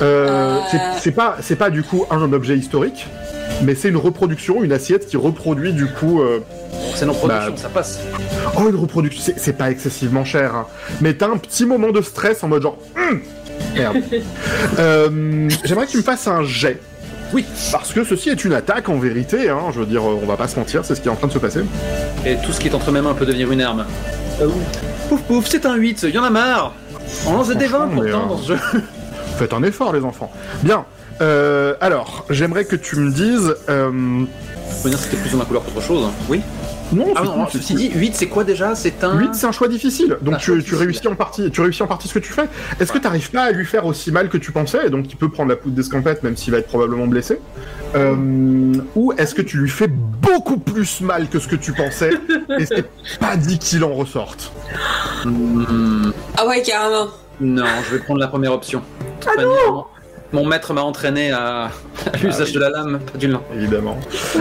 Euh, Euh. c'est- pas, c'est pas du coup un objet historique. Mais c'est une reproduction, une assiette qui reproduit du coup euh, C'est nos productions, Bah, ça passe. Oh, une reproduction, c'est- pas excessivement cher, hein. mais t'as un petit moment de stress en mode genre. Hum Merde. Euh, J'aimerais que tu me fasses un jet. Oui. Parce que ceci est une attaque en vérité, hein. je veux dire, on va pas se mentir, c'est ce qui est en train de se passer. Et tout ce qui est entre mes mains peut devenir une arme. Euh, pouf pouf, c'est un 8, y en a marre On lance des 20 Franchement, mais, pourtant euh, dans ce jeu. Faites un effort, les enfants. Bien. Euh, alors, j'aimerais que tu me dises. euh, Faut dire que c'était plus ou moins couleur qu'autre chose. hein. Oui Non, Ah c'est non, ceci dit, 8 c'est quoi déjà? C'est un. 8 c'est un choix difficile, donc tu, choix tu difficile. réussis en partie, tu réussis en partie ce que tu fais. Est-ce que tu n'arrives pas à lui faire aussi mal que tu pensais, et donc il peut prendre la poudre d'escampette même s'il va être probablement blessé, Euh, ou est-ce que tu lui fais beaucoup plus mal que ce que tu pensais? Et c'est pas dit qu'il en ressorte Ah ouais, carrément. Non, je vais prendre la première option. Pas ni- Mon maître m'a entraîné à, à l'usage de la lame, pas du lent. Évidemment.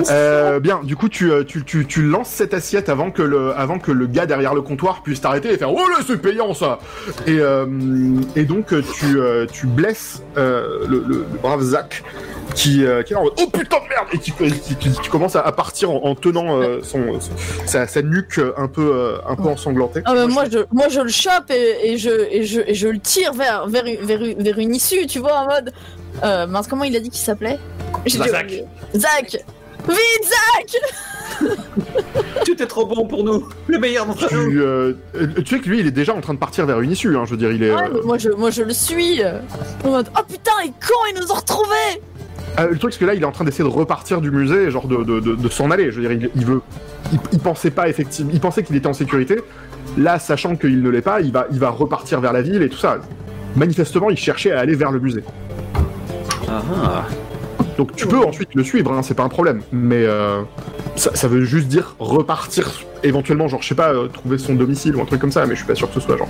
Euh, bien, du coup tu, euh, tu, tu, tu lances cette assiette avant que le avant que le gars derrière le comptoir puisse t'arrêter et faire oh là c'est payant ça et euh, et donc tu euh, tu blesses euh, le, le, le brave Zach qui, euh, qui est là en mode oh putain de merde et qui, qui, qui- commence à, partir en, en tenant euh, son, son- sa, sa nuque un peu euh, un peu ensanglantée. Ah, moi, je, moi, je le chope et, et je, et, je, et je le tire vers, vers, vers, vers une issue, tu vois, en mode. Euh, mince, comment il a dit qu'il s'appelait J'ai Zach. Zach Vite, Zach Tu es trop bon pour nous, le meilleur d'entre nous. Tu, euh, euh, tu sais que lui il est déjà en train de partir vers une issue hein, je veux dire il est Ouais, euh, moi, je, moi, je le suis. En mode. Oh putain, et con, ils nous ont retrouvés Ah, le truc, c'est que là, il est en train d'essayer de repartir du musée, genre de, de, de, de s'en aller. Je veux dire, il, il veut. Il, il pensait pas effectivement. Il pensait qu'il était en sécurité. Là, sachant qu'il ne l'est pas, il va, il va repartir vers la ville et tout ça. Manifestement, il cherchait à aller vers le musée. Ah, ah. Donc, tu peux ensuite le suivre, hein, c'est pas un problème. Mais euh, ça, ça veut juste dire repartir, éventuellement, genre, je sais pas, euh, trouver son domicile ou un truc comme ça, mais je suis pas sûr que ce soit, genre,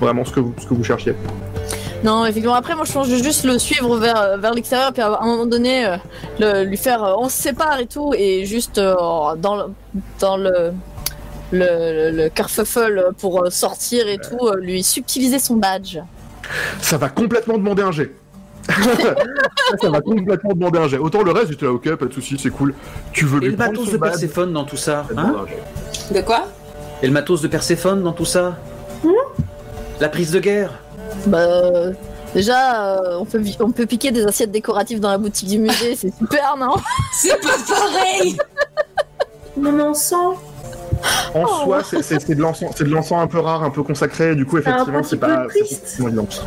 vraiment ce que vous, ce que vous cherchiez. Non, effectivement, après, moi, je pense juste le suivre vers, vers l'extérieur, puis à un moment donné, euh, le- lui faire. on se sépare et tout, et juste dans le. Dans le le, pour sortir et tout, lui subtiliser son badge. Ça va complètement demander un jet. Ça va complètement demander un jet. Autant le reste, j'étais là, ok, pas de soucis, c'est cool. Tu veux Et lui le prendre matos son de Perséphone dans tout ça hein demande un jet. De quoi Et le matos de Perséphone dans tout ça La prise de guerre Bah, euh, déjà, euh, on, peut, vi- on peut piquer des assiettes décoratives dans la boutique du musée, c'est super, non C'est pas pareil Mon encens En Oh. soi, c'est- de l'encens, c'est de l'encens un peu rare, un peu consacré. Du coup, effectivement, c'est pas, triste.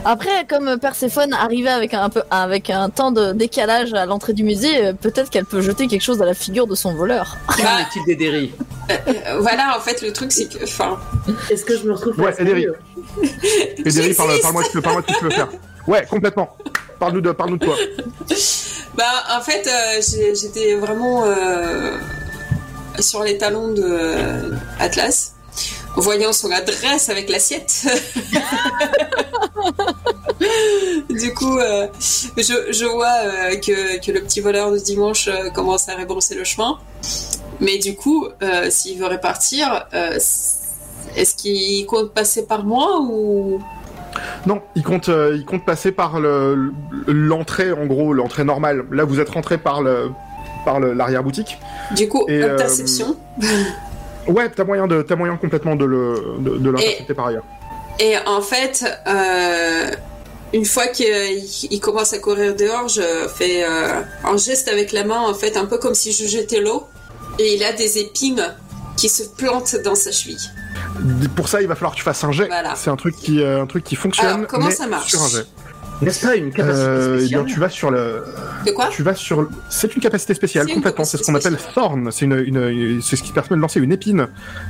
Après, comme Perséphone arrivait avec un, peu, avec un temps de décalage à l'entrée du musée, euh, peut-être qu'elle peut jeter quelque chose à la figure de son voleur. Qu'en Bah, est-il des dérives euh, Voilà, en fait, le truc, c'est que. Enfin, Est-ce que je me retrouve Ouais, Ederi. Ederi, parle- parle-moi de ce que- parle-moi de ce que tu veux faire. Ouais, complètement. Parle-nous de, parle-nous de toi. Bah, en fait, euh, j'étais vraiment euh, sur les talons de Atlas, voyant son adresse avec l'assiette. du coup, euh, je, vois euh, que, le petit voleur de dimanche euh, commence à rebrousser le chemin. Mais du coup, s'il veut repartir, euh, est-ce qu'il compte passer par moi ou... Non, il compte, il compte passer par le- l'entrée, en gros, l'entrée normale. Là, vous êtes rentré par le, par l'arrière-boutique. Du coup, Et, euh, interception. Ouais, t'as moyen de, moyen complètement de le, de, de l'intercepter par ailleurs. Et en fait, euh, une fois qu'il il commence à courir dehors, je fais euh, un geste avec la main, en fait, un peu comme si je jetais l'eau. Et il a des épines qui se plantent dans sa cheville. Pour ça, il va falloir que tu fasses un jet. Voilà. C'est un truc qui, euh, un truc qui fonctionne. Alors, comment mais ça marche Sur un jet. N'est-ce pas une capacité Euh, eh bien, spéciale tu vas sur le. De quoi Tu vas sur. le- C'est une capacité spéciale, une complètement. C'est ce qu'on appelle Thorn. C'est une, une- c'est ce qui permet de lancer une épine.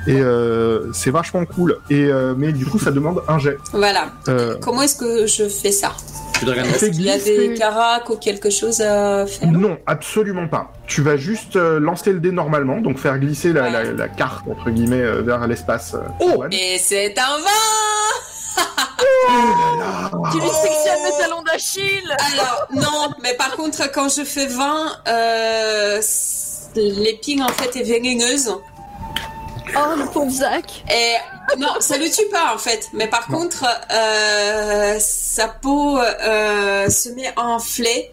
Et euh, c'est vachement cool. Et euh, mais du coup, ça demande un jet. Voilà. Euh, Comment est-ce que je fais ça Tu Dragon Fais Il y a des caracs ou quelque chose à faire Non, absolument pas. Tu vas juste euh, lancer le dé normalement, donc faire glisser la, Ouais. la- la carte entre guillemets euh, vers l'espace. euh, Oh Juan. Et c'est un vin Tu lui sectionnes le talon d'Achille Alors, non, mais par contre, quand je fais 20, euh, l'épine en fait est vénéneuse. Oh, le pauvre Zach Et non, ça le tue pas en fait. Mais par contre, euh, sa peau euh, se met à enfler,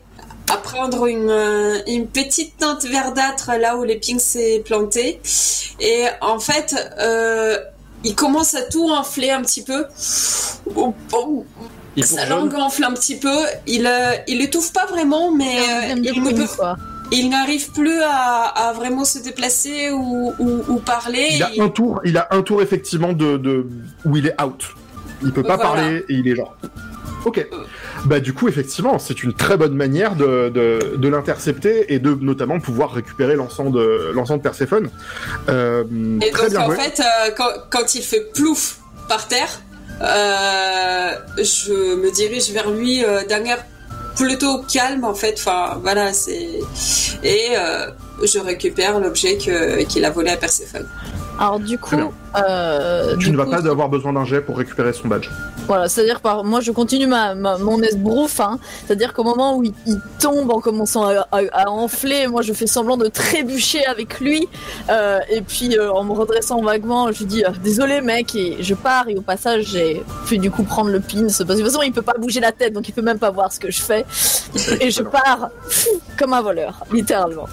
à prendre une, euh, une petite teinte verdâtre là où l'épine s'est plantée. Et en fait, euh, il commence à tout enfler un petit peu. Sa langue enfle un petit peu. Il, euh, il étouffe pas vraiment, mais euh, il ne peut il n'arrive plus à, à vraiment se déplacer ou, ou, ou parler. Il a Il- un tour, il a un tour effectivement de, de où il est out. Il peut pas Voilà. parler et il est genre. Ok. Bah du coup effectivement c'est une très bonne manière de, de, de l'intercepter et de notamment pouvoir récupérer l'encens de de Perséphone. Euh, Et très donc bien en fait, euh, quand, quand il fait plouf par terre, euh, je me dirige vers lui euh, d'un air plutôt calme en fait. Enfin voilà, c'est et euh, je récupère l'objet que- qu'il a volé à Perséphone. Alors du coup, euh, Tu du ne vas pas avoir besoin d'un jet pour récupérer son badge. Voilà, c'est-à-dire par moi je continue ma, ma- mon esbrouf, hein, c'est-à-dire qu'au moment où il, il tombe en commençant à, à- à enfler, moi je fais semblant de trébucher avec lui, euh, et puis euh, en me redressant vaguement, je lui dis euh, désolé mec, et je pars, et au passage j'ai fait du coup prendre le pin, parce que de toute façon il peut pas bouger la tête, donc il peut même pas voir ce que je fais, et je pars comme un voleur, littéralement.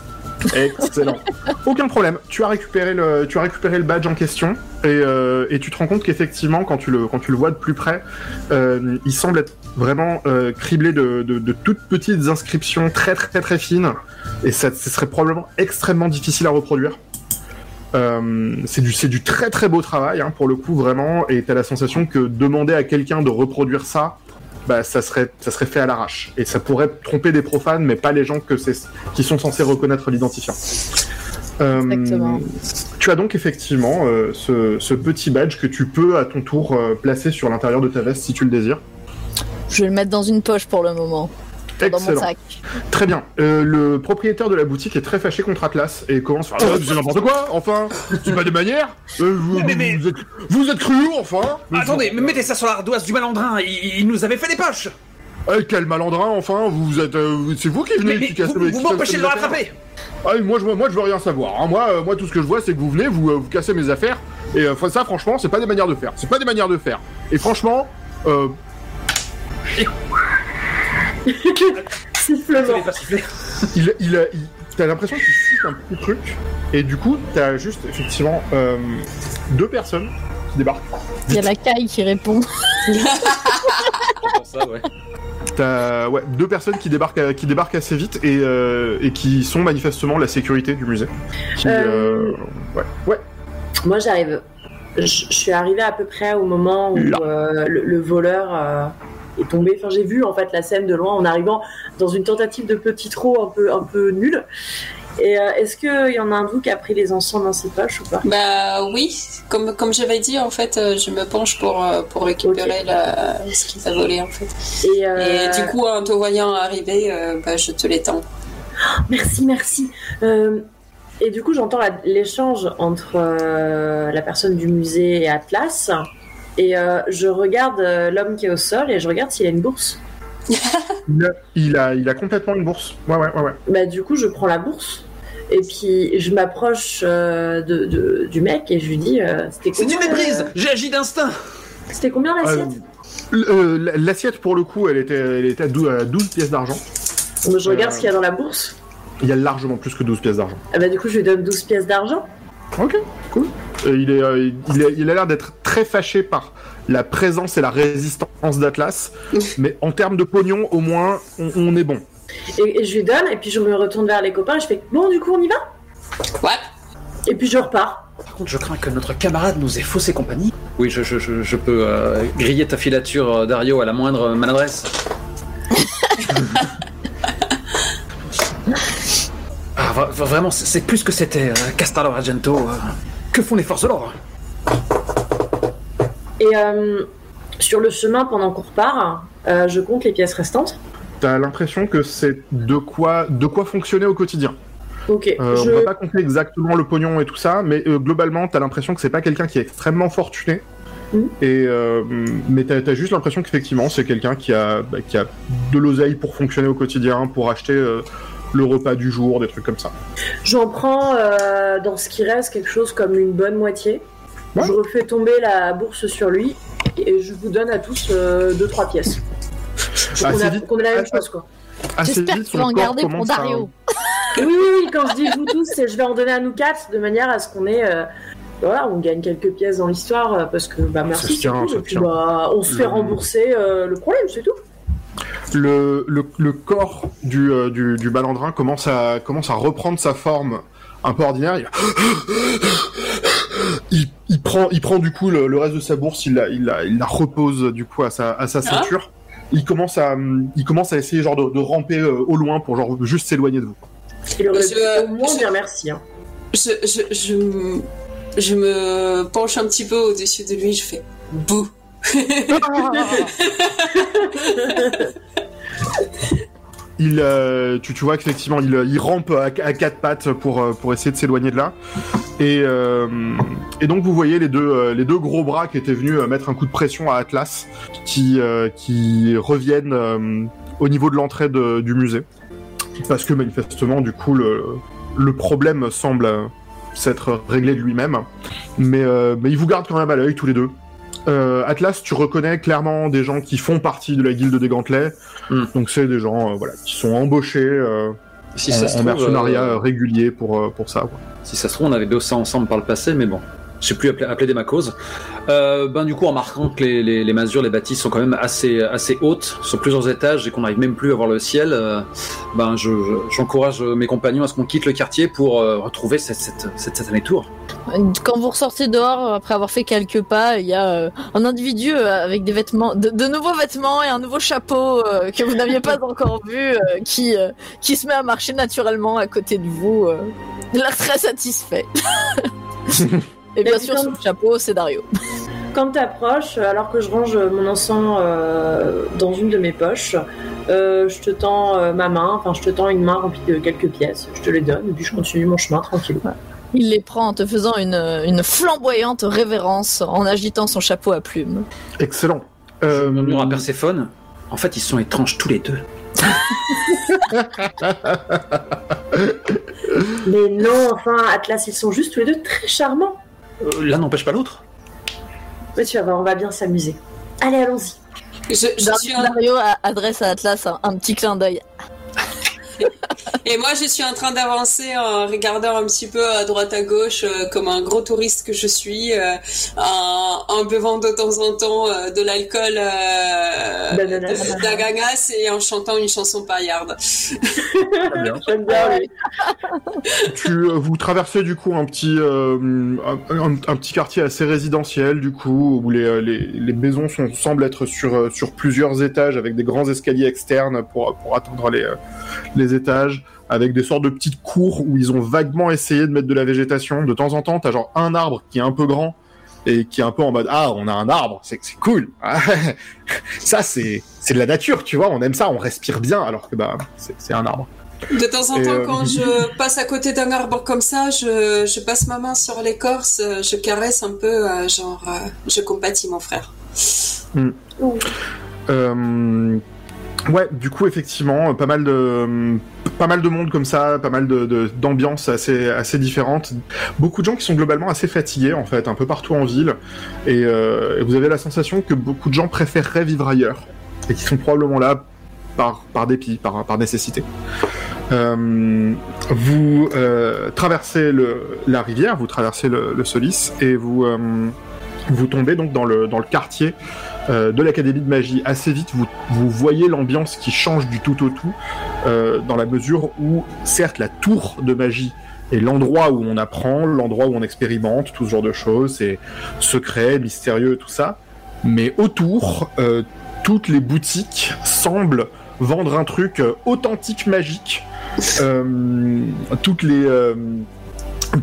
Excellent. Aucun problème. Tu as récupéré le, tu as récupéré le badge en question et, euh, et tu te rends compte qu'effectivement, quand tu le, quand tu le vois de plus près, euh, il semble être vraiment euh, criblé de, de, toutes petites inscriptions très très très fines et ça, ce serait probablement extrêmement difficile à reproduire. Euh, c'est du, c'est du très très beau travail hein, pour le coup vraiment et t'as la sensation que demander à quelqu'un de reproduire ça, bah ça serait, ça serait fait à l'arrache et ça pourrait tromper des profanes mais pas les gens que c'est, qui sont censés reconnaître l'identifiant. Euh, Exactement. tu as donc effectivement euh, ce, ce petit badge que tu peux à ton tour euh, placer sur l'intérieur de ta veste si tu le désires. Je vais le mettre dans une poche pour le moment, dans mon Excellent. sac. Très bien. Euh, le propriétaire de la boutique est très fâché contre Atlas et commence à faire Ah, c'est n'importe quoi, enfin C'est pas des manières Euh, vous, Mais- mais- vous êtes, vous êtes cru, enfin Attendez, mais mettez ça sur l'ardoise du malandrin, il, il nous avait fait des poches Eh, quel malandrin, enfin Vous êtes, euh, c'est vous qui venez Mais, qui vous, m'empêchez de le rattraper Ah, moi, je, moi, je veux rien savoir. hein. Moi, euh, moi, tout ce que je vois, c'est que vous venez, vous, euh, vous cassez mes affaires. Et euh, ça, franchement, c'est pas des manières de faire. C'est pas des manières de faire. Et franchement, euh, Sifflement. Il, il, a- il- t'as l'impression qu'il siffle un petit truc. Et du coup, t'as juste effectivement euh, deux personnes qui débarquent. Il y a la caille qui répond. ça, ouais. T'as ouais, deux personnes qui débarquent, euh, qui débarquent assez vite et, euh, et qui sont manifestement la sécurité du musée. Qui, Euh, euh, ouais, ouais. Moi, j'arrive. Je, suis arrivée à peu près au moment où euh, le, le voleur euh, est tombé. Enfin, j'ai vu en fait la scène de loin en arrivant dans une tentative de petit trot un peu un peu nulle. Et euh, est-ce qu'il y en a un de vous qui a pris les encens dans ses poches ou pas? Bah oui, comme, comme j'avais dit, en fait, euh, je me penche pour, euh, pour récupérer la, ce qu'il a volé, en fait. Et, euh, Et du coup, en te voyant arriver, euh, bah, je te l'étends. Merci, merci. Et du coup, j'entends l'échange entre la personne du musée et Atlas. Et euh, je regarde euh, l'homme qui est au sol et je regarde s'il a une bourse. Il, a, il, a, il a complètement une bourse. Ouais, ouais, ouais, ouais. Bah, du coup, je prends la bourse. Et puis, je m'approche euh, de, de- du mec et je lui dis euh, C'était C'est une méprise euh, J'ai agi d'instinct C'était combien l'assiette? L'assiette, pour le coup, elle était, elle était à 12, à 12 pièces d'argent. Moi, Je regarde euh, ce qu'il y a dans la bourse. Il y a largement plus que 12 pièces d'argent. Ah bah, du coup, je lui donne 12 pièces d'argent. Ok, cool. Euh, il, est, euh, il, est- il a l'air d'être très fâché par la présence et la résistance d'Atlas, mais en termes de pognon, au moins, on, on est bon. Et, et je lui donne, et puis je me retourne vers les copains et je fais Bon, du coup, on y va? Ouais. Et puis je repars. Par contre, je crains que notre camarade nous ait faussé compagnie. Oui, je, je, je, je peux euh, griller ta filature, euh, Dario, à la moindre maladresse. Ah, vra- vra- vraiment, c'est plus que c'était, euh, Castallo Argento. euh. Que font les forces de l'ordre? Et euh, sur le chemin, pendant qu'on repart, euh, je compte les pièces restantes. T'as l'impression que c'est de quoi, de quoi fonctionner au quotidien. Ok, Euh, je... On va pas compter exactement le pognon et tout ça, mais euh, globalement, t'as l'impression que c'est pas quelqu'un qui est extrêmement fortuné. Mhm. Et euh, mais t'as as juste l'impression qu'effectivement, c'est quelqu'un qui a, bah, qui a de l'oseille pour fonctionner au quotidien, pour acheter euh, le repas du jour, des trucs comme ça. J'en prends euh, dans ce qui reste quelque chose comme une bonne moitié. Ouais. Je refais tomber la bourse sur lui et je vous donne à tous euh, deux trois pièces. Donc Assez on, a, vite. qu'on ait la même chose quoi. J'espère que tu vas en garder pour à- Dario. Oui, oui, oui, quand je dis vous tous, c'est je vais en donner à nous quatre de manière à ce qu'on ait. euh, voilà, on gagne quelques pièces dans l'histoire euh, parce que bah merci. Tient, tout. Et puis, bah, on se fait rembourser euh, le problème, c'est tout. Le, le, le corps du, euh, du, du balandrin commence à, commence à reprendre sa forme un peu ordinaire. Il, il, il prend, il prend du coup le, le reste de sa bourse, il la, il la, il la repose du coup à sa, à sa ceinture. Il commence à, il commence à essayer genre de, de ramper euh, au loin pour genre juste s'éloigner de vous. Il aurait Je- pu au moins je- dire merci. Hein. Je, je, je me penche un petit peu au-dessus de lui, je fais bouh. Il, euh, tu, tu vois qu'effectivement, il, il rampe à, quatre pattes pour, euh, pour essayer de s'éloigner de là. Et, euh, et donc, vous voyez les deux, euh, les deux gros bras qui étaient venus euh, mettre un coup de pression à Atlas, qui, euh, qui reviennent euh, au niveau de l'entrée du musée. Parce que manifestement, du coup, le, le problème semble euh, s'être réglé de lui-même. Mais, euh, mais ils vous gardent quand même à l'œil tous les deux. Euh, Atlas, tu reconnais clairement des gens qui font partie de la guilde des gantelets. Hmm. Donc c'est des gens euh, voilà, qui sont embauchés euh, Si en, ça se en trouve, mercenariat euh, régulier pour, pour ça. Si ça se trouve, on avait bossé ensemble par le passé, mais bon. Je sais plus appeler, appeler des ma cause. Euh, ben du coup, en remarquant que les, les, les masures, les bâtisses sont quand même assez, assez hautes, sur plusieurs étages, et qu'on n'arrive même plus à voir le ciel, euh, ben je, je- j'encourage mes compagnons à ce qu'on quitte le quartier pour euh, retrouver cette, cette, cette satanée tour. Quand vous ressortez dehors, après avoir fait quelques pas, il y a euh, un individu avec des vêtements, de, de nouveaux vêtements et un nouveau chapeau euh, que vous n'aviez pas encore vu, euh, qui, euh, qui se met à marcher naturellement à côté de vous, euh, l'air très satisfait. et bien sûr, sous le chapeau, c'est Dario. Quand t'approches, alors que je range mon encens euh, dans une de mes poches, euh, je te tends euh, ma main, enfin je te tends une main remplie de quelques pièces, je te les donne et puis je continue mon chemin tranquille. Il les prend en te faisant une, une flamboyante révérence en agitant son chapeau à plumes. Excellent. Je Euh, murmure à Perséphone. En fait, ils sont étranges tous les deux. Mais non, enfin Atlas, ils sont juste tous les deux très charmants. Euh, L'un n'empêche pas l'autre. Mais tu vas voir, on va bien s'amuser. Allez, allons-y. Je, je suis a- adresse à Atlas un, un petit clin d'œil. Et moi, je suis en train d'avancer en regardant un petit peu à droite à gauche, euh, comme un gros touriste que je suis, euh, en, en buvant de temps en temps euh, de l'alcool euh, d'ananas et en chantant une chanson paillarde. très bien. J'aime bien. oui. tu, euh, vous traversez du coup un petit, euh, un, un- un petit quartier assez résidentiel du coup où les, les, les maisons sont, semblent être sur, sur plusieurs étages avec des grands escaliers externes pour, pour atteindre les, euh, étages avec des sortes de petites cours où ils ont vaguement essayé de mettre de la végétation. De temps en temps, t'as genre un arbre qui est un peu grand et qui est un peu en mode ah on a un arbre c'est c'est cool ça c'est c'est de la nature tu vois on aime ça on respire bien alors que bah c'est un arbre De temps en Et, temps, euh, quand je passe à côté d'un arbre comme ça, je, je passe ma main sur l'écorce, je caresse un peu, euh, genre, euh, je compatis mon frère. Euh, ouais, du coup, effectivement, pas mal de, pas mal de monde comme ça, pas mal de, d'ambiances assez, assez différentes. Beaucoup de gens qui sont globalement assez fatigués, en fait, un peu partout en ville. Et, euh, et vous avez la sensation que beaucoup de gens préféreraient vivre ailleurs. Et qui sont probablement là par, par dépit, par, par nécessité. Euh, vous euh, traversez le, la rivière, vous traversez le, le Solis, et vous, vous tombez donc dans le, dans le quartier euh, de l'Académie de magie. Assez vite, vous, vous voyez l'ambiance qui change du tout au tout, euh, dans la mesure où, certes, la tour de magie est l'endroit où on apprend, l'endroit où on expérimente, tout ce genre de choses, c'est secret, mystérieux, tout ça, mais autour, euh, toutes les boutiques semblent vendre un truc authentique magique. Toutes les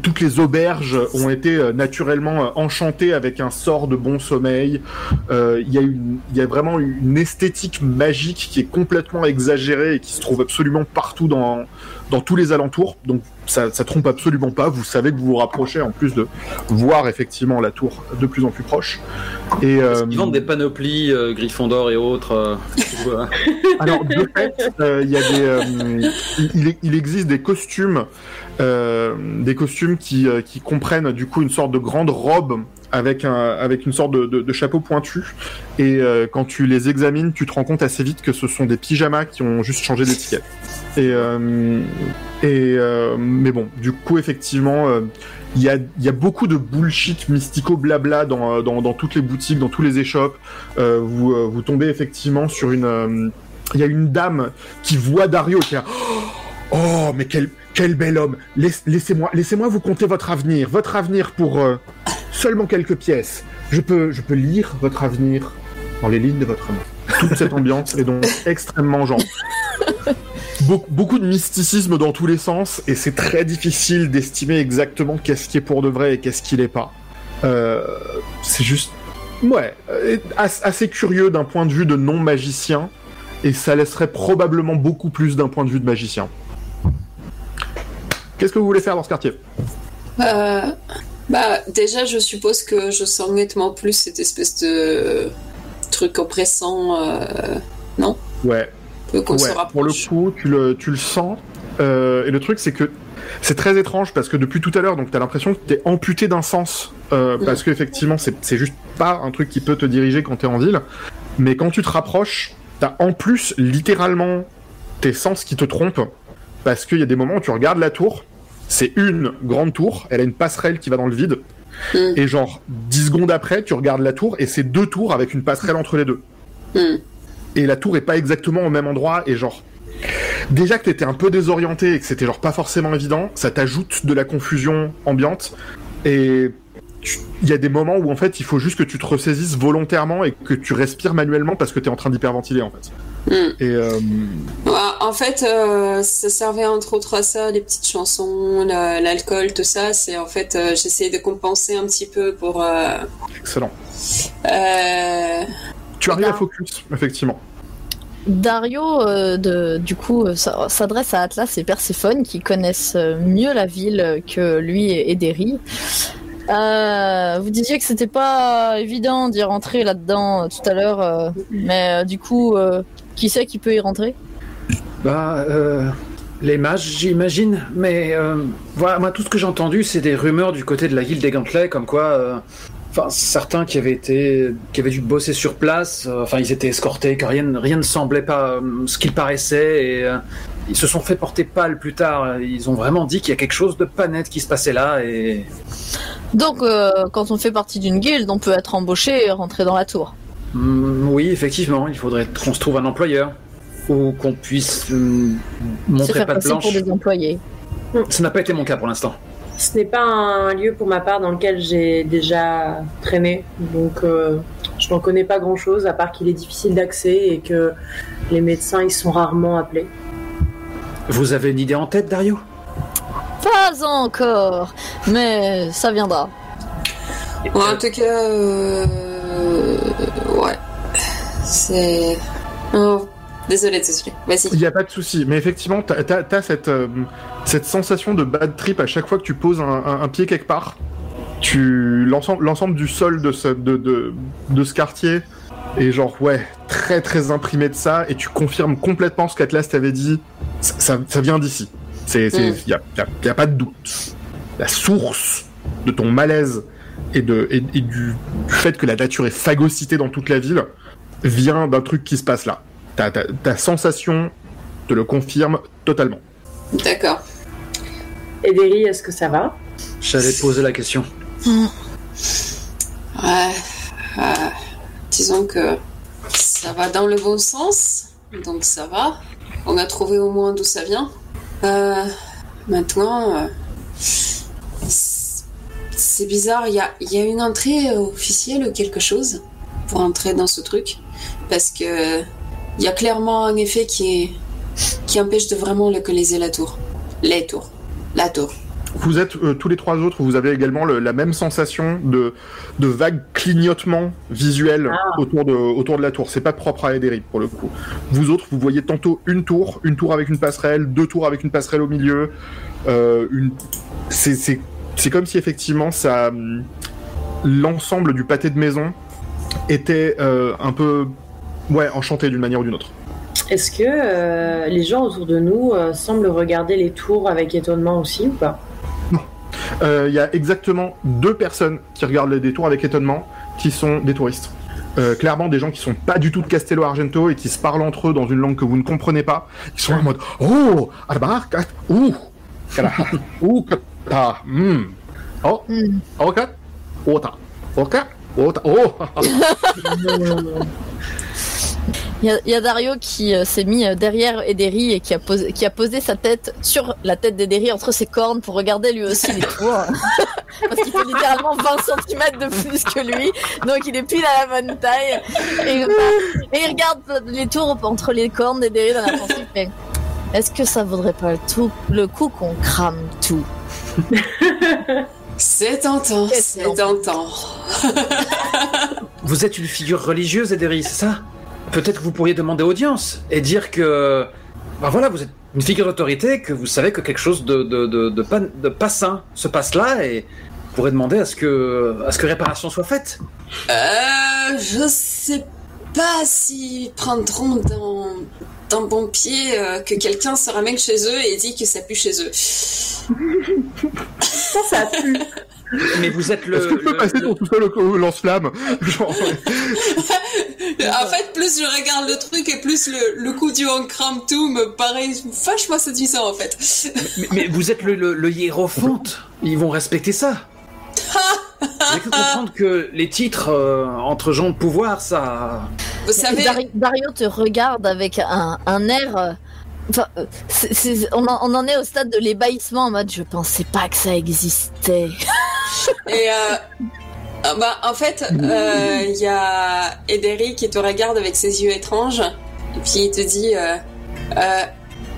toutes les auberges ont été euh, naturellement euh, enchantées avec un sort de bon sommeil. Euh, Il y, a une- il y a vraiment une esthétique magique qui est complètement exagérée et qui se trouve absolument partout dans, dans tous les alentours. Donc ça, ça trompe absolument pas. Vous savez que vous vous rapprochez en plus de voir effectivement la tour de plus en plus proche. Et euh, Ils vendent des panoplies, euh, Gryffondor et autres. euh, alors, de fait, euh, il y a des, euh, il, il existe des costumes, euh, des costumes qui, euh, qui comprennent du coup une sorte de grande robe avec un, avec une sorte de, chapeau pointu. Et euh, quand tu les examines, tu te rends compte assez vite que ce sont des pyjamas qui ont juste changé d'étiquette. Et, et mais bon, du coup, effectivement. il y, a, y a beaucoup de bullshit mystico blabla dans, dans, dans toutes les boutiques, dans tous les échoppes. Vous, vous tombez effectivement sur une, il y a une dame qui voit Dario qui a Oh, mais quel, quel bel homme Laisse- Laissez-moi laissez-moi vous conter votre avenir. Votre avenir pour euh, seulement quelques pièces. Je peux, je peux lire votre avenir dans les lignes de votre main. Toute cette ambiance est donc extrêmement genre. Be- beaucoup de mysticisme dans tous les sens, et c'est très difficile d'estimer exactement qu'est-ce qui est pour de vrai et qu'est-ce qui l'est pas. Euh, c'est juste. Ouais, euh, as- assez curieux d'un point de vue de non-magicien, et ça laisserait probablement beaucoup plus d'un point de vue de magicien. Qu'est-ce que vous voulez faire dans ce quartier Euh, bah, déjà, je suppose que je sens nettement plus cette espèce de truc oppressant, euh, Ouais, que- qu'on se ouais pour le coup, tu le, tu le sens. Euh, et le truc, c'est que c'est très étrange parce que depuis tout à l'heure, donc t'as l'impression que t'es amputé d'un sens. euh, Mm. Parce qu'effectivement, c'est c'est juste pas un truc qui peut te diriger quand t'es en ville. Mais quand tu te rapproches, t'as en plus littéralement tes sens qui te trompent. Parce qu'il y a des moments où tu regardes la tour, c'est une grande tour, elle a une passerelle qui va dans le vide. Mm. Et genre, 10 secondes après, tu regardes la tour et c'est deux tours avec une passerelle entre les deux. Hmm. et la tour est pas exactement au même endroit et genre déjà que t'étais un peu désorienté et que c'était genre pas forcément évident, ça t'ajoute de la confusion ambiante et tu- il y a des moments où en fait il faut juste que tu te ressaisisses volontairement et que tu respires manuellement parce que t'es en train d'hyperventiler en fait. Et euh, Ouais, en fait, euh, ça servait entre autres à ça, les petites chansons, la- l'alcool, tout ça. C'est en fait, euh, j'essayais de compenser un petit peu pour. euh, excellent. euh, Tu arrives à focus effectivement. Dario, euh, de, du coup, s'adresse à Atlas et Perséphone qui connaissent mieux la ville que lui et Derry. Euh, vous disiez que c'était pas évident d'y rentrer là-dedans euh, tout à l'heure, euh, mais euh, du coup, euh, qui c'est qui peut y rentrer? Bah, euh, les mages, j'imagine. Mais euh, voilà, moi, tout ce que j'ai entendu, c'est des rumeurs du côté de la guilde des Gantelets, comme quoi. euh, Enfin, certains qui avaient été, qui avaient dû bosser sur place, enfin, ils étaient escortés, que rien, rien ne semblait pas ce qu'il paraissait, et ils se sont fait porter pâle plus tard. Ils ont vraiment dit qu'il y a quelque chose de pas net qui se passait là, et Donc, euh, quand on fait partie d'une guilde, on peut être embauché et rentrer dans la tour. Hmm, oui, effectivement, il faudrait qu'on se trouve un employeur ou qu'on puisse Se montrer pas de blanche. pour des employés. Ça n'a pas été mon cas pour l'instant. Ce n'est pas un lieu pour ma part dans lequel j'ai déjà traîné, donc euh, je n'en connais pas grand-chose à part qu'il est difficile d'accès et que les médecins ils sont rarement appelés. Vous avez une idée en tête, Dario? Pas encore, mais ça viendra. en tout cas, euh, c'est. Oh, désolé, désolé. Vas-y. Il n'y a pas de souci, mais effectivement, t'as as, cette, euh, cette sensation de bad trip à chaque fois que tu poses un, un- un pied quelque part. Tu l'ensemble du sol de ce, de, de, de ce quartier est genre ouais très très imprimé de ça et tu confirmes complètement ce qu'Atlas t'avait dit. Ça, ça, ça vient d'ici. C'est c'est Mm. y a, y y pas de doute. La source de ton malaise et de et, et du, du fait que la nature est phagocytée dans toute la ville vient d'un truc qui se passe là. Ta, ta, ta sensation te le confirme totalement. D'accord. Et Derry, est-ce que ça va? J'allais poser la question. Ouais. euh, disons que ça va dans le bon sens, donc ça va. On a trouvé au moins d'où ça vient. Euh, maintenant, euh, c'est- c'est bizarre. Il y a, il y a une entrée officielle ou quelque chose pour entrer dans ce truc, parce que il y a clairement un effet qui est qui empêche de vraiment localiser la tour. Les tours. La tour. Vous êtes euh, tous les trois autres, vous avez également le- la même sensation de, de vague clignotement visuel Ah. autour, de, autour de la tour. C'est pas propre à Ederi pour le coup. Vous autres, vous voyez tantôt une tour, une tour avec une passerelle, deux tours avec une passerelle au milieu. Euh, une... C'est c'est- c'est comme si effectivement ça, hum, l'ensemble du pâté de maison était euh, un peu ouais, enchanté d'une manière ou d'une autre. Est-ce que euh, les gens autour de nous euh, semblent regarder les tours avec étonnement aussi ou pas? Euh, Il y a exactement deux personnes qui regardent les détours avec étonnement, qui sont des touristes. Clairement, des gens qui sont pas du tout de Castello Argento et qui se parlent entre eux dans une langue que vous ne comprenez pas. Ils sont en mode Oh, arbar, kat, ouh, ouh, hmm, oh, ok, ota, ok, ota, oh. Il y, a- il y a Dario qui euh, s'est mis euh, derrière Ederi et qui a, posé, qui a posé sa tête sur la tête d'Ederi entre ses cornes pour regarder lui aussi les tours. Parce qu'il fait littéralement 20 cm de plus que lui, donc il est pile à la bonne taille. Et, il regarde- et il regarde les tours entre les cornes d'Ederi dans la pensée. Est-ce que ça vaudrait pas le, tout, le coup qu'on crame tout? C'est tentant, c'est tentant. Vous êtes une figure religieuse, Ederi, c'est ça? Peut-être que vous pourriez demander audience et dire que. Ben voilà, vous êtes une figure d'autorité, que vous savez que quelque chose de, de, de, de pas, de pas sain se passe là et vous pourrez demander à ce que, à ce que réparation soit faite. Euh, je sais pas s'ils prendront d'un d'un bon pied euh, que quelqu'un se ramène chez eux et dit que ça pue chez eux. Ça, ça pue. Mais vous êtes le. Est-ce que tu peux le- passer le- ton tout seul au, au lance-flamme Genre, En fait, plus je regarde le truc et plus le, le coup du on crame tout me paraît vachement séduisant en fait. mais, mais vous êtes le, le, le hiérophante. Ils vont respecter ça. J'ai cru comprendre que les titres euh, entre gens de pouvoir, ça. Vous savez, Dari- Dario te regarde avec un, un air. euh, Enfin, euh, on, en, on en est au stade de l'ébahissement en mode je pensais pas que ça existait. et euh, ah bah, en fait, euh, il y a Ederi qui te regarde avec ses yeux étranges et puis il te dit euh, euh,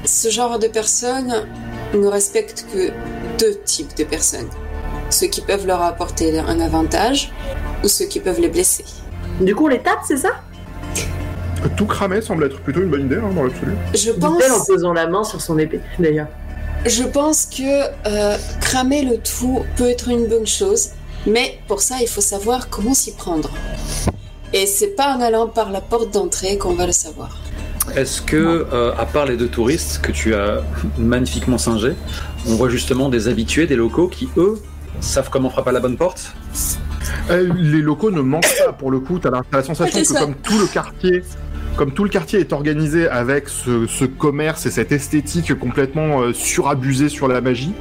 ce genre de personnes ne respectent que deux types de personnes ceux qui peuvent leur apporter un avantage ou ceux qui peuvent les blesser. Du coup, on les tape, c'est ça? Tout cramer semble être plutôt une bonne idée hein, dans l'absolu. Je pense. En posant la main sur son épée, d'ailleurs. Je pense que euh, cramer le tout peut être une bonne chose, mais pour ça, il faut savoir comment s'y prendre. Et c'est pas en allant par la porte d'entrée qu'on va le savoir. Est-ce que, euh, à part les deux touristes que tu as magnifiquement singés, on voit justement des habitués, des locaux qui, eux, savent comment frapper à la bonne porte? Euh, les locaux ne manquent pas pour le coup. T'as la, t'as la sensation C'est que ça. comme tout le quartier, comme tout le quartier est organisé avec ce, ce commerce et cette esthétique complètement euh, surabusée sur la magie,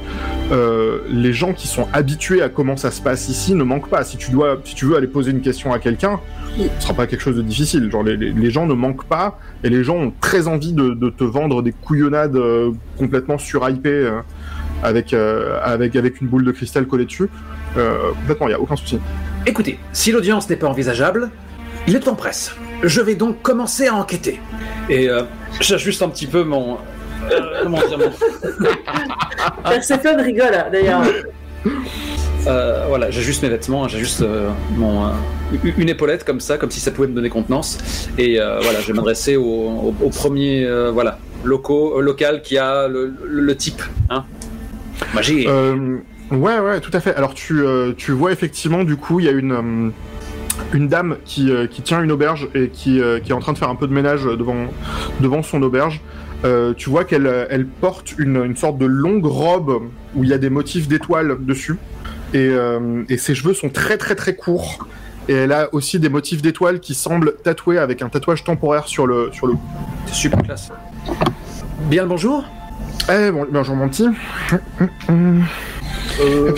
euh, les gens qui sont habitués à comment ça se passe ici ne manquent pas. Si tu dois, si tu veux aller poser une question à quelqu'un, ce sera pas quelque chose de difficile. Genre les, gens ne manquent pas et les gens ont très envie de, te vendre des couillonnades euh, complètement surhypées avec, avec avec une boule de cristal collée dessus. Complètement, il y a aucun souci. Écoutez, si l'audience n'est pas envisageable, il est en presse. Je vais donc commencer à enquêter. Et euh, j'ajuste un petit peu mon. euh, comment dire mon- Perséphone rigole, d'ailleurs. Euh, voilà, j'ajuste mes vêtements, j'ajuste euh, mon, euh, une épaulette comme ça, comme si ça pouvait me donner contenance. Et euh, voilà, je vais m'adresser au, au- au premier euh, voilà, locaux, local qui a le, le- le type. Hein Magie. Euh, ouais, ouais, tout à fait. Alors tu, euh, tu vois effectivement, du coup, il y a une, euh, une dame qui, euh, qui tient une auberge et qui, euh, qui est en train de faire un peu de ménage devant, devant son auberge. Euh, tu vois qu'elle elle porte une, une sorte de longue robe où il y a des motifs d'étoiles dessus. Et, euh, et ses cheveux sont très très très courts. Et elle a aussi des motifs d'étoiles qui semblent tatoués avec un tatouage temporaire sur le, sur le C'est super classe. Bien le bonjour. Eh, bon, bonjour mon petit. Euh,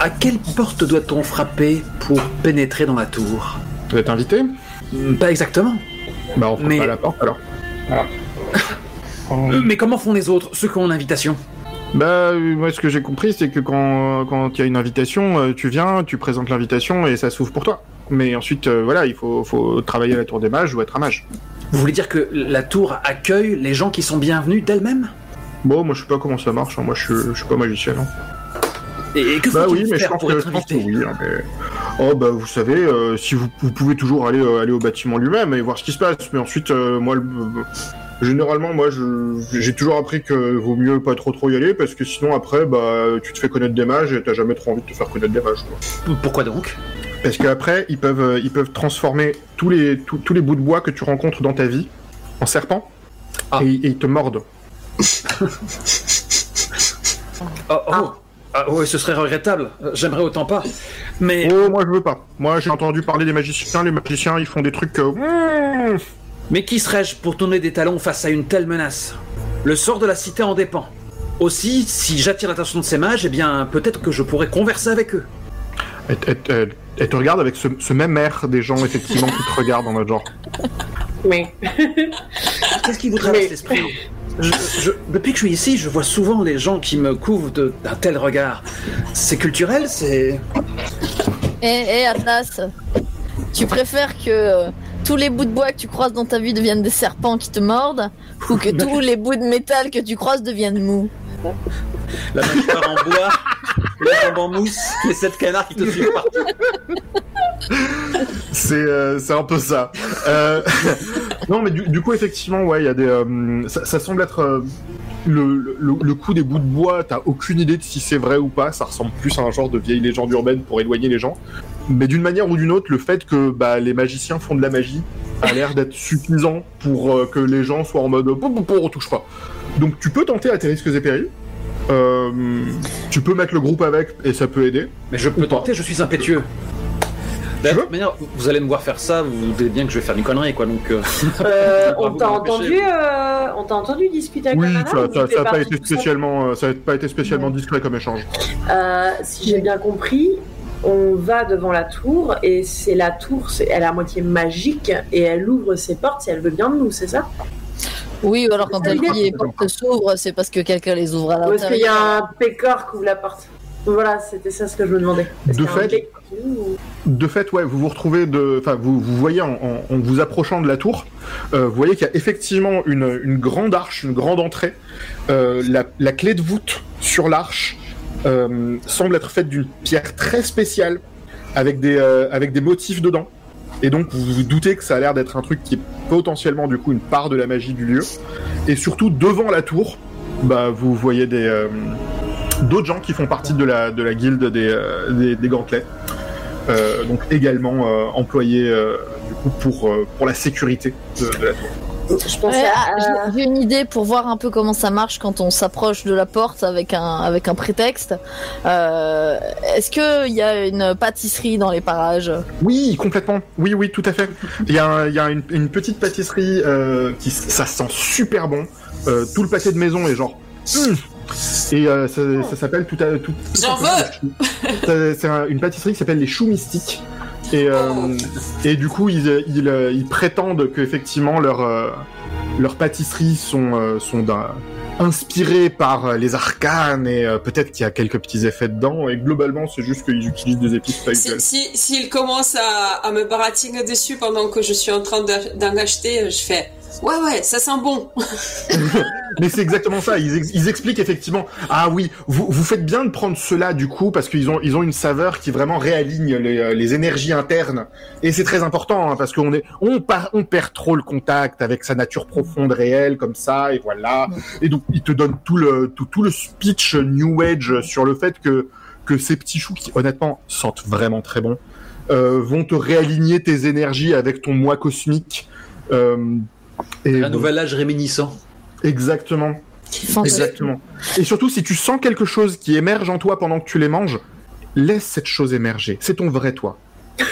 à quelle porte doit-on frapper pour pénétrer dans la tour Vous êtes invité Hmm, Pas exactement. Bah on frappe Mais- pas à la porte alors. Voilà. Euh, Mais comment font les autres, ceux qui ont l'invitation? Bah, euh, moi, ce que j'ai compris, c'est que quand quand il y a une invitation, euh, tu viens, tu présentes l'invitation et ça s'ouvre pour toi. Mais ensuite, euh, voilà, il faut, faut travailler à la tour des mages ou être un mage. Vous voulez dire que la tour accueille les gens qui sont bienvenus d'elle-même? Bon, moi, je sais pas comment ça marche. hein. Moi, je, suis- je suis pas magicien. hein. Et, et que Bah oui, mais je pense pour que, être oui. hein, mais- Oh bah vous savez, euh, si vous, vous pouvez toujours aller euh, aller au bâtiment lui-même et voir ce qui se passe. Mais ensuite, euh, moi, le- généralement, moi, je- j'ai toujours appris que vaut mieux pas trop trop y aller parce que sinon après, bah tu te fais connaître des mages et t'as jamais trop envie de te faire connaître des mages. Quoi. Pourquoi donc? Parce qu'après, ils peuvent ils peuvent transformer tous les tous, tous les bouts de bois que tu rencontres dans ta vie en serpents Ah. et, et ils te mordent. Oh, oh. Ah ouais, ce serait regrettable. Euh, J'aimerais autant pas. Mais Oh, moi je veux pas. Moi j'ai entendu parler des magiciens. Les magiciens, ils font des trucs. euh, mmh. Mais qui serais-je pour tourner des talons face à une telle menace? Le sort de la cité en dépend. Aussi, si j'attire l'attention de ces mages, eh bien, peut-être que je pourrais converser avec eux. Elle, elle- elle- elle te regarde avec ce, ce même air des gens effectivement qui te regardent en mode genre. Mais Qu'est-ce qui vous traverse Mais- l'esprit Je- je- Depuis que je suis ici, je vois souvent les gens qui me couvrent d'un tel regard. C'est culturel, c'est... Eh, eh, Atlas, tu préfères que euh, tous les bouts de bois que tu croises dans ta vie deviennent des serpents qui te mordent ou que tous les bouts de métal que tu croises deviennent mous? La mâchoire en bois, les jambes en mousse, les sept canards qui te suivent partout. C'est euh, un peu ça. Euh, non, mais du, coup, effectivement, ouais, il y a des. euh, ça, semble être. le, le, coup des bouts de bois, t'as aucune idée de si c'est vrai ou pas. Ça ressemble plus à un genre de vieille légende urbaine pour éloigner les gens. Mais d'une manière ou d'une autre, le fait que bah, les magiciens font de la magie a l'air d'être suffisant pour que les gens soient en mode oh, on touche pas. Donc tu peux tenter à tes risques et périls. Euh, tu peux mettre le groupe avec et ça peut aider. Mais je peux pas. tenter, je suis impétueux. De toute manière, vous allez me voir faire ça, vous vous doutez bien que je vais faire une connerie, quoi, donc... euh, euh, on t'a entendu, euh, on t'a entendu discuter avec Oui, ça, ou ça, ça a pas été spécialement, ça a pas été spécialement discret comme échange. Euh, si j'ai bien compris, on va devant la tour et c'est la tour, elle est à moitié magique et elle ouvre ses portes si elle veut bien de nous, c'est ça? Oui, ou alors quand elle dit les portes s'ouvrent, c'est parce que quelqu'un les ouvre à Ou est-ce qu'il y l'intérieur. a un pécor qui ouvre la porte Voilà, c'était ça ce que je me demandais. De fait- De fait, ouais, vous vous retrouvez de, enfin, vous, vous voyez en, en- en vous approchant de la tour, euh, vous voyez qu'il y a effectivement une, une grande arche, une grande entrée. Euh, la, la clé de voûte sur l'arche euh, semble être faite d'une pierre très spéciale, avec des, euh, avec des motifs dedans. Et donc vous vous doutez que ça a l'air d'être un truc qui est potentiellement du coup une part de la magie du lieu. Et surtout devant la tour, bah vous voyez euh, d'autres gens qui font partie de la de la guilde des euh, des, gantelets. Euh, donc également euh, employés du coup pour pour la sécurité de la tour. Je pensais Ouais, à... ah, j'ai- une idée pour voir un peu comment ça marche quand on s'approche de la porte avec un, avec un prétexte. Euh, Est-ce qu'il y a une pâtisserie dans les parages? Oui, complètement. Oui, oui, tout à fait. Il y a, un- il y a une, une petite pâtisserie euh, qui ça sent super bon. Euh, tout le pâté de maison est genre. Hum et euh, ça, ça s'appelle tout à tout. tout J'en Ça- C'est un- une pâtisserie qui s'appelle les choux mystiques. Et, euh, et du coup, ils, ils, euh, ils prétendent qu'effectivement leurs euh, leurs pâtisseries sont sont, inspirées par les arcanes et peut-être qu'il y a quelques petits effets dedans. Et globalement, c'est juste qu'ils utilisent des épices pas usuelles. Si, si, s'il commence à, à me baratiner dessus pendant que je suis en train d'en acheter, je fais Ouais, ouais, ça sent bon. Mais c'est exactement ça. Ils, ex- ils expliquent effectivement. Ah oui, vous, vous faites bien de prendre cela du coup parce qu'ils ont ils ont une saveur qui vraiment réaligne les, euh, énergies internes et c'est très important hein, parce qu'on est on par- on perd trop le contact avec sa nature profonde réelle comme ça et voilà. Et donc ils te donnent tout le tout, tout le speech New Age sur le fait que que ces petits choux qui honnêtement sentent vraiment très bon euh, vont te réaligner tes énergies avec ton moi cosmique. Euh, et Un bon, nouvel âge réminiscent. exactement. Exactement. Et surtout, si tu sens quelque chose qui émerge en toi pendant que tu les manges, laisse cette chose émerger. C'est ton vrai toi.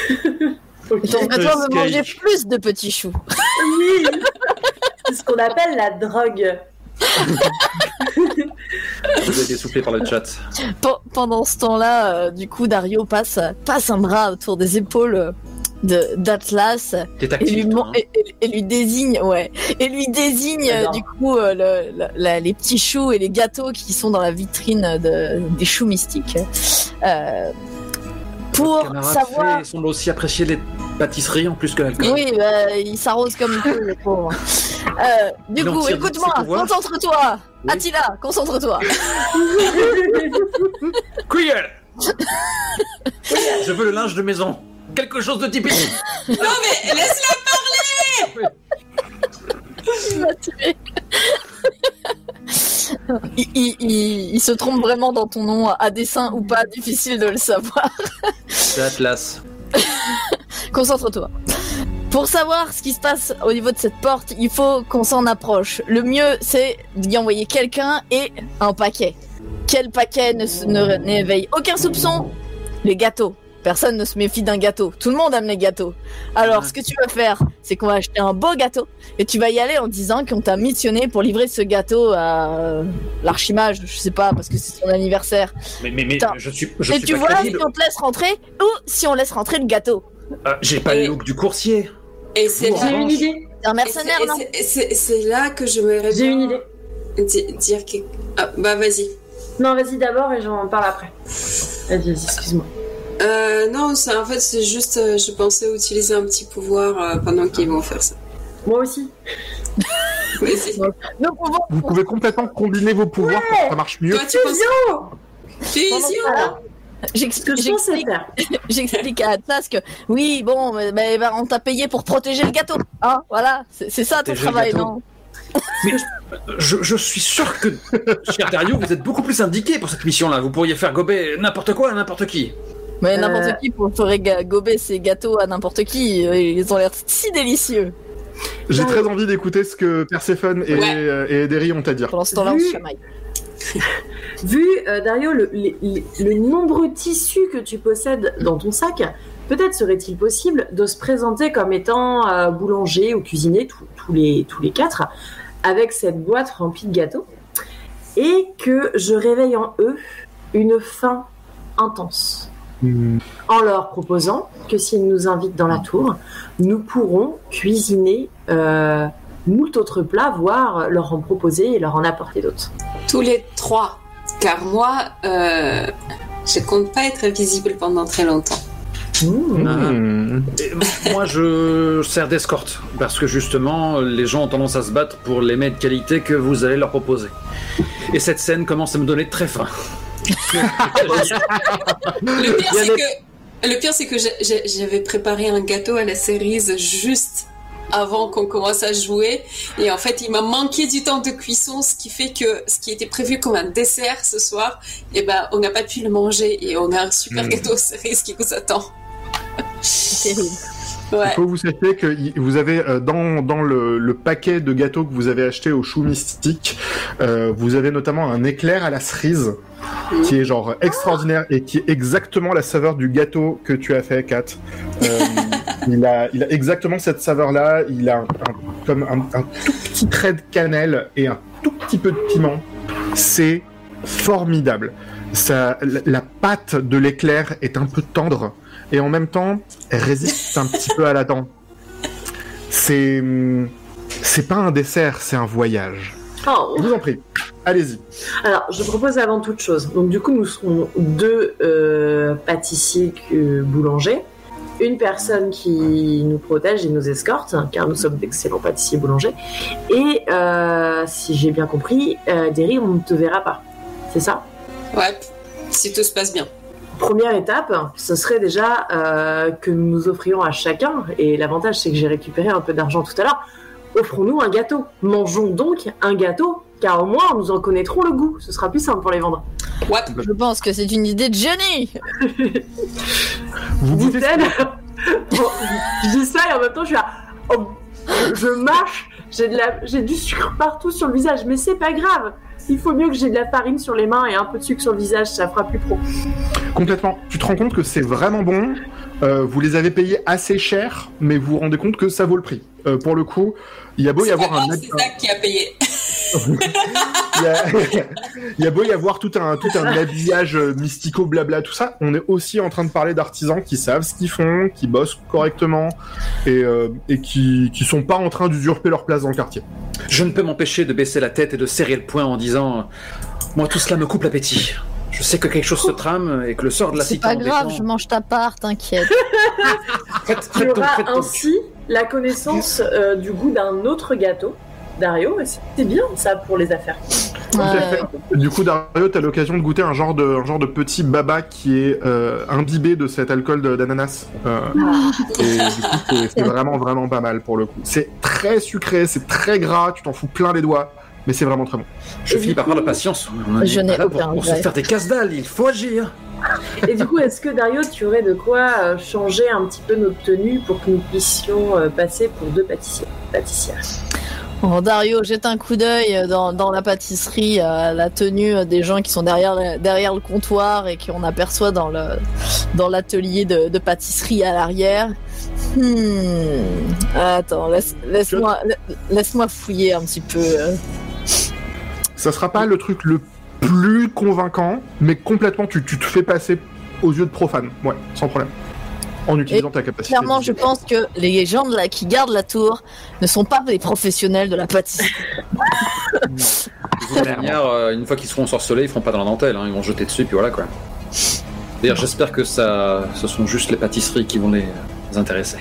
Ok. Donc, toi, veut manger plus de petits choux. Oui C'est ce qu'on appelle la drogue. Vous avez été soufflé par le chat. Pe- Pendant ce temps-là, euh, du coup, Dario passe, passe un bras autour des épaules euh, d'Atlas et hein. et, lui désigne, ouais, et lui désigne euh, du coup euh, le- le- la- les petits choux et les gâteaux qui sont dans la vitrine de, des choux mystiques. Euh, pour savoir. fait- semble aussi apprécier les pâtisseries en plus que l'alcool. Oui, bah, il s'arrose comme il peut, le pauvre. Euh, du coup, écoute-moi, concentre-toi. Oui. Attila, concentre-toi. Cuillère Je veux le linge de maison. Quelque chose de typique. Non mais laisse-la tué. il, il- il- il se trompe vraiment dans ton nom, à dessein ou pas, difficile de le savoir. C'est Atlas. Concentre-toi. Pour savoir ce qui se passe au niveau de cette porte, il faut qu'on s'en approche. Le mieux, c'est d'y envoyer quelqu'un et un paquet. Quel paquet ne n'éveille aucun soupçon? Les gâteaux. Personne ne se méfie d'un gâteau. Tout le monde aime les gâteaux. Alors, Ouais. ce que tu vas faire, c'est qu'on va acheter un beau gâteau et tu vas y aller en disant qu'on t'a missionné pour livrer ce gâteau à euh, l'archimage, je sais pas, parce que c'est son anniversaire. Mais, mais, mais Putain. je suis, je et suis tu pas vois crédible. si on te laisse rentrer ou si on laisse rentrer le gâteau. Euh, J'ai pas Et- le look du coursier. Et c'est là, J'ai une idée. C'est un mercenaire, non c'est- là que je me J'ai une idée. Di- dire que ah, bah vas-y. Non, vas-y d'abord et j'en parle après. Vas-y, vas-y, excuse-moi. Euh, non, c'est en fait c'est juste euh, je pensais utiliser un petit pouvoir euh, pendant qu'ils vont faire ça. Moi aussi. Vas-y. Nous pouvons Vous pouvez complètement combiner vos pouvoirs pour que ça marche mieux. Toi tu penses Fusion Voilà. J'ex- Ce que je pensais J'explique faire. j'explique à Atlas que oui, bon, mais, mais, bah, on t'a payé pour protéger le gâteau. Hein, voilà, c'est c'est ça ton Protéger le travail, gâteau. non? Je, je suis sûr que, cher Dario, vous êtes beaucoup plus indiqué pour cette mission-là. Vous pourriez faire gober n'importe quoi à n'importe qui. Mais Euh. n'importe qui pour- ferait ga- gober ses gâteaux à n'importe qui. euh, Ils ont l'air si délicieux. J'ai très envie d'écouter ce que Perséphone et, Ouais. euh, et Derry ont à dire. Pendant ce temps-là, on Oui. se chamaille. Vu, euh, Dario, le, les- le nombreux tissus que tu possèdes dans ton sac, peut-être serait-il possible de se présenter comme étant euh, boulanger ou cuisinier, les, tous les quatre, avec cette boîte remplie de gâteaux, et que je réveille en eux une faim intense. En leur proposant que s'ils nous invitent dans la tour, nous pourrons cuisiner euh, moult autres plats, voire leur en proposer et leur en apporter d'autres. Tous les trois. Car moi, euh, je compte pas être visible pendant très longtemps. Mmh. Et moi, je sers d'escorte. Parce que justement, les gens ont tendance à se battre pour les mets de qualité que vous allez leur proposer. Et cette scène commence à me donner très faim. Le pire, c'est que, le pire, c'est que j'avais préparé un gâteau à la cerise juste avant qu'on commence à jouer. Et en fait, il m'a manqué du temps de cuisson, ce qui fait que ce qui était prévu comme un dessert ce soir, eh ben, on n'a pas pu le manger et on a un super Mm. gâteau cerise qui vous attend. C'est Il faut que vous sachiez que vous avez euh, dans, dans le, le paquet de gâteaux que vous avez acheté au chou mystique, euh, vous avez notamment un éclair à la cerise qui est genre extraordinaire et qui est exactement la saveur du gâteau que tu as fait, Kat. Euh, il, a, il a exactement cette saveur-là. Il a un, un- comme un, un tout petit trait de cannelle et un tout petit peu de piment. C'est formidable. Ça, la, la pâte de l'éclair est un peu tendre et en même temps, elle résiste un petit peu à la dent. C'est c'est pas un dessert, c'est un voyage. Oh. Je vous en prie, allez-y. Alors, je propose avant toute chose. Donc, du coup, nous serons deux euh, pâtissiers que boulangers. Une personne qui nous protège et nous escorte, car nous sommes d'excellents pâtissiers boulangers. Et euh, si j'ai bien compris, euh, Derry, on ne te verra pas. C'est ça? Ouais. Si tout se passe bien. Première étape, ce serait déjà euh, que nous nous offrions à chacun, et l'avantage c'est que j'ai récupéré un peu d'argent tout à l'heure, offrons-nous un gâteau. Mangeons donc un gâteau, car au moins nous en connaîtrons le goût. Ce sera plus simple pour les vendre. What? Je pense que c'est une idée de Johnny. Vous dit-elle. Bon, je dis ça et en même temps je suis là. oh, je marche, j'ai de la, j'ai du sucre partout sur le visage, mais c'est pas grave. Il faut mieux que j'ai de la farine sur les mains et un peu de sucre sur le visage, ça fera plus pro. complètement. Tu te rends compte que c'est vraiment bon. euh, vous les avez payés assez cher, mais vous vous rendez compte que ça vaut le prix. Euh, pour le coup, il y a beau y avoir un, c'est ça qui a payé. il y a, il y a beau y avoir tout un, tout un habillage euh, mystico blabla, tout ça, on est aussi en train de parler d'artisans qui savent ce qu'ils font, qui bossent correctement et, euh, et qui, qui sont pas en train d'usurper leur place dans le quartier. Je ne peux m'empêcher de baisser la tête et de serrer le poing en disant Moi, tout cela me coupe l'appétit. Je sais que quelque chose se trame et que le sort de la C'est cité pas en grave, je mange ta part, t'inquiète. Tu auras ainsi la connaissance euh, du goût d'un autre gâteau, Dario, et c'est bien ça pour les affaires. Ouais. Du coup, Dario, t'as l'occasion de goûter un genre de, un genre de petit baba qui est euh, imbibé de cet alcool d'ananas. Euh, et du coup, c'est- vraiment, vraiment pas mal pour le coup. C'est très sucré, c'est très gras, tu t'en fous plein les doigts, mais c'est vraiment très bon. Je Et finis par avoir de patience. Je n'ai pas là pour, aucun pour se faire des casse-dalles, il faut agir. Et du coup, est-ce que Dario, tu aurais de quoi euh, changer un petit peu notre tenue pour que nous puissions passer pour deux pâtissiers, pâtissières? Bon, Dario, jette un coup d'œil dans, dans la pâtisserie, à la tenue des gens qui sont derrière, derrière le comptoir et qu'on aperçoit dans le dans l'atelier de, de pâtisserie à l'arrière. Hmm. Attends, laisse, laisse-moi fouiller un petit peu. euh. Ça sera pas le truc le plus convaincant, mais complètement, tu, tu te fais passer aux yeux de profane. Ouais, sans problème. En utilisant ta capacité. Clairement, je pense que les gens de la, qui gardent la tour ne sont pas des professionnels de la pâtisserie. De toute manière, euh, une fois qu'ils seront ensorcelés, ils feront pas dans la dentelle, hein, ils vont jeter dessus, puis voilà quoi. D'ailleurs, j'espère que ça, ce sont juste les pâtisseries qui vont les, les intéresser.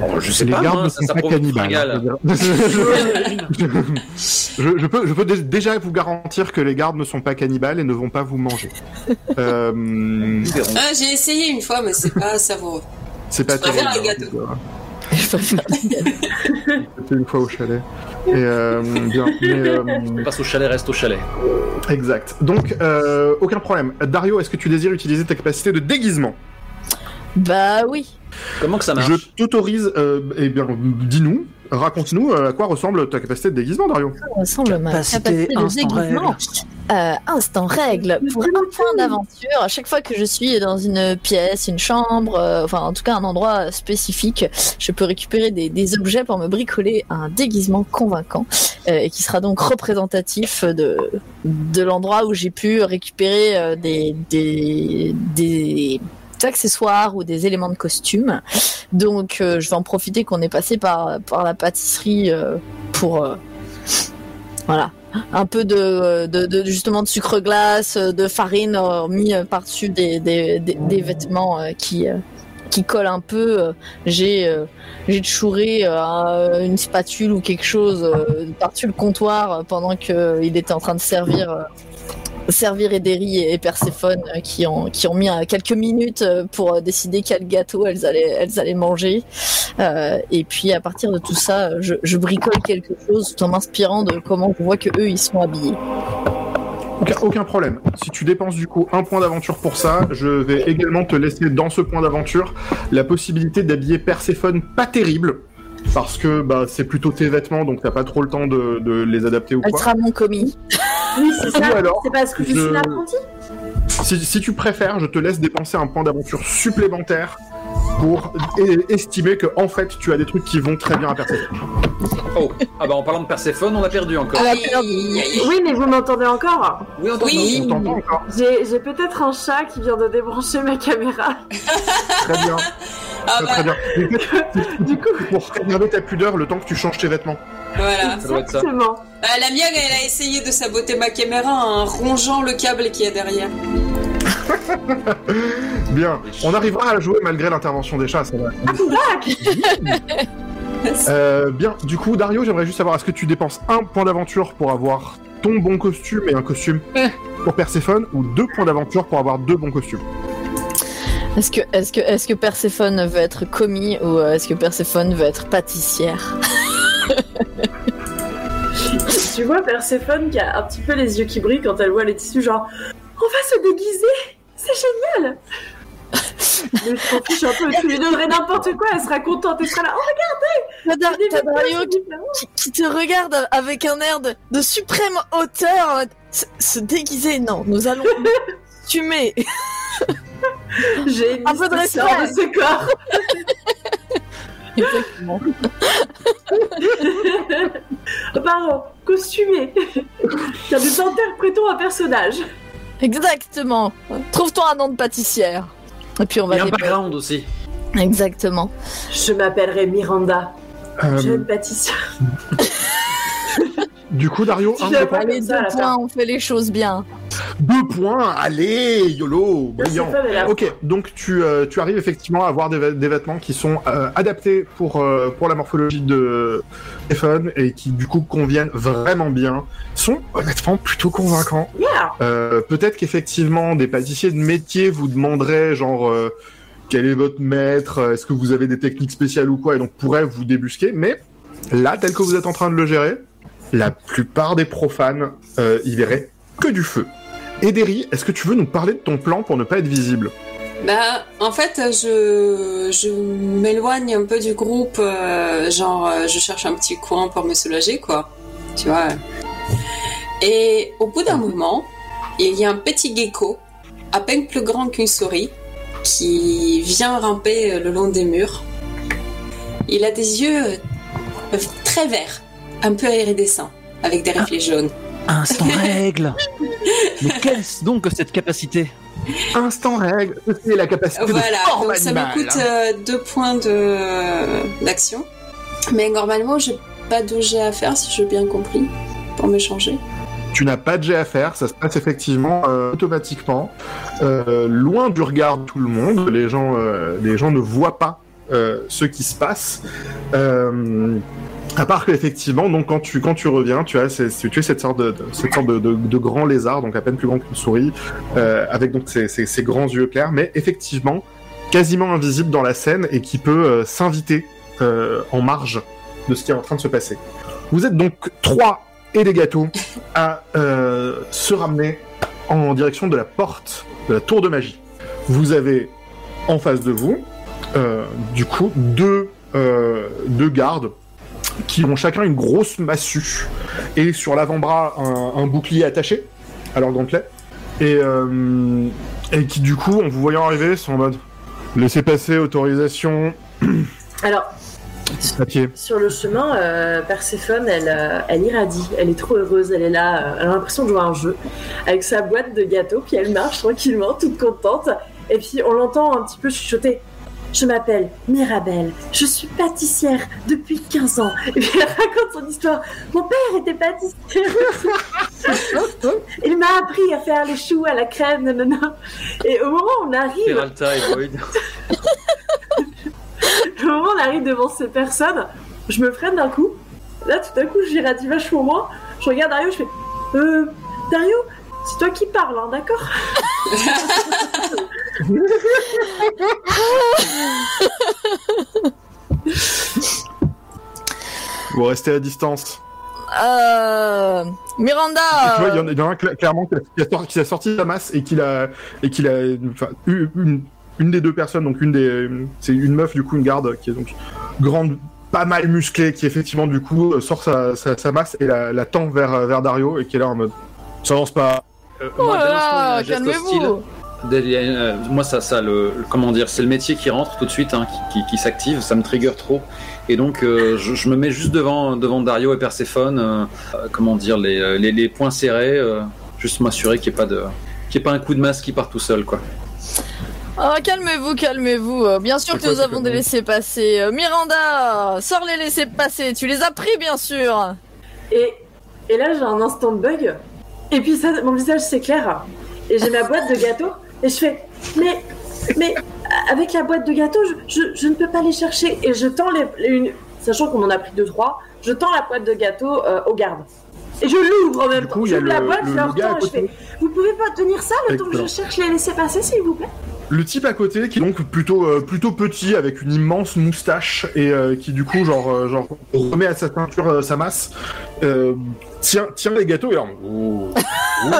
Bon, je sais les pas, gardes ne sont ça pas cannibales. hein, je, peux, je peux dé- déjà vous garantir que les gardes ne sont pas cannibales et ne vont pas vous manger. Euh. Ah, j'ai essayé une fois, mais c'est pas savoureux. C'est pas Je préfère terrible. les gâteaux. hein, Je préfère- C'était une fois au chalet. Et euh, bien. Mais, euh, On passe au chalet, reste au chalet. exact. Donc, euh, aucun problème. Dario, est-ce que tu désires utiliser ta capacité de déguisement? Bah oui. Comment que ça marche? Je t'autorise. Euh, eh bien, dis-nous, raconte-nous euh, à quoi ressemble ta capacité de déguisement, Dario. Ça ressemble à ma Capacité capacité de instant déguisement. Euh, instant règle. Pour un point d'aventure, à chaque fois que je suis dans une pièce, une chambre, euh, enfin en tout cas un endroit spécifique, je peux récupérer des, des objets pour me bricoler un déguisement convaincant euh, et qui sera donc représentatif de, de l'endroit où j'ai pu récupérer euh, des, des, des accessoires ou des éléments de costume. Donc euh, je vais en profiter qu'on est passé par, par la pâtisserie euh, pour... euh, voilà, un peu de, de, justement de sucre glace, de farine mis par-dessus des, des, des, vêtements qui qui collent un peu. J'ai j'ai chouré une spatule ou quelque chose par-dessus le comptoir pendant que il était en train de servir. Servir Ederi et Perséphone euh, qui ont mis euh, quelques minutes euh, pour décider quel gâteau elles allaient manger et puis à partir de tout ça, je, bricole quelque chose en m'inspirant de comment je vois que eux ils sont habillés. Aucun, aucun problème. Si tu dépenses du coup un point d'aventure pour ça, je vais également te laisser dans ce point d'aventure la possibilité d'habiller Perséphone pas terrible. Parce que bah, c'est plutôt tes vêtements, donc t'as pas trop le temps de, de les adapter ou Elle quoi. sera mon commis. Oui, c'est ça. C'est parce que je je- suis l'apprenti. Si, si tu préfères, je te laisse dépenser un point d'aventure supplémentaire pour estimer que en fait tu as des trucs qui vont très bien à Perséphone. Oh, ah bah en parlant de Perséphone, on a perdu encore. Oui, mais vous m'entendez encore Oui, on t'entend. Oui. On t'entend encore J'ai j'ai peut-être un chat qui vient de débrancher ma caméra. Très bien. Ah Très, bah, très bien. Du coup, Pour préserver ta pudeur le temps que tu changes tes vêtements. Voilà. Exactement. Euh, la mienne, elle a essayé de saboter ma caméra en rongeant le câble qui est derrière. Bien. On arrivera à jouer malgré l'intervention des chats, ça va. Euh, bien, du coup, Dario, j'aimerais juste savoir, est-ce que tu dépenses un point d'aventure pour avoir ton bon costume et un costume pour Perséphone, ou deux points d'aventure pour avoir deux bons costumes? Est-ce que, est-ce que, est-ce que Perséphone veut être commis ou euh, est-ce que Perséphone veut être pâtissière? Tu vois Perséphone qui a un petit peu les yeux qui brillent quand elle voit les tissus, genre on va se déguiser, c'est génial. Mais je fiche un peu, tu lui donnerais n'importe quoi, elle sera contente, elle sera là. Oh, regardez, t'as Dario qui, différent. qui- qui te regarde avec un air de, de suprême hauteur. Se, se déguiser, non, nous allons tuer. J'ai une Un peu de sort de respect. ce corps. Exactement. Pardon, costumé. Car nous interprétons un personnage. Exactement. Trouve-toi un nom de pâtissière. Et puis on va a un background aussi. Exactement. Je m'appellerai Miranda, Euh, jeune pâtissière. du coup, Dario, un à deux points, on fait les choses bien. Deux points, allez, YOLO, brillant. Ok, donc tu, euh, tu arrives effectivement à avoir des, des vêtements qui sont euh, adaptés pour, euh, pour la morphologie de Stéphane et qui du coup conviennent vraiment bien, sont honnêtement plutôt convaincants. Yeah. Euh, Peut-être qu'effectivement des pâtissiers de métier vous demanderaient genre euh, quel est votre maître, est-ce que vous avez des techniques spéciales ou quoi, et donc pourraient vous débusquer, mais là, tel que vous êtes en train de le gérer, la plupart des profanes euh, y verraient que du feu. Ederi, est-ce que tu veux nous parler de ton plan pour ne pas être visible? Bah, en fait, je, je m'éloigne un peu du groupe, euh, genre, euh, je cherche un petit coin pour me soulager, quoi. Tu vois. Et au bout d'un moment, il y a un petit gecko, à peine plus grand qu'une souris, qui vient ramper le long des murs. Il a des yeux très verts, un peu iridescents, avec des reflets jaunes. Instant règle Mais qu'est-ce donc que cette capacité? Instant règle, c'est la capacité de Voilà, forme donc ça me coûte euh, deux points de d'action. Mais normalement, j'ai pas de jet à faire, si j'ai bien compris, pour me changer. Tu n'as pas de jet à faire, ça se passe effectivement euh, automatiquement, euh, loin du regard de tout le monde. Les gens, euh, les gens ne voient pas euh, ce qui se passe. À part que effectivement, donc quand tu quand tu reviens, tu as tu es cette sorte de, cette sorte de, de- grand lézard, donc à peine plus grand qu'une souris, euh, avec donc ces, ces- ces grands yeux clairs, mais effectivement quasiment invisible dans la scène et qui peut euh, s'inviter euh, en marge de ce qui est en train de se passer. Vous êtes donc trois et des gâteaux à euh, se ramener en direction de la porte de la tour de magie. Vous avez en face de vous, euh, du coup, deux, deux gardes qui ont chacun une grosse massue et sur l'avant-bras un, un bouclier attaché à leur gantelet et, euh, et qui du coup, en vous voyant arriver, sont en mode laissez passer, autorisation, Alors, papier. sur le chemin, euh, Perséphone, elle, euh, elle irradie. Elle est trop heureuse. Elle est là. euh, elle a l'impression de jouer à un jeu avec sa boîte de gâteaux. Puis elle marche tranquillement, toute contente. Et puis on l'entend un petit peu chuchoter. Je m'appelle Mirabelle. Je suis pâtissière depuis 15 ans. Et puis elle raconte son histoire. Mon père était pâtissier. Il m'a appris à faire les choux à la crème. nanana. Et au moment où on arrive, au moment où on arrive devant ces personnes, je me freine d'un coup. Là, tout d'un coup, j'irradie vachement moins. Je regarde Dario, je fais Euh, Dario, c'est toi qui parles, hein, d'accord Vous restez à distance. Euh... Miranda Tu vois, il y en a- il y en a clairement qui a, qui a sorti, qui a sorti sa masse et qu'il a et qu'il a enfin, eu une, une des deux personnes, donc une des c'est une meuf du coup une garde qui est donc grande, pas mal musclée, qui effectivement du coup euh, sort sa, sa, sa masse et la, la tend vers vers Dario et qui est là en mode ça avance pas. Euh, Oh moi, dès là l'instant où il y a là, un geste hostile, calmez-vous euh, moi, ça, ça, le, le- comment dire, c'est le métier qui rentre tout de suite, hein, qui, qui, qui s'active, ça me trigger trop. Et donc, euh, je, je me mets juste devant, devant Dario et Perséphone, euh, euh, comment dire, les, les, les poings serrés, euh, juste m'assurer qu'il n'y ait pas de, qu'il y ait pas un coup de masse qui part tout seul, quoi. Oh, calmez-vous, calmez-vous. Bien sûr que nous avons des non laissés-passer. Euh, Miranda, sors les laissés-passer. Tu les as pris, bien sûr. et, et là, j'ai un instant de bug. Et puis, ça, mon visage s'éclaire. Et j'ai ma boîte de gâteaux. Et je fais Mais, mais, avec la boîte de gâteaux, je, je, je ne peux pas les chercher. Et je tends les. une- sachant qu'on en a pris deux, trois, je tends la boîte de gâteaux euh, aux gardes. Et je l'ouvre en même temps. J'ouvre la boîte, je leur tends et je fais Vous pouvez pas tenir ça le temps que je cherche les laisser passer, s'il vous plaît? Le type à côté qui est donc plutôt euh, plutôt petit avec une immense moustache et euh, qui du coup genre euh, genre remet à sa ceinture euh, sa masse tient tient les gâteaux et on- oh, oh,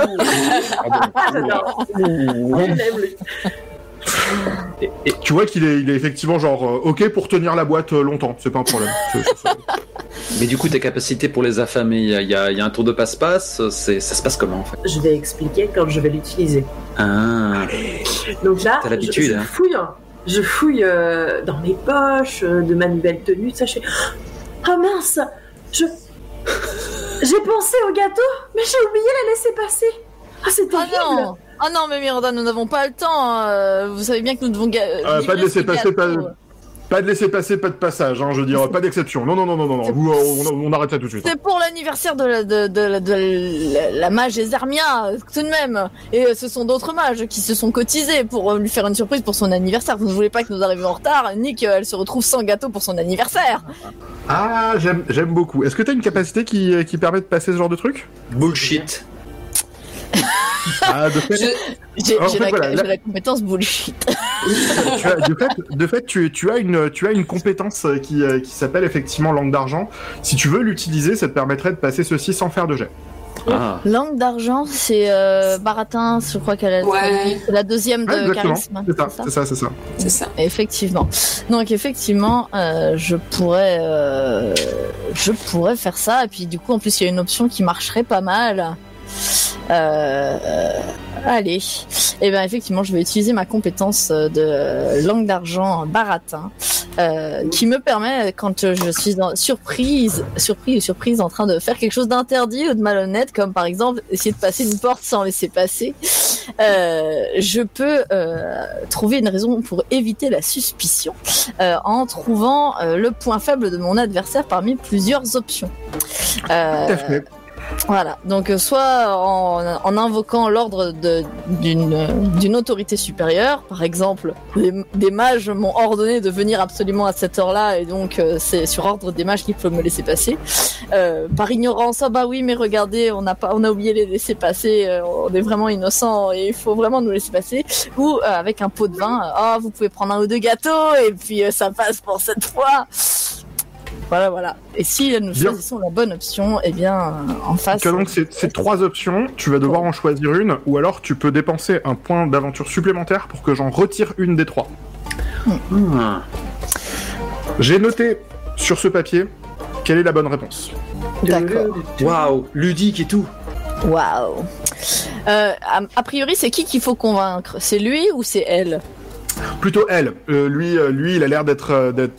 oh. Et, et- Tu vois qu'il est il est effectivement genre ok pour tenir la boîte longtemps c'est pas un problème. Mais du coup, tes capacités pour les affamer, il y a, y un tour de passe-passe, c'est, ça se passe comment, en fait? Je vais expliquer quand je vais l'utiliser. Ah, Donc là, T'as je, l'habitude, je hein. fouille, je fouille euh, dans mes poches euh, de ma nouvelle tenue, ça je fais Oh mince, je J'ai pensé au gâteau, mais j'ai oublié la laisser passer. Ah, c'est Ah terrible. non Ah non, mais Miranda, nous n'avons pas le temps. hein. Euh, Vous savez bien que nous devons. ga- Euh, livrer pas de laisser passer, pas. Pas de laisser passer, pas de passage, hein, je veux dire, pas d'exception. Non, non, non, non, non, non. Vous, euh, on, on arrête ça tout de suite. C'est pour l'anniversaire de la, de, de, de la, la mage Ezermia, tout de même. Et euh, ce sont d'autres mages qui se sont cotisés pour euh, lui faire une surprise pour son anniversaire. Vous ne voulez pas que nous arrivions en retard, ni qu'elle se retrouve sans gâteau pour son anniversaire. Ah, j'aime, j'aime beaucoup. Est-ce que t'as une capacité qui, euh, qui permet de passer ce genre de truc? Bullshit. Ah, de fait, J'ai En j'ai fait, la, voilà, compétence bullshit. tu as- de fait, de fait, tu, tu as une, tu as une compétence euh, qui, euh, qui s'appelle effectivement langue d'argent. Si tu veux l'utiliser, ça te permettrait de passer ceci sans faire de jet. Ah. Langue d'argent, c'est euh, Baratin, je crois qu'elle a Ouais. la deuxième de Ouais, charisme. C'est ça, c'est ça c'est ça. Effectivement. Donc effectivement, euh, je pourrais, euh, je pourrais faire ça. Et puis du coup, en plus, il y a une option qui marcherait pas mal. Euh, allez. Et ben effectivement, je vais utiliser ma compétence de langue d'argent baratin, euh, qui me permet, quand je suis en surprise, surprise ou surprise en train de faire quelque chose d'interdit ou de malhonnête, comme par exemple essayer de passer une porte sans laisser passer, euh, je peux trouver une raison pour éviter la suspicion en trouvant le point faible de mon adversaire parmi plusieurs options. Tout à fait. Voilà, donc euh, soit en, en invoquant l'ordre d'une autorité supérieure, par exemple, des mages m'ont ordonné de venir absolument à cette heure-là, et donc euh, c'est sur ordre des mages qu'il faut me laisser passer. Euh, par ignorance, ah bah oui, mais regardez, on a pas, on a oublié les laisser passer, euh, on est vraiment innocent et il faut vraiment nous laisser passer. Ou euh, avec un pot de vin, euh, ah vous pouvez prendre un ou deux gâteaux et puis ça passe pour cette fois. Voilà, voilà. Et si nous Bien. choisissons la bonne option, eh bien, euh, en face. Tu as donc ces, ces trois options, tu vas devoir en choisir une, ou alors tu peux dépenser un point d'aventure supplémentaire pour que j'en retire une des trois. Hmm. J'ai noté sur ce papier quelle est la bonne réponse. D'accord. Waouh, ludique et tout. Waouh. Euh, a, a priori, c'est qui qu'il faut convaincre? C'est lui ou c'est elle? Plutôt elle. Euh, lui, euh, lui, il a l'air d'être, euh, d'être,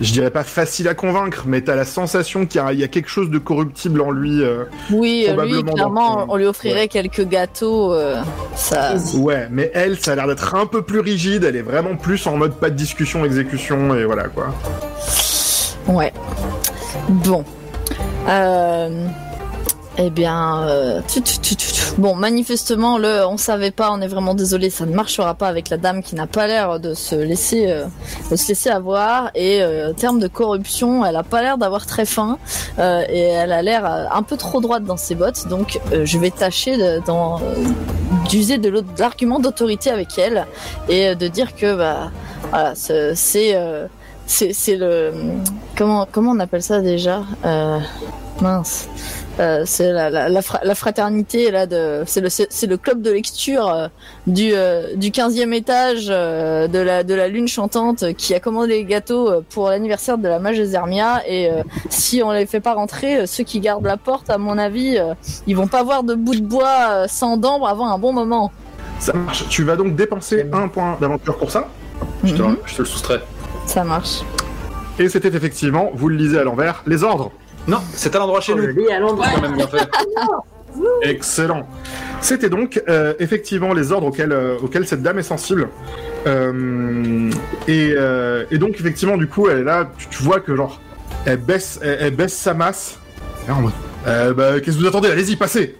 je dirais pas facile à convaincre, mais t'as la sensation qu'il y a, il y a quelque chose de corruptible en lui. euh. Oui, euh, lui, clairement, dans- on lui offrirait quelques gâteaux. euh, ça. Ouais, mais elle, ça a l'air d'être un peu plus rigide. Elle est vraiment plus en mode pas de discussion, exécution, et voilà quoi. Ouais. Bon. Euh... Eh bien, euh, bon, manifestement, le, on savait pas, on est vraiment désolé, ça ne marchera pas avec la dame qui n'a pas l'air de se laisser, euh, de se laisser avoir. Et euh, en termes de corruption, elle a pas l'air d'avoir très faim et elle a l'air un peu trop droite dans ses bottes. Donc, je vais tâcher d'user de l'argument d'autorité avec elle et de dire que, bah, voilà, c'est, c'est, le, comment, comment on appelle ça déjà Mince. Euh, c'est la, la, la, fra- la fraternité là de c'est le c'est le club de lecture euh, du euh, du 15e étage euh, de la de la lune chantante qui a commandé les gâteaux pour l'anniversaire de la mage Zermia et euh, si on les fait pas rentrer ceux qui gardent la porte à mon avis euh, ils vont pas voir de bout de bois euh, sans dents avant un bon moment. Ça marche. Tu vas donc dépenser un point d'aventure pour ça. Je te, Mhm, je te le soustrais. ça marche. Et c'était effectivement, vous le lisez à l'envers, les ordres. Non, c'est à l'endroit chez Je nous. à l'endroit. Quand même bien fait. Excellent. C'était donc euh, effectivement les ordres auxquels, euh, auxquels cette dame est sensible. Euh, et, euh, et donc effectivement du coup elle est là, tu, tu vois que genre elle baisse, elle, elle baisse sa masse. Euh, bah, qu'est-ce que vous attendez? Allez-y, passez.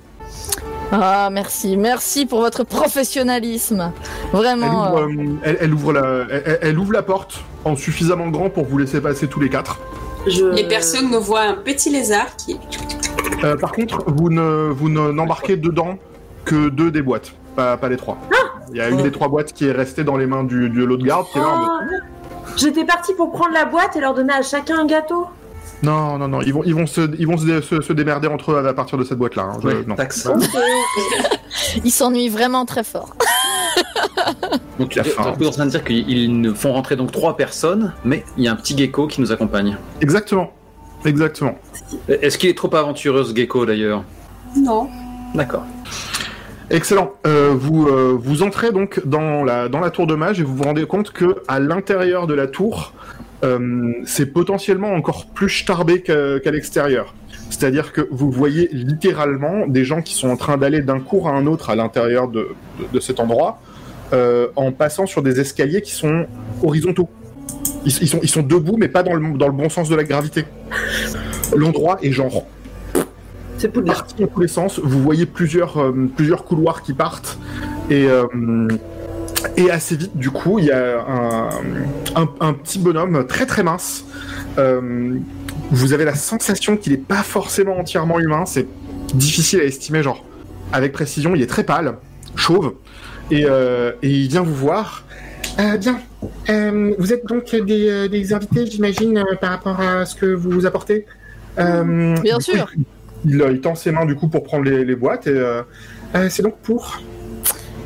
Ah merci merci pour votre professionnalisme Elle vraiment. ouvre, elle, elle ouvre la, elle, elle ouvre la porte en suffisamment grand pour vous laisser passer tous les quatre. Je... Et personne ne voit un petit lézard qui. Euh, par contre, vous ne vous ne- n'embarquez dedans que deux des boîtes, pas, pas les trois. Il y a une des trois boîtes qui est restée dans les mains du, de l'autre garde qui est là en mode, Oh, J'étais partie pour prendre la boîte et leur donner à chacun un gâteau. Non, non, non, ils vont, ils vont, se, ils vont se, se- se démerder entre eux à partir de cette boîte-là. hein. Ouais, non. taxe. Ils s'ennuient vraiment très fort. Donc tu La es en train de dire qu'ils ne font rentrer donc trois personnes, mais il y a un petit gecko qui nous accompagne. Exactement, exactement. Est-ce qu'il est trop aventureux ce gecko d'ailleurs? Non. D'accord. Excellent. Euh, vous, euh, vous entrez donc dans la, dans la tour de mage et vous vous rendez compte que à l'intérieur de la tour, euh, c'est potentiellement encore plus starbé qu'à qu'à l'extérieur. C'est-à-dire que vous voyez littéralement des gens qui sont en train d'aller d'un cours à un autre à l'intérieur de, de- de cet endroit, euh, en passant sur des escaliers qui sont horizontaux. Ils, ils sont, ils sont debout, mais pas dans le, dans le bon sens de la gravité. L'endroit est genre C'est parti dans tous les sens. Vous voyez plusieurs, euh, plusieurs couloirs qui partent. Et, euh, et assez vite, du coup, il y a un, un- un petit bonhomme très très mince. Euh, vous avez la sensation qu'il n'est pas forcément entièrement humain. C'est difficile à estimer, genre, avec précision. Il est très pâle, chauve. Et, euh, et il vient vous voir. Euh, bien. Euh, vous êtes donc des, euh, des invités, j'imagine, euh, par rapport à ce que vous vous apportez Euh, Bien coup, sûr. il, il tend ses mains du coup pour prendre les, les boîtes et c'est donc pour.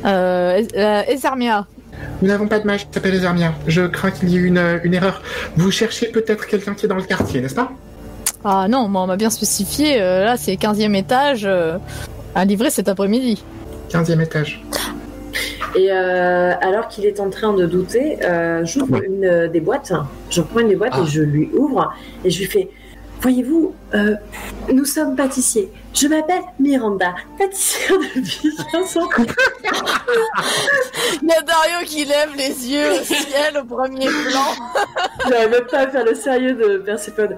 Es- Esarmia. Nous n'avons pas de mage qui s'appelle Ezermia. Je crains qu'il y ait une, une erreur. Vous cherchez peut-être quelqu'un qui est dans le quartier, n'est-ce pas? Ah non, moi on m'a bien spécifié, euh, là c'est 15e étage, euh, à livrer cet après-midi. 15e étage. Et euh, alors qu'il est en train de douter, euh, j'ouvre Ouais. une euh, des boîtes. Je prends une des boîtes Ah. et je lui ouvre et je lui fais Voyez-vous, euh, nous sommes pâtissiers. Je m'appelle Miranda, pâtissière depuis 15 ans. Il y a Dario qui lève les yeux au ciel au premier plan. J'arrive même pas à faire le sérieux de Perséphone.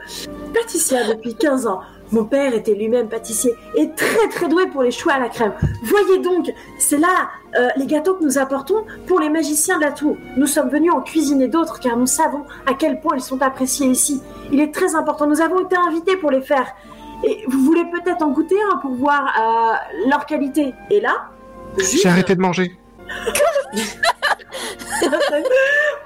Pâtissière depuis 15 ans. Mon père était lui-même pâtissier et très très doué pour les choux à la crème. Voyez donc, c'est là euh, les gâteaux que nous apportons pour les magiciens de la tour. Nous sommes venus en cuisiner d'autres car nous savons à quel point ils sont appréciés ici. Il est très important, nous avons été invités pour les faire. Et vous voulez peut-être en goûter un pour voir euh, leur qualité. Et là, juste- J'ai arrêté de manger.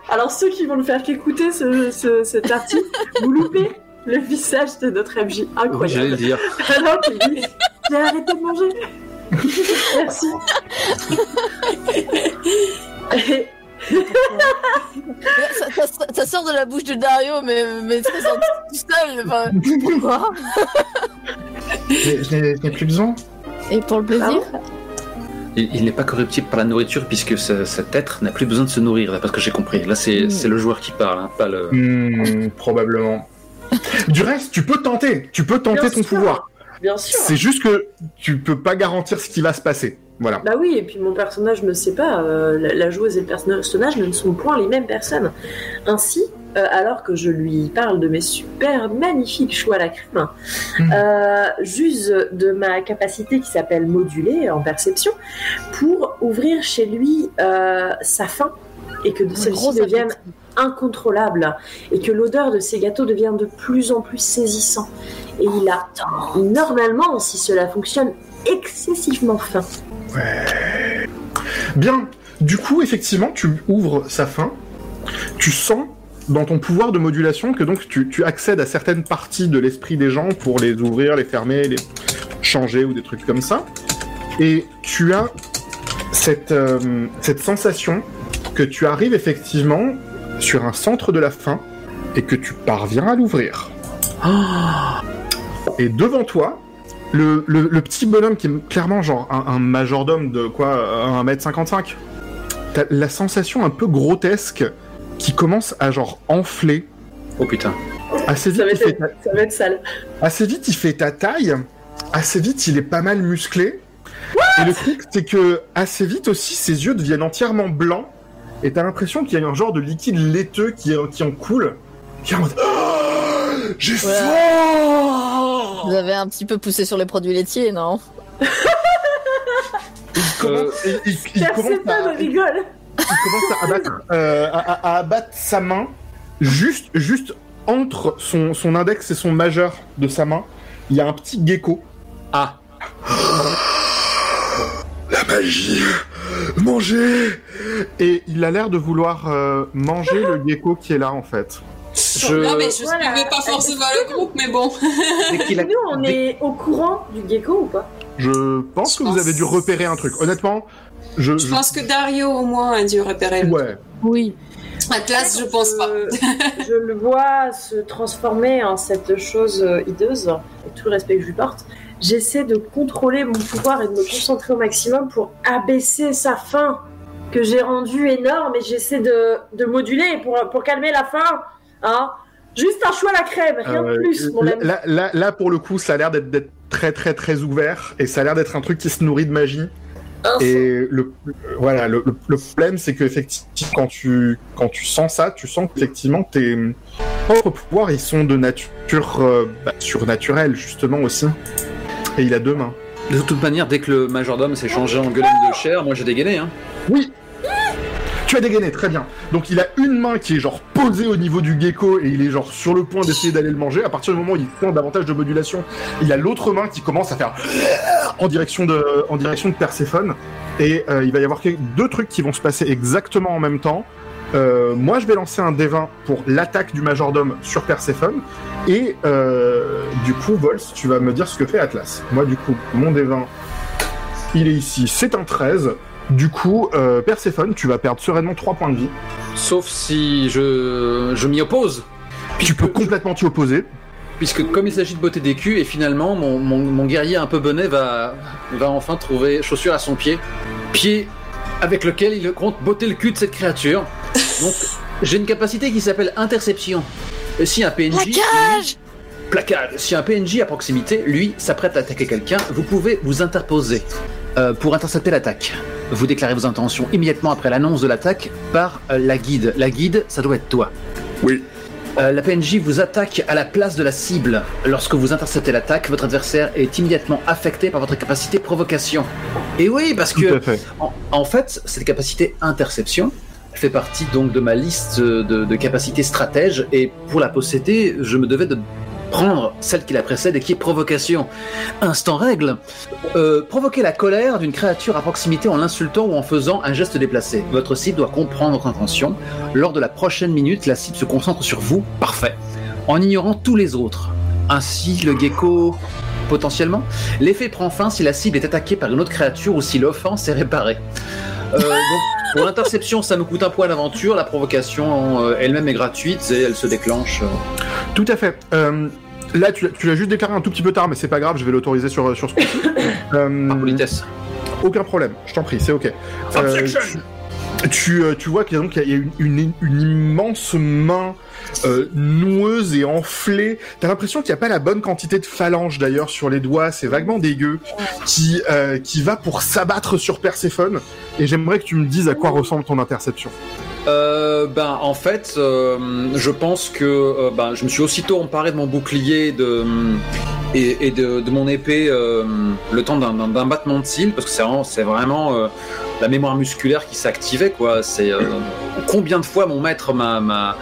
Alors ceux qui vont ne faire qu'écouter ce, ce, cet article, vous loupez le visage de notre MJ. Oui, j'allais Incroyable. le dire. Alors j'ai arrêté de manger. Merci. Ça, ça- ça sort de la bouche de Dario, mais, mais très sorti tout seul. Enfin, pourquoi Je je n'ai plus besoin. Et pour le plaisir Il, il n'est pas corruptible par la nourriture puisque ce- cet être n'a plus besoin de se nourrir, d'après ce que j'ai compris. Là, c'est Mm. c'est le joueur qui parle, hein, pas le. Hmm, probablement. Du reste, tu peux tenter. Tu peux tenter Bien ton sûr. pouvoir. Bien sûr. C'est juste que tu peux pas garantir ce qui va se passer. Voilà. Bah oui, et puis mon personnage ne sait pas, euh, la, la joueuse et le personnage ne sont point les mêmes personnes. Ainsi, euh, alors que je lui parle de mes super magnifiques choux à la crème, Mhm. euh, j'use de ma capacité qui s'appelle moduler en perception pour ouvrir chez lui euh, sa faim et que celle-ci gros devienne appétit. Incontrôlable et que l'odeur de ces gâteaux devienne de plus en plus saisissant. Et il a normalement, si cela fonctionne, excessivement faim. Bien. Du coup, effectivement, tu ouvres sa fin. Tu sens dans ton pouvoir de modulation que donc tu, tu accèdes à certaines parties de l'esprit des gens pour les ouvrir, les fermer, les changer ou des trucs comme ça. Et tu as cette, euh, cette sensation que tu arrives effectivement sur un centre de la fin et que tu parviens à l'ouvrir. Et devant toi, le, le- le petit bonhomme qui est clairement genre un, un majordome de quoi 1m55, t'as la sensation un peu grotesque qui commence à genre enfler. Oh putain. Assez vite, Ça va, il fait être, ça va être sale. assez vite, il fait ta taille. Assez vite, il est pas mal musclé. et le truc, c'est que assez vite aussi, ses yeux deviennent entièrement blancs. Et t'as l'impression qu'il y a un genre de liquide laiteux qui, qui en coule. Qui est en mode Ah, J'ai Voilà. faim Vous avez un petit peu poussé sur les produits laitiers, non Il commence, il- il- il commence Perséphone à, rigole. il commence à abattre, euh, à, à- à abattre sa main, juste, juste entre son, son index et son majeur de sa main, il y a un petit gecko. Ah. La magie Manger Et il a l'air de vouloir euh, manger le gecko qui est là en fait. Je... Non, mais je Voilà. suivais pas forcément le groupe, mais bon. A- Nous, on est au courant du gecko ou pas? Je pense Je que vous avez dû repérer un truc. Honnêtement, je. Je pense que Dario, au moins, a dû repérer le Ouais. Oui. Atlas, je pense pas. Euh, je le vois se transformer en cette chose hideuse, avec tout le respect que je lui porte. J'essaie de contrôler mon pouvoir et de me concentrer au maximum pour abaisser sa faim, que j'ai rendue énorme, et j'essaie de, de moduler pour, pour calmer la faim. Hein Juste un choix à la crème, rien de Euh, plus, mon là, ami. là, là- là, pour le coup, ça a l'air d'être très très très ouvert et ça a l'air d'être un truc qui se nourrit de magie. Info. Et le, voilà, le, problème, c'est que effectivement, quand tu, quand tu sens ça, tu sens qu'effectivement, tes propres pouvoirs, ils sont de nature euh, bah, surnaturelle, justement aussi. Et il a deux mains. De toute manière, dès que le majordome s'est changé en golem de chair, moi j'ai dégainé. Hein. Oui Tu as dégainé, très bien. Donc il a une main qui est genre posée au niveau du gecko et il est genre sur le point d'essayer d'aller le manger. À partir du moment où il prend davantage de modulation, il a l'autre main qui commence à faire en direction de, en direction de Perséphone. Et euh, il va y avoir deux trucs qui vont se passer exactement en même temps. Euh, moi, je vais lancer un D20 pour l'attaque du majordome sur Perséphone. Et euh, du coup, Vols, tu vas me dire ce que fait Atlas. Moi, du coup, mon D20, il est ici. C'est un 13. Du coup, euh, Perséphone, tu vas perdre sereinement 3 points de vie. Sauf si je, je m'y oppose. Tu peux complètement t'y opposer. Puisque comme il s'agit de botter des culs, et finalement mon, mon, mon guerrier un peu bonnet va, va enfin trouver chaussure à son pied. Pied avec lequel il compte botter le cul de cette créature. Donc j'ai une capacité qui s'appelle interception. Et si un PNJ... Plaquage Placage. Si un PNJ à proximité, lui, s'apprête à attaquer quelqu'un, vous pouvez vous interposer euh, pour intercepter l'attaque. Vous déclarez vos intentions immédiatement après l'annonce de l'attaque par euh, la guide. La guide, ça doit être toi. Oui. Euh, la PNJ vous attaque à la place de la cible. Lorsque vous interceptez l'attaque, votre adversaire est immédiatement affecté par votre capacité provocation. Et oui, parce que à fait. en, en fait, cette capacité interception fait partie donc de ma liste de, de capacités stratèges et pour la posséder, je me devais de prendre celle qui la précède et qui est provocation. Instant règle. Euh, provoquer la colère d'une créature à proximité en l'insultant ou en faisant un geste déplacé. Votre cible doit comprendre votre intention. Lors de la prochaine minute, la cible se concentre sur vous. Parfait. En ignorant tous les autres. Ainsi, le gecko potentiellement. L'effet prend fin si la cible est attaquée par une autre créature ou si l'offense est réparée. Euh, donc, pour l'interception, ça me coûte un point d'aventure. La provocation euh, elle-même est gratuite et elle se déclenche. euh. Tout à fait. Euh, là, tu, l'as- tu l'as juste déclaré un tout petit peu tard, mais c'est pas grave, je vais l'autoriser sur, sur ce coup-ci. Euh, par politesse. aucun problème, je t'en prie, c'est ok. Euh, tu, tu, euh, tu vois qu'il y a donc il y a une, une- une immense main euh, noueuse et enflée. T'as l'impression qu'il n'y a pas la bonne quantité de phalanges d'ailleurs sur les doigts, c'est vaguement dégueu, qui, euh, qui va pour s'abattre sur Perséphone. Et j'aimerais que tu me dises à quoi ressemble ton interception. Euh, ben, en fait, je pense que ben, je me suis aussitôt emparé de mon bouclier de, et, de, de mon épée le temps d'un- battement de cils, parce que c'est vraiment, la mémoire musculaire qui s'activait. quoi. C'est euh, combien de fois mon maître m'a m'a-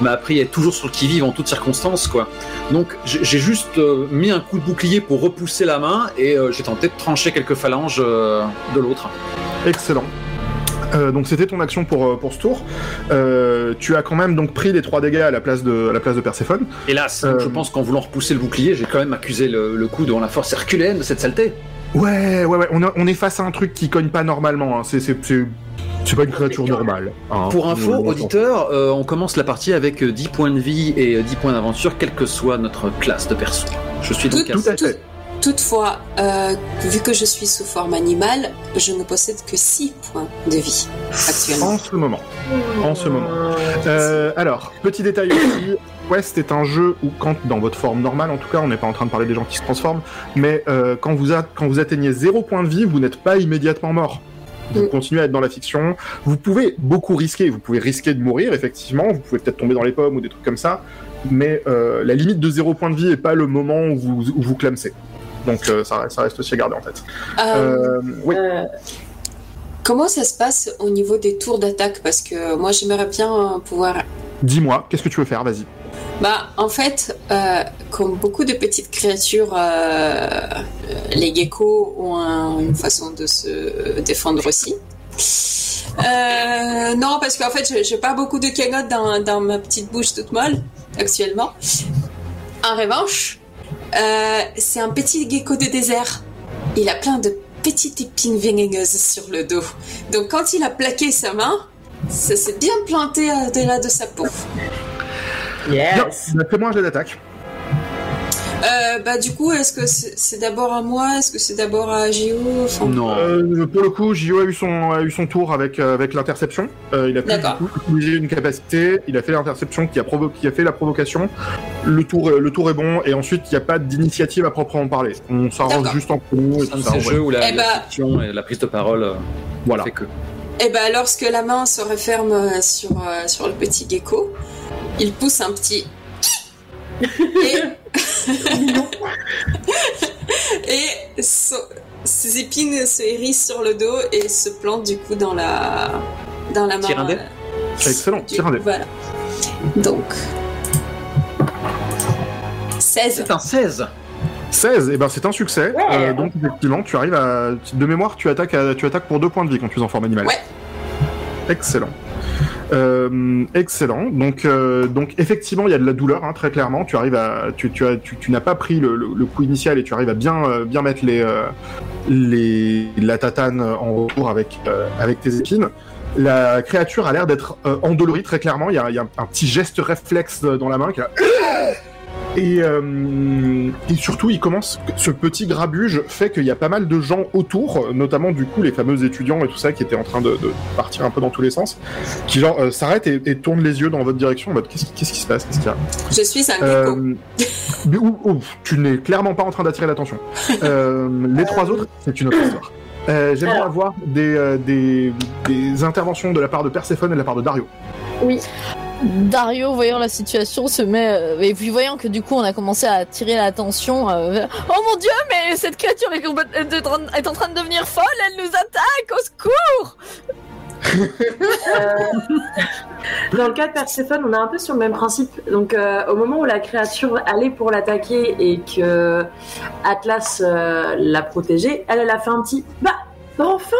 m'a appris à être toujours sur le qui-vive en toutes circonstances. quoi. Donc j'ai juste euh, mis un coup de bouclier pour repousser la main et euh, j'ai tenté de trancher quelques phalanges euh, de l'autre. Excellent. Euh, donc c'était ton action pour, pour ce tour. Euh, tu as quand même donc pris les 3 dégâts à la place de, à la place de Perséphone. Hélas, Euh, je pense qu'en voulant repousser le bouclier, j'ai quand même accusé le, le coup devant la force herculéenne de cette saleté. Ouais, ouais, ouais, on, a- on est face à un truc qui cogne pas normalement. hein. C'est, c'est, c'est, c'est pas une créature normale. hein. Pour info, On- auditeur, euh, on commence la partie avec euh, 10 points de vie et euh, 10 points d'aventure, quelle que soit notre classe de perso. Je suis donc Tout- à- Tout à fait. Toutefois, euh, vu que je suis sous forme animale, je ne possède que 6 points de vie actuellement. En ce moment. En ce moment. Euh, alors, petit détail aussi. Quest est un jeu où, quand dans votre forme normale, en tout cas, on n'est pas en train de parler des gens qui se transforment, mais euh, quand, vous a- quand vous atteignez zéro point de vie, vous n'êtes pas immédiatement mort. Vous Mm. continuez à être dans la fiction. Vous pouvez beaucoup risquer. Vous pouvez risquer de mourir, effectivement. Vous pouvez peut-être tomber dans les pommes ou des trucs comme ça. Mais euh, la limite de zéro point de vie n'est pas le moment où vous, où vous clamsez. Donc euh, ça, reste- ça reste aussi à garder en tête. Oui. Comment ça se passe au niveau des tours d'attaque? Parce que moi, j'aimerais bien pouvoir Dis-moi, qu'est-ce que tu veux faire? Vas-y. Bah, en fait, euh, comme beaucoup de petites créatures, euh, les geckos ont un- une façon de se défendre aussi. Euh, non, parce qu'en fait, j'ai- pas beaucoup de cagnottes dans, dans ma petite bouche toute molle actuellement. En revanche, euh, c'est un petit gecko de désert. Il a plein de petites épines vénéneuses sur le dos. Donc, quand il a plaqué sa main, ça s'est bien planté au-delà de sa peau. Yes. bah, fais-moi un jet d'attaque. Euh, bah du coup, est-ce que c'est d'abord à moi? Est-ce que c'est d'abord à Gio Enfin, Non. Euh, pour le coup, Gio a eu son, a eu son tour avec, euh, avec l'interception. Euh, il a pu coup, utiliser une capacité, il a fait l'interception qui a, qui a fait la provocation. Le tour, le tour est bon, et ensuite, il n'y a pas d'initiative à proprement parler. On s'arrange juste entre nous et C'est un ces ouais. jeux où la, Eh la bah- fiction et la prise de parole euh, Voilà. fait que. Et ben lorsque la main se referme sur, euh, sur le petit gecko, il pousse un petit. Et. et so- ses épines se hérissent sur le dos et se plantent du coup dans la. dans la main. Tire un dé. euh, C'est excellent, du- tire un dé. Voilà. Donc. 16. C'est un 16 16, et ben c'est un succès. Ouais. Euh, donc effectivement, tu arrives à. De mémoire, tu attaques, à- tu attaques pour deux points de vie quand tu es en forme animale. Ouais. Excellent. Euh, excellent. Donc, euh, donc effectivement, il y a de la douleur, hein, très clairement. Tu arrives à, tu, tu as, tu, tu n'as pas pris le, coup initial et tu arrives à bien, euh, bien mettre les, les, la tatane en retour avec, avec tes épines. La créature a l'air d'être endolorie très clairement. Il y a, il y a un petit geste réflexe dans la main qui a... Et, euh, et surtout, il commence. Ce petit grabuge fait qu'il y a pas mal de gens autour, notamment du coup les fameux étudiants et tout ça qui étaient en train de, de partir un peu dans tous les sens, qui genre euh, s'arrêtent et, et tournent les yeux dans votre direction en mode qu'est-ce qui, qu'est-ce qui se passe, qu'est-ce qu'il y a Je suis un. Euh, mais ou- ou, tu n'es clairement pas en train d'attirer l'attention. Euh, les trois autres, c'est une autre histoire. Euh, J'aimerais Alors. avoir des, euh, des, des interventions de la part de Perséphone et de la part de Dario. Oui. Dario, voyant la situation, se met. euh, et puis voyant que du coup on a commencé à attirer l'attention. euh, oh mon dieu, mais cette créature est, en- train de devenir folle, elle nous attaque, au secours Euh, Dans le cas de Perséphone, on est un peu sur le même principe. Donc, au moment où la créature allait pour l'attaquer et que Atlas l'a protégée, elle, elle a fait un petit bah enfin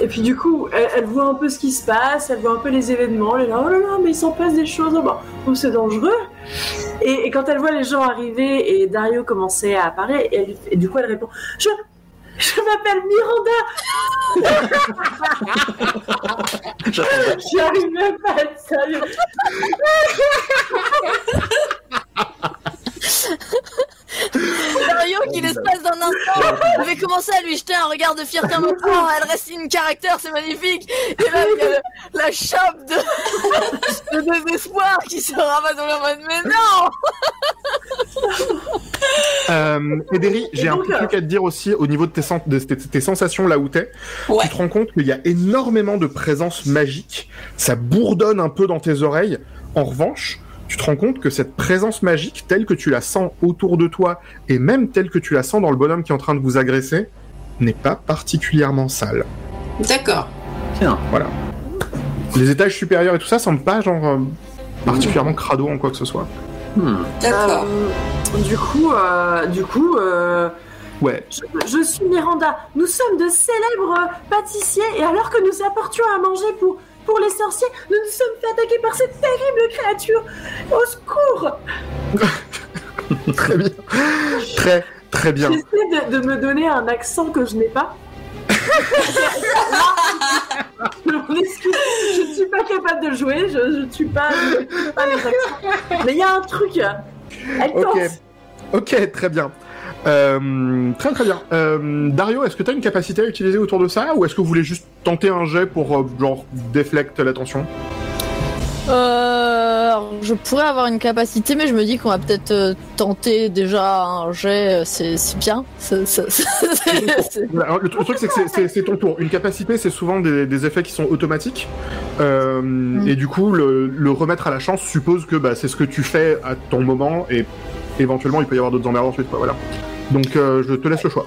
Et puis, du coup, elle, elle voit un peu ce qui se passe, elle voit un peu les événements, elle est là, oh là là, mais il s'en passe des choses, oh, bah, oh, c'est dangereux. Et, et quand elle voit les gens arriver et Dario commencer à apparaître, et, elle- et du coup, elle répond Je, je m'appelle Miranda J'attendais. J'y arrive même pas à être sérieux Dario, qui l'espace d'un instant avait commencé à lui jeter un regard de fierté en mode Oh, elle reste une caractère, c'est magnifique Et là, il y a le- la chape de, de désespoir qui se ramasse dans le mode Mais non Euh, Ederi, j'ai un petit truc à te dire aussi au niveau de tes, sen- de tes- tes sensations là où t'es. Ouais. Tu te rends compte qu'il y a énormément de présence magique. Ça bourdonne un peu dans tes oreilles. En revanche, tu te rends compte que cette présence magique, telle que tu la sens autour de toi, et même telle que tu la sens dans le bonhomme qui est en train de vous agresser, n'est pas particulièrement sale. D'accord. Tiens. Voilà. Les étages supérieurs et tout ça semblent pas genre euh, particulièrement crado en quoi que ce soit. Hmm. D'accord. Euh, du coup, euh, du coup, euh, Ouais. je, je suis Miranda. Nous sommes de célèbres pâtissiers et alors que nous apportions à manger pour, pour les sorciers, nous nous sommes fait attaquer par cette terrible créature. Au secours Très bien. Très, très bien. J'essaie de, de me donner un accent que je n'ai pas. je ne suis pas capable de jouer, je ne suis pas, je ne suis pas les accents. Mais il y a un truc. Elle tente. Ok, très bien. Euh, très très bien. Euh, Dario, est-ce que tu as une capacité à utiliser autour de ça ou est-ce que vous voulez juste tenter un jet pour euh, genre déflecte l'attention? Euh, alors, je pourrais avoir une capacité, mais je me dis qu'on va peut-être euh, tenter déjà un jet, c'est bien. C'est- c'est- c'est- c'est- Voilà, alors, le, le truc c'est que c'est- c'est c'est ton tour. Une capacité c'est souvent des, des effets qui sont automatiques Euh, et du coup le, le remettre à la chance suppose que bah, c'est ce que tu fais à ton moment et éventuellement il peut y avoir d'autres emmerdes ensuite. Quoi, voilà. Donc euh, je te laisse le choix.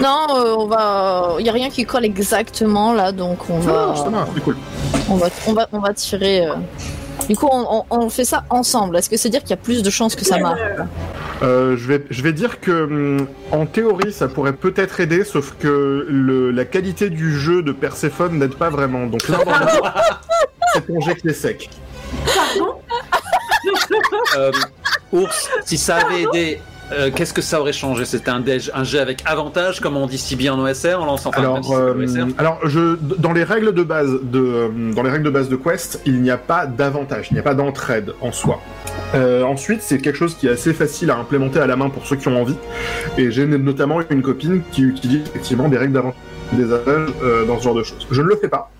Non, euh, on va. Il y a rien qui colle exactement là, donc on va. Ah, justement, c'est cool. On va, on va, on va tirer. euh. Du coup, on, on- on fait ça ensemble. Est-ce que c'est dire qu'il y a plus de chances que ça marche? Euh, je, vais, je vais dire que, hum, en théorie, ça pourrait peut-être aider, sauf que le, la qualité du jeu de Perséphone n'aide pas vraiment. Donc là, c'est ton jet qui est sec. Pardon? Euh, ours, si ça avait aidé, euh, qu'est-ce que ça aurait changé? C'était un, un jet avec avantage, comme on dit si bien en OSR, en lançant enfin, si Alors, euh, alors je, dans les règles de base de, euh, dans les règles de base de Quest, il n'y a pas d'avantage, il n'y a pas d'entraide en soi. Euh, ensuite, c'est quelque chose qui est assez facile à implémenter à la main pour ceux qui ont envie. Et j'ai notamment une copine qui utilise effectivement des règles d'avantage des dans ce genre de choses. Je ne le fais pas.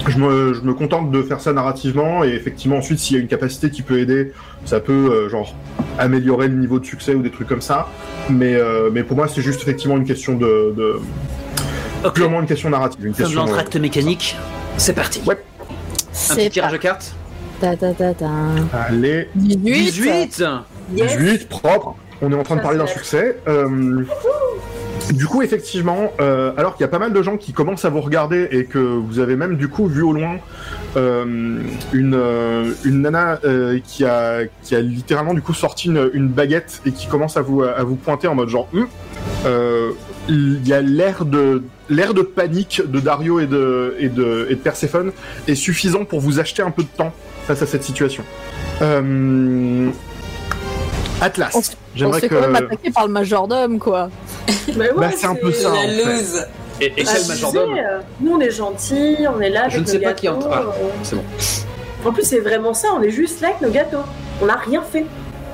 Euh, je, me, je me contente de faire ça narrativement et effectivement ensuite s'il y a une capacité qui peut aider, ça peut euh, genre améliorer le niveau de succès ou des trucs comme ça. Mais, euh, mais pour moi c'est juste effectivement une question de, purement une question narrative. Une question, l'entracte mécanique, c'est parti. Ouais. Un C'est petit tirage de cartes. Ta ta ta ta. euh, Allez, 18. 18 Yes. 18, propre. On est en train de parler d'un succès. Euh, du coup, effectivement, euh, alors qu'il y a pas mal de gens qui commencent à vous regarder et que vous avez même du coup vu au loin euh, une, euh, une nana qui, a, qui a littéralement du coup sorti une, baguette et qui commence à vous, pointer en mode genre Hum, il y a l'air de panique de Dario et de, et de, est suffisant pour vous acheter un peu de temps face à cette situation. Atlas, j'aimerais que. quand même attaquer par le majordome, quoi. Mais ouais, Bah, c'est un peu ça. La en fait. lose. Et, et Ah, quel majordome? disais, euh, Nous, on est gentils, on est là. Je avec ne sais nos pas qui entre- ah. euh, C'est bon. En plus, c'est vraiment ça, on est juste là avec nos gâteaux. On n'a rien fait.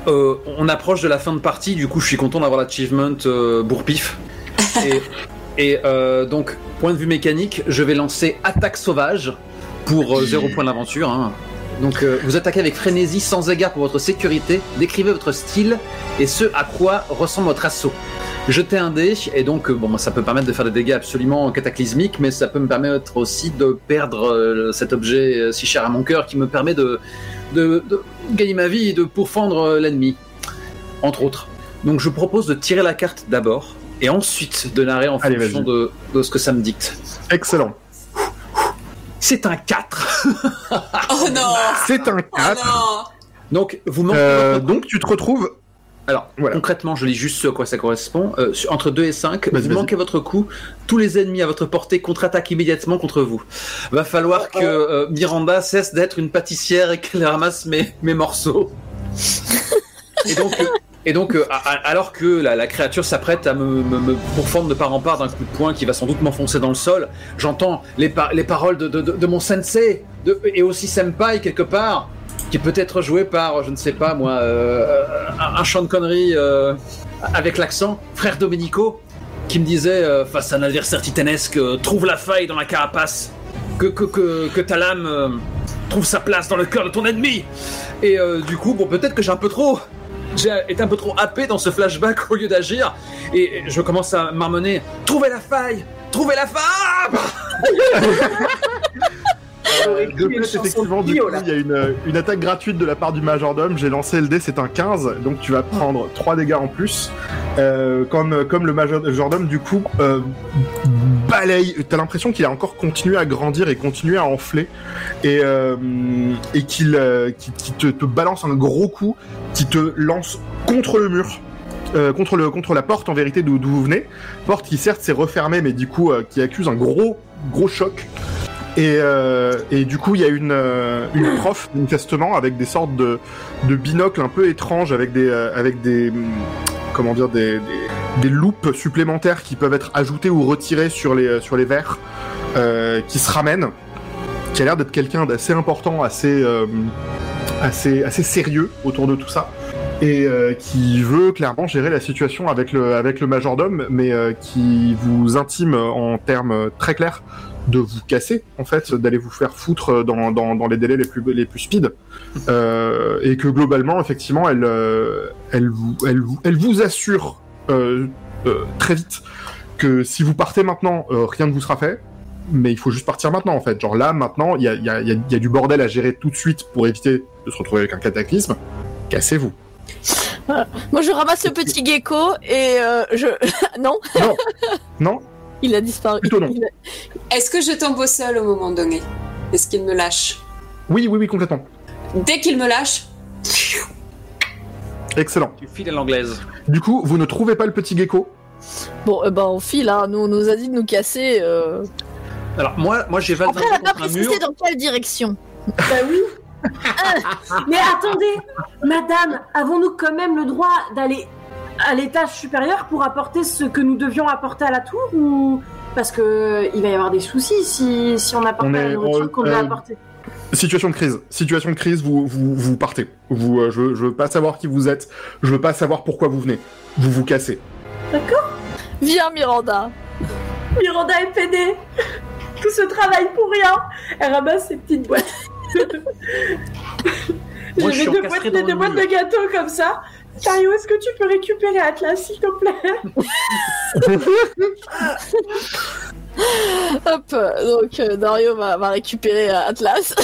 Euh, on approche de la fin de partie, du coup je suis content d'avoir l'achievement euh, bourre-pif. Et, et, euh, donc, point de vue mécanique, je vais lancer attaque sauvage pour euh, zéro point d'aventure. hein. Donc euh, vous attaquez avec frénésie sans égard pour votre sécurité, décrivez votre style et ce à quoi ressemble votre assaut. Jetez un dé et donc euh, bon ça peut permettre de faire des dégâts absolument cataclysmiques mais ça peut me permettre aussi de perdre euh, cet objet euh, si cher à mon cœur qui me permet de, de, de gagner ma vie et de pourfendre l'ennemi, entre autres. Donc je propose de tirer la carte d'abord et ensuite de narrer en Allez, fonction de, de ce que ça me dicte. Excellent. C'est un 4 Oh non C'est un Oh 4. non Donc vous manquez Euh, votre... donc tu te retrouves. Alors Voilà. concrètement je lis juste ce à quoi ça correspond. Euh, entre 2 et 5, Vas-y, vous vas-y. manquez votre coup, tous les ennemis à votre portée contre-attaquent immédiatement contre vous. Va falloir que euh, Miranda cesse d'être une pâtissière et qu'elle ramasse mes, mes morceaux. et donc... euh, Et donc, euh, alors que la, créature s'apprête à me, me, pourfendre de part en part d'un coup de poing qui va sans doute m'enfoncer dans le sol, j'entends les, par- les paroles de, mon sensei, et aussi senpai quelque part, qui peut être joué par, je ne sais pas moi, euh, un, chant de conneries avec l'accent, frère Domenico, qui me disait, euh, face à un adversaire titanesque, trouve la faille dans la carapace, que, que, que, ta lame trouve sa place dans le cœur de ton ennemi. Et du coup, bon, peut-être que j'ai un peu trop j'ai été un peu trop happé dans ce flashback au lieu d'agir. Et je commence à marmonner. Trouvez la faille! Trouvez la faille De chanson effectivement, du coup, il y a une, une attaque gratuite de la part du majordome. J'ai lancé le dé, c'est un 15, donc tu vas prendre 3 dégâts en plus. Euh, comme, comme le majordome, du coup, euh, balaye. T'as l'impression qu'il a encore continué à grandir et continué à enfler. Et, euh, et qu'il te, te balance un gros coup qui te lance contre le mur. euh, contre, le, contre la porte en vérité d'où d'où vous venez. Porte qui certes s'est refermée mais du coup euh, qui accuse un gros gros choc. Et, euh, et du coup il y a une, euh, une prof manifestement avec des sortes de, binocles un peu étranges avec des, euh, avec des hum, comment dire des, loupes supplémentaires qui peuvent être ajoutées ou retirées sur les, sur les verres qui se ramènent qui a l'air d'être quelqu'un d'assez important, assez, assez, assez sérieux autour de tout ça, et qui veut clairement gérer la situation avec le, avec le majordome, mais qui vous intime en termes très clairs de vous casser, en fait, d'aller vous faire foutre dans, dans, dans les délais les plus, les plus speed, euh, et que globalement, effectivement, elle, euh, elle, vous, elle, vous, elle vous assure euh, euh, très vite que si vous partez maintenant, euh, rien ne vous sera fait, mais il faut juste partir maintenant en fait. Genre là, maintenant, il y a, y, a, y a- il y a du bordel à gérer tout de suite pour éviter de se retrouver avec un cataclysme. Cassez-vous. Moi, je ramasse le petit gecko et euh, je. non, Non, non, il a disparu. A- Est-ce que je tombe au sol au moment donné? Est-ce qu'il me lâche? Oui, oui, oui, complètement. Dès qu'il me lâche, Excellent. Tu files à l'anglaise. Du coup, vous ne trouvez pas le petit gecko? Bon, euh, bah, on file, hein. Nous, on nous a dit de nous casser. euh. Alors moi, moi j'ai Après, elle a pas précisé dans quelle direction? Bah oui. Mais attendez, madame, avons-nous quand même le droit d'aller à l'étage supérieur pour apporter ce que nous devions apporter à la tour ou parce que il va y avoir des soucis si, si on apporte On pas la nourriture qu'on euh, doit apporter. Situation de crise. Situation de crise, vous, vous, vous partez. Vous, euh, je, je veux pas savoir qui vous êtes. Je veux pas savoir pourquoi vous venez. Vous vous cassez. Viens, Miranda. Miranda est pédée Tout ce travail pour rien Elle ramasse ses petites boîtes. J'avais deux boîtes, le boîtes de gâteaux comme ça. Dario, est-ce que tu peux récupérer Atlas, s'il te plaît? Hop, donc euh, Dario va, va récupérer euh, Atlas.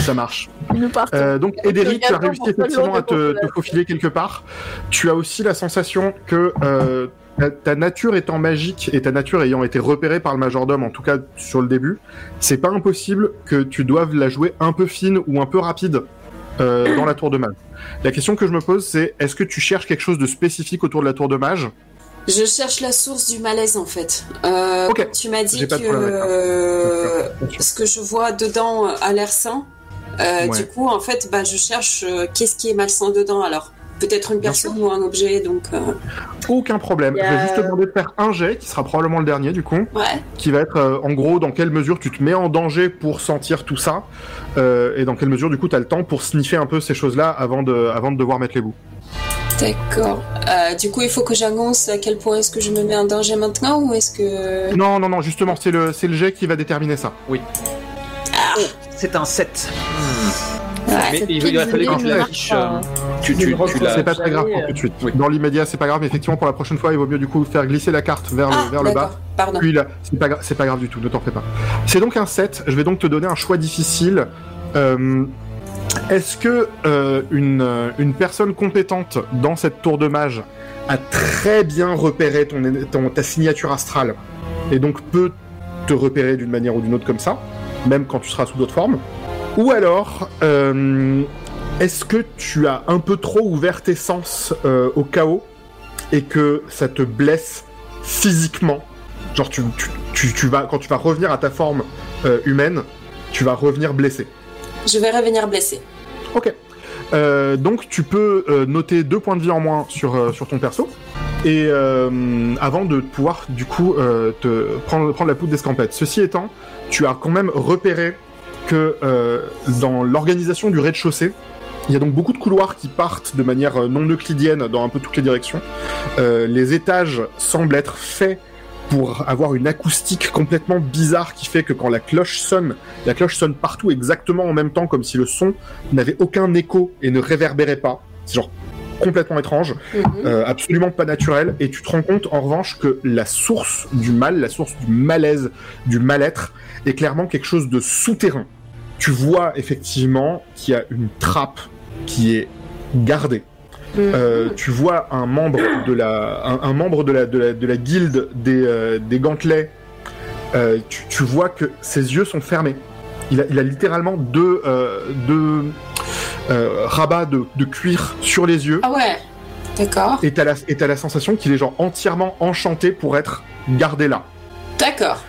Ça marche. Nous partons. Euh, donc, Ederic, tu as réussi effectivement à de te, te faufiler quelque part. Tu as aussi la sensation que euh, ta, ta nature étant magique et ta nature ayant été repérée par le majordome, en tout cas sur le début, c'est pas impossible que tu doives la jouer un peu fine ou un peu rapide euh, dans la tour de mage. La question que je me pose, c'est est-ce que tu cherches quelque chose de spécifique autour de la tour de mage? Je cherche la source du malaise en fait. Euh. Tu m'as dit que euh, ce que je vois dedans a l'air sain. Ouais. Du coup, en fait, bah, je cherche qu'est-ce qui est malsain dedans alors? Peut-être une personne ou un objet, donc euh, Aucun problème. Je vais juste te demander de faire un jet, qui sera probablement le dernier du coup. ouais. qui va être euh, en gros dans quelle mesure tu te mets en danger pour sentir tout ça euh, et dans quelle mesure du coup tu as le temps pour sniffer un peu ces choses-là avant de, avant de devoir mettre les bouts. D'accord. Euh, du coup, il faut que j'annonce à quel point est-ce que je me mets en danger maintenant ou est-ce que... Non, non, non, justement, c'est le, c'est le jet qui va déterminer ça. C'est un 7. Ouais. Mais il, il a fallu que je l'affiche. euh, Tu, tu, tu. C'est pas très grave pour euh, tout de suite. oui. Dans l'immédiat, c'est pas grave, mais effectivement, pour la prochaine fois, il vaut mieux du coup faire glisser la carte vers le, Ah, vers le bas. Pardon. Puis là, c'est pas, gra- c'est pas grave du tout, ne t'en fais pas. C'est donc un 7, je vais donc te donner un choix difficile. Euh, Est-ce que euh, une, euh, une personne compétente dans cette tour de mage a très bien repéré ton, ton- ta signature astrale et donc peut te repérer d'une manière ou d'une autre comme ça, même quand tu seras sous d'autres formes? Ou alors, euh, est-ce que tu as un peu trop ouvert tes sens euh, au chaos et que ça te blesse physiquement? Genre, tu, tu, tu, tu vas, quand tu vas revenir à ta forme euh, humaine, tu vas revenir blessé. Je vais revenir blessé. Ok. Euh, donc, tu peux noter deux points de vie en moins sur, sur ton perso. Et avant de pouvoir, du coup, te prendre, prendre la poudre d'escampette. Ceci étant, tu as quand même repéré que dans l'organisation du rez-de-chaussée, il y a donc beaucoup de couloirs qui partent de manière euh, non euclidienne dans un peu toutes les directions. Euh, les étages semblent être faits pour avoir une acoustique complètement bizarre qui fait que quand la cloche sonne, la cloche sonne partout exactement en même temps, comme si le son n'avait aucun écho et ne réverbérait pas. C'est genre complètement étrange, Mhm. euh, absolument pas naturel. Et tu te rends compte en revanche que la source du mal, la source du malaise, du mal-être, est clairement quelque chose de souterrain. Tu vois effectivement qu'il y a une trappe qui est gardée. Euh, tu vois un membre de la, un, un membre de la, de la, de la guilde des, euh, des gantelets. Euh, tu, tu vois que ses yeux sont fermés. Il a, il a littéralement deux, euh, deux rabats de, de cuir sur les yeux. Ah ouais. D'accord. Et t'as la, et t'as la sensation qu'il est genre entièrement enchanté pour être gardé là. D'accord.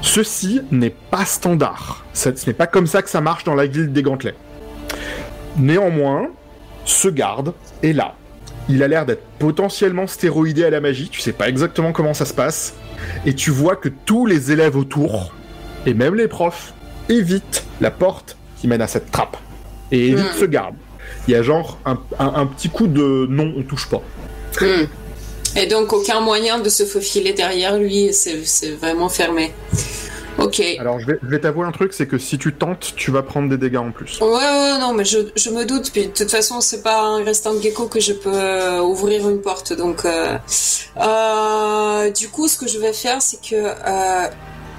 Ceci n'est pas standard. Ça- ce n'est pas comme ça que ça marche dans la guilde des gantelets. Néanmoins, ce garde est là. Il a l'air d'être potentiellement stéroïdé à la magie, tu sais pas exactement comment ça se passe, et tu vois que tous les élèves autour, et même les profs, évitent la porte qui mène à cette trappe. Et évitent ce garde. Il y a genre un, petit coup de non, on touche pas. Hmm. Et donc, aucun moyen de se faufiler derrière lui, c'est vraiment fermé. Ok. Alors je vais, je vais t'avouer un truc, c'est que si tu tentes, tu vas prendre des dégâts en plus. Ouais, ouais, non, mais je, je me doute. Puis de toute façon, c'est pas en restant gecko que je peux euh, ouvrir une porte. Donc, euh, euh, du coup, ce que je vais faire, c'est que euh,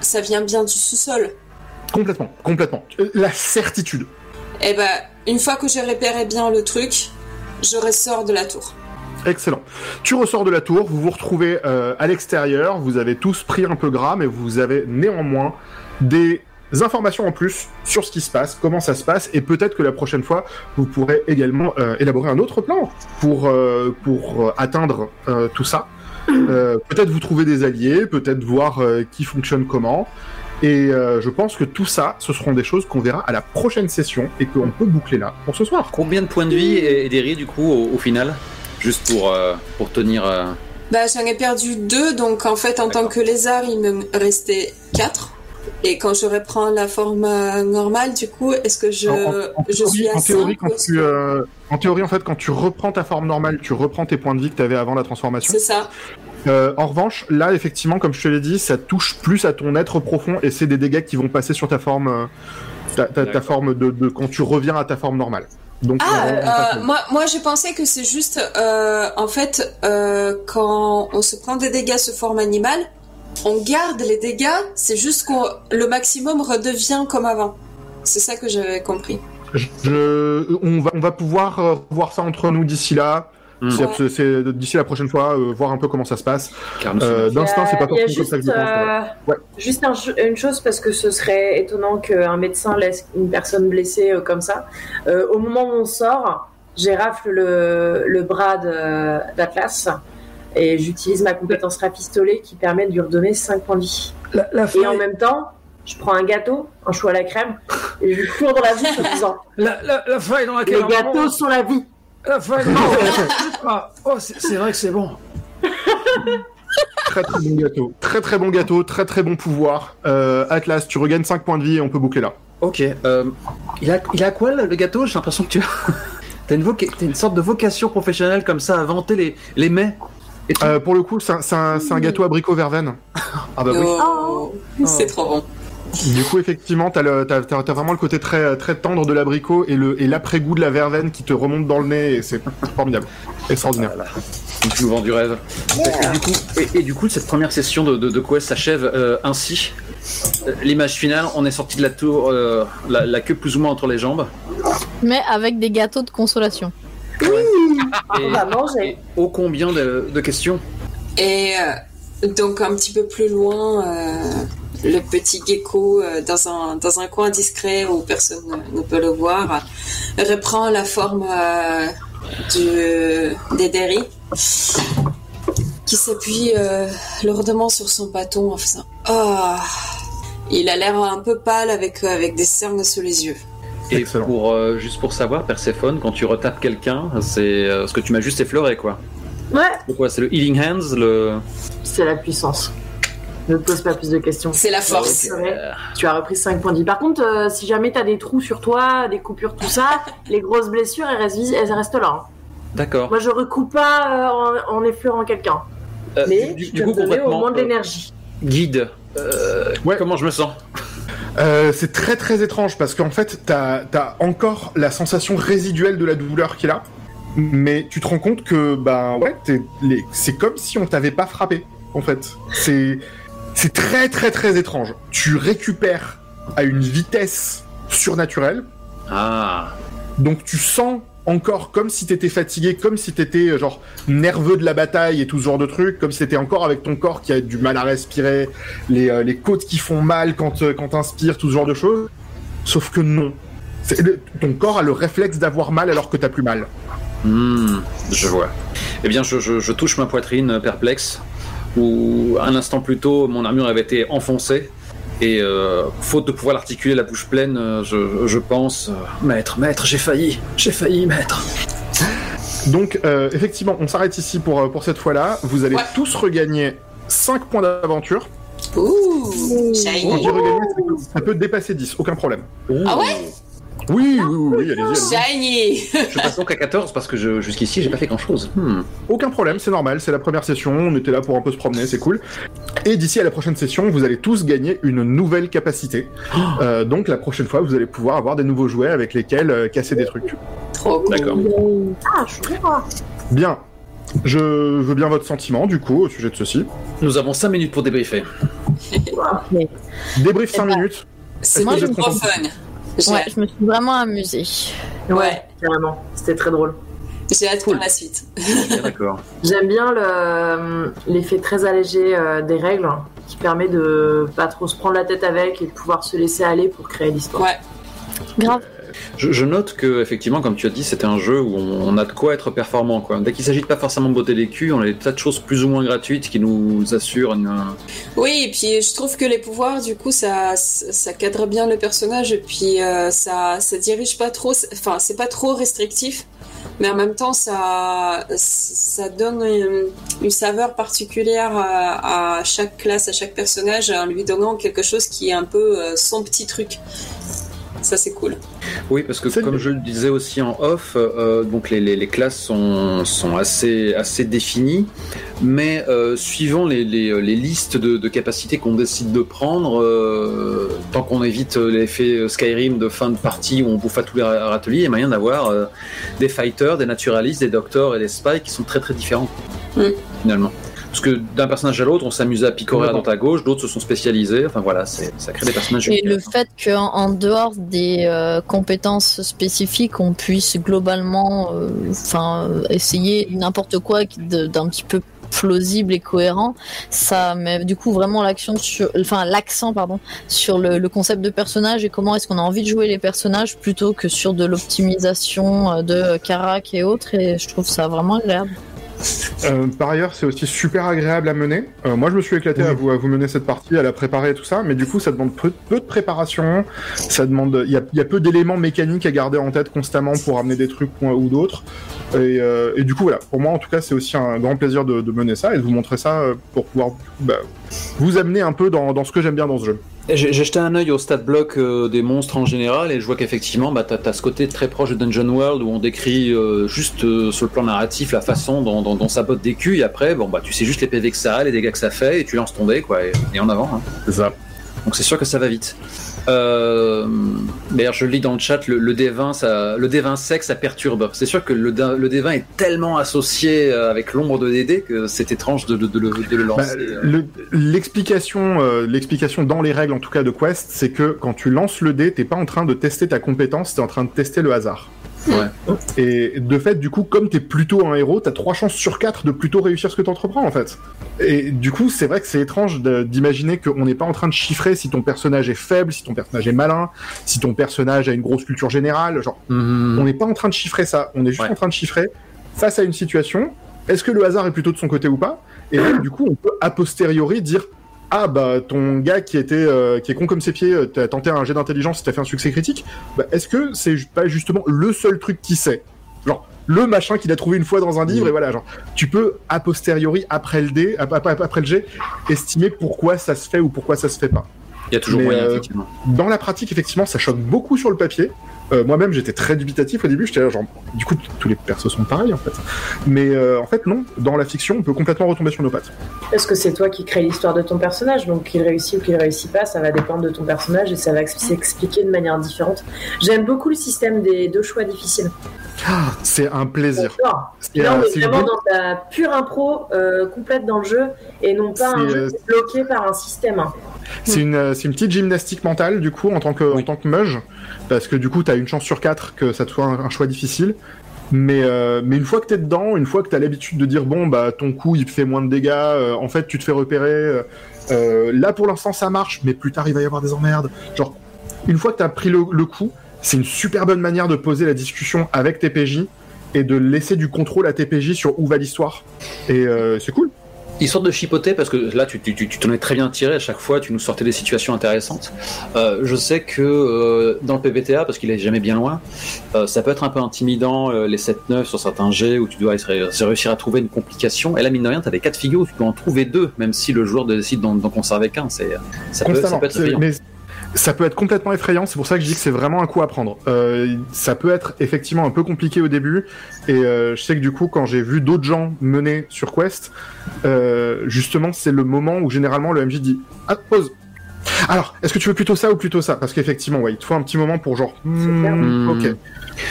ça vient bien du sous-sol. Complètement, complètement. La certitude. Et ben, une fois que j'ai repéré bien le truc, je ressors de la tour. Excellent. Tu ressors de la tour, vous vous retrouvez euh, à l'extérieur, vous avez tous pris un peu gras, mais vous avez néanmoins des informations en plus sur ce qui se passe, comment ça se passe, et peut-être que la prochaine fois, vous pourrez également euh, élaborer un autre plan pour, euh, pour atteindre euh, tout ça. Euh, peut-être vous trouver des alliés, peut-être voir euh, qui fonctionne comment. Et euh, je pense que tout ça, ce seront des choses qu'on verra à la prochaine session et qu'on peut boucler là pour ce soir. Combien de points de vie et, et des ris du coup au, au final? Juste pour, euh, pour tenir. euh, Bah, j'en ai perdu deux, donc en fait, en tant que lézard, il me restait quatre. Et quand je reprends la forme euh, normale, du coup, est-ce que je, En- en- en je suis à en théorie, quand tu, que- euh, en théorie, en fait, quand tu reprends ta forme normale, tu reprends tes points de vie que tu avais avant la transformation. C'est ça. Euh, en revanche, là, effectivement, comme je te l'ai dit, ça touche plus à ton être profond et c'est des dégâts qui vont passer sur ta forme, euh, ta, ta- forme de, de quand tu reviens à ta forme normale. Donc, Ah, euh, moi, moi, je pensais que c'est juste, euh, en fait, euh, quand on se prend des dégâts sous forme animale, on garde les dégâts, c'est juste qu'on le maximum redevient comme avant. C'est ça que j'avais compris. je, on va, on va pouvoir voir ça entre nous d'ici là. Mm. C'est- Ouais. c'est- c'est d'ici la prochaine fois, euh, voir un peu comment ça se passe. Euh, D'instinct, c'est pas forcément comme ça que je juste, pense. euh, Ouais. juste un une chose parce que ce serait étonnant qu'un médecin laisse une personne blessée euh, comme ça. Euh, au moment où on sort, j'ai rafle le, le bras d'Atlas et j'utilise ma compétence rapistolet qui permet de lui redonner 5 points de vie. La, la Et en même temps, je prends un gâteau, un chou à la crème et je lui fourre dans la bouche en disant la, la- la faille dans laquelle Les gâteaux moment- sont la vie. La Ah, Oh, c'est vrai que c'est bon. Très très bon gâteau. Très très bon gâteau, très très bon pouvoir. Euh, Atlas, tu regagnes 5 points de vie et on peut boucler là. Ok. euh, il, a, il a quoi le, gâteau? J'ai l'impression que tu T'as une, une sorte de vocation professionnelle comme ça à vanter les, les mets. Euh, pour le coup, c'est un, c'est un- c'est un gâteau abricot verveine. ah bah oui. Oh, C'est trop bon. Du coup, effectivement, t'as le- t'as t'as- t'as vraiment le côté très, très tendre de l'abricot et le- et l'après-goût de la verveine qui te remonte dans le nez et c'est formidable. Extraordinaire. Voilà. Donc, tu nous vends du rêve. Et, du coup, et, et du coup, cette première session de, de, de quest s'achève euh, ainsi. Euh, L'image finale, on est sorti de la tour, euh, la, la queue plus ou moins entre les jambes. Mais avec des gâteaux de consolation. Et, On va manger. ô combien de, de questions? Et euh, donc un petit peu plus loin, euh, le petit gecko euh, dans un dans un coin discret où personne ne, ne peut le voir euh, reprend la forme euh, du d'Ederi qui s'appuie euh, lourdement sur son bâton en faisant ah il a l'air un peu pâle avec avec des cernes sous les yeux. Et Excellent. pour, euh, juste pour savoir, Perséphone, quand tu retapes quelqu'un, c'est euh, ce que tu m'as juste effleuré, quoi. Ouais, C'est quoi C'est le Healing Hands, le. c'est la puissance. Ne te pose pas plus de questions. C'est la force. Ok. Tu as repris 5 points de vie. Par contre, euh, si jamais tu as des trous sur toi, des coupures, tout ça, les grosses blessures, elles restent, elles restent là. hein. D'accord. Moi, je recoupe pas euh, en, en effleurant quelqu'un. Euh, Mais du, je du peux coup, au moins de euh, l'énergie. guide. euh, Ouais. Comment je me sens? Euh, c'est très très étrange parce qu'en fait, t'as as encore la sensation résiduelle de la douleur qu'il a, mais tu te rends compte que, bah ouais, les- c'est comme si on t'avait pas frappé, en fait. C'est c'est très très très étrange. Tu récupères à une vitesse surnaturelle, Ah. donc tu sens encore comme si t'étais fatigué, comme si t'étais euh, genre nerveux de la bataille et tout ce genre de trucs, comme si t'étais encore avec ton corps qui a du mal à respirer, les, euh, les côtes qui font mal quand, euh, quand t'inspires, tout ce genre de choses. Sauf que non. Le- ton corps a le réflexe d'avoir mal alors que t'as plus mal. Hmm, je vois. Eh bien, je, je- je touche ma poitrine perplexe, où un instant plus tôt, mon armure avait été enfoncée. Et euh, faute de pouvoir l'articuler la bouche pleine, euh, je, je pense euh, Maître, maître, j'ai failli, j'ai failli, maître. Donc, euh, effectivement, on s'arrête ici pour, pour cette fois-là. Vous allez Ouais. tous regagner 5 points d'aventure. Ouh, Quand shiny. je dis regagner, ça peut- ça peut dépasser 10, aucun problème. Ah ouais? Oui, oui, oui, oui, allez-y. Je passe donc à 14 parce que je- jusqu'ici, j'ai pas fait grand chose. Aucun problème, c'est normal, c'est la première session, on était là pour un peu se promener, c'est cool. Et d'ici à la prochaine session, vous allez tous gagner une nouvelle capacité. Euh, donc la prochaine fois, vous allez pouvoir avoir des nouveaux jouets avec lesquels euh, casser des trucs. Trop cool. D'accord. Ah, je. Bien. Je veux bien votre sentiment, du coup, au sujet de ceci. Nous avons 5 minutes pour débriefer. Débrief 5 Eh ben, minutes. C'est Moi, je trop me fun. Ouais, je me suis vraiment amusée. Ouais. Carrément. C'était très drôle. j'ai hâte pour la suite. D'accord. J'aime bien le- l'effet très allégé euh, des règles qui permet de pas trop se prendre la tête avec et de pouvoir se laisser aller pour créer l'histoire. Ouais. Grave. Je, note que, effectivement, comme tu as dit, c'était un jeu où on, a de quoi être performant. Dès qu'il s'agit de pas forcément de botter les culs, on a des tas de choses plus ou moins gratuites qui nous assurent une. Oui, et puis je trouve que les pouvoirs, du coup, ça, cadre bien le personnage et puis euh, ça, ça dirige pas trop, enfin, c'est pas trop restrictif. Mais en même temps, ça, donne une, saveur particulière à, à chaque classe, à chaque personnage, en lui donnant quelque chose qui est un peu euh, son petit truc. Ça, c'est cool. Oui, parce que comme je le disais aussi en off, euh, donc les, les- les classes sont, sont assez, assez définies, mais euh, suivant les, les- les listes de, de capacités qu'on décide de prendre, euh, tant qu'on évite l'effet Skyrim de fin de partie où on bouffe à tous les râteliers, il y a moyen d'avoir euh, des fighters, des naturalistes, des docteurs et des spies qui sont très très différents Mm. finalement. Parce que d'un personnage à l'autre, on s'amusait à picorer à droite à gauche, d'autres se sont spécialisés. Enfin voilà, ça crée des personnages. Et le fait qu'en en dehors des euh, compétences spécifiques, on puisse globalement euh, enfin, euh, essayer n'importe quoi d'un petit peu plausible et cohérent, ça met du coup vraiment l'action sur, enfin l'accent pardon sur le, le concept de personnage et comment est-ce qu'on a envie de jouer les personnages plutôt que sur de l'optimisation de carac et autres. Et je trouve ça vraiment agréable. Euh, par ailleurs, c'est aussi super agréable à mener. Euh, moi, je me suis éclaté à, vous, à vous mener cette partie, à la préparer et tout ça, mais du coup, ça demande peu, peu de préparation. Ça demande, il y a, il y a peu d'éléments mécaniques à garder en tête constamment pour amener des trucs ou, ou d'autres. Et, euh, et du coup, voilà. Pour moi, en tout cas, c'est aussi un grand plaisir de, de mener ça et de vous montrer ça pour pouvoir bah, vous amener un peu dans, dans ce que j'aime bien dans ce jeu. J'ai jeté un œil au stat block euh, des monstres en général et je vois qu'effectivement, bah, t'as as ce côté très proche de Dungeon World où on décrit euh, juste euh, sur le plan narratif la façon dont, dont, dont ça botte des culs et après, bon bah tu sais juste les PV que ça a, les dégâts que ça fait et tu lances ton dé quoi et, et en avant. hein. C'est ça. Donc c'est sûr que ça va vite. Euh, D'ailleurs, je lis dans le chat, le, le D20, ça, le D20 sec, ça perturbe. C'est sûr que le, D- le D20 est tellement associé euh, avec l'ombre de DD que c'est étrange de, de- de le, de le Bah, lancer. euh. le- L'explication, euh, l'explication dans les règles, en tout cas de Quest, c'est que quand tu lances le dé, t'es pas en train de tester ta compétence, t'es en train de tester le hasard. Ouais. Et de fait, du coup, comme t'es plutôt un héros, t'as trois chances sur quatre de plutôt réussir ce que t'entreprends, en fait. Et du coup, c'est vrai que c'est étrange d'imaginer qu'on n'est pas en train de chiffrer si ton personnage est faible, si ton personnage est malin, si ton personnage a une grosse culture générale. Genre, Mhm. on n'est pas en train de chiffrer ça. On est juste Ouais. en train de chiffrer face à une situation. Est-ce que le hasard est plutôt de son côté ou pas? Et là, du coup, on peut a posteriori dire ah bah ton gars qui était euh, qui est con comme ses pieds, euh, t'as tenté un jet d'intelligence, t'as fait un succès critique. Bah, est-ce que c'est pas justement le seul truc qu'il sait? Genre le machin qu'il a trouvé une fois dans un livre et voilà genre tu peux a posteriori après le dé ap- ap- après le jet estimer pourquoi ça se fait ou pourquoi ça se fait pas. Il y a toujours Mais, moyen, euh, effectivement. Dans la pratique, effectivement, ça choque beaucoup sur le papier. Euh, Moi-même, j'étais très dubitatif au début. J'étais genre, du coup, tous les persos sont pareils en fait. Mais euh, en fait, non. Dans la fiction, on peut complètement retomber sur nos pattes. Parce que c'est toi qui crée l'histoire de ton personnage, donc qu'il réussit ou qu'il réussit pas, ça va dépendre de ton personnage et ça va ex- s'expliquer de manière différente. J'aime beaucoup le système des deux choix difficiles. C'est un plaisir. Là, un- on est c'est vraiment une- dans la pure impro euh, complète dans le jeu et non pas un jeu euh, est bloqué par un système. C'est une, euh, une petite gymnastique mentale, du coup, en tant que, en tant que meuge. Parce que du coup, t'as une chance sur quatre que ça soit un, un choix difficile. Mais, euh, mais une fois que t'es dedans, une fois que t'as l'habitude de dire bon bah ton coup il fait moins de dégâts, euh, en fait tu te fais repérer. euh, là pour l'instant ça marche, mais plus tard il va y avoir des emmerdes. Genre une fois que t'as pris le, le coup, c'est une super bonne manière de poser la discussion avec TPJ et de laisser du contrôle à TPJ sur où va l'histoire. Et euh, c'est cool. Histoire de chipoter, parce que là, tu, tu, tu, tu t'en es très bien tiré à chaque fois, tu nous sortais des situations intéressantes. Euh, je sais que euh, dans le PBTA, parce qu'il est jamais bien loin, euh, ça peut être un peu intimidant, les 7-9 sur certains jets, où tu dois essayer- réussir à trouver une complication. Et là, mine de rien, tu as des cas de figure où tu peux en trouver deux, même si le joueur décide d'en d'en conserver qu'un. C'est- Ça peut, ça Constamment. peut être mais ça peut être complètement effrayant, c'est pour ça que je dis que c'est vraiment un coup à prendre. Euh, ça peut être effectivement un peu compliqué au début, et euh, je sais que du coup, quand j'ai vu d'autres gens mener sur Quest, euh, justement, c'est le moment où généralement le MJ dit Ah, pause alors, est-ce que tu veux plutôt ça ou plutôt ça? Parce qu'effectivement, ouais, il te faut un petit moment pour genre, hmm. Hmm. ok.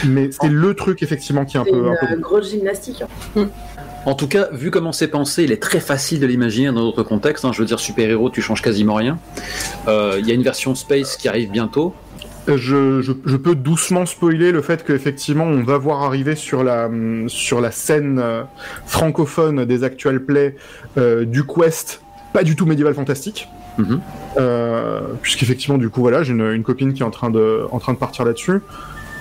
Mais c'est le truc effectivement qui est un C'est peu, une un peu euh, grosse gymnastique. hein. En tout cas, vu comment c'est pensé, il est très facile de l'imaginer dans d'autres contextes. hein. Je veux dire, super-héros, tu changes quasiment rien. Euh, Il y a une version Space qui arrive bientôt. je, je, je peux doucement spoiler le fait qu'effectivement on va voir arriver sur la, sur la scène euh, francophone des actuels plays euh, du Quest, pas du tout médiéval fantastique. Mhm. Euh, puisqu'effectivement du coup voilà j'ai une, une copine qui est en train de, en train de partir là-dessus.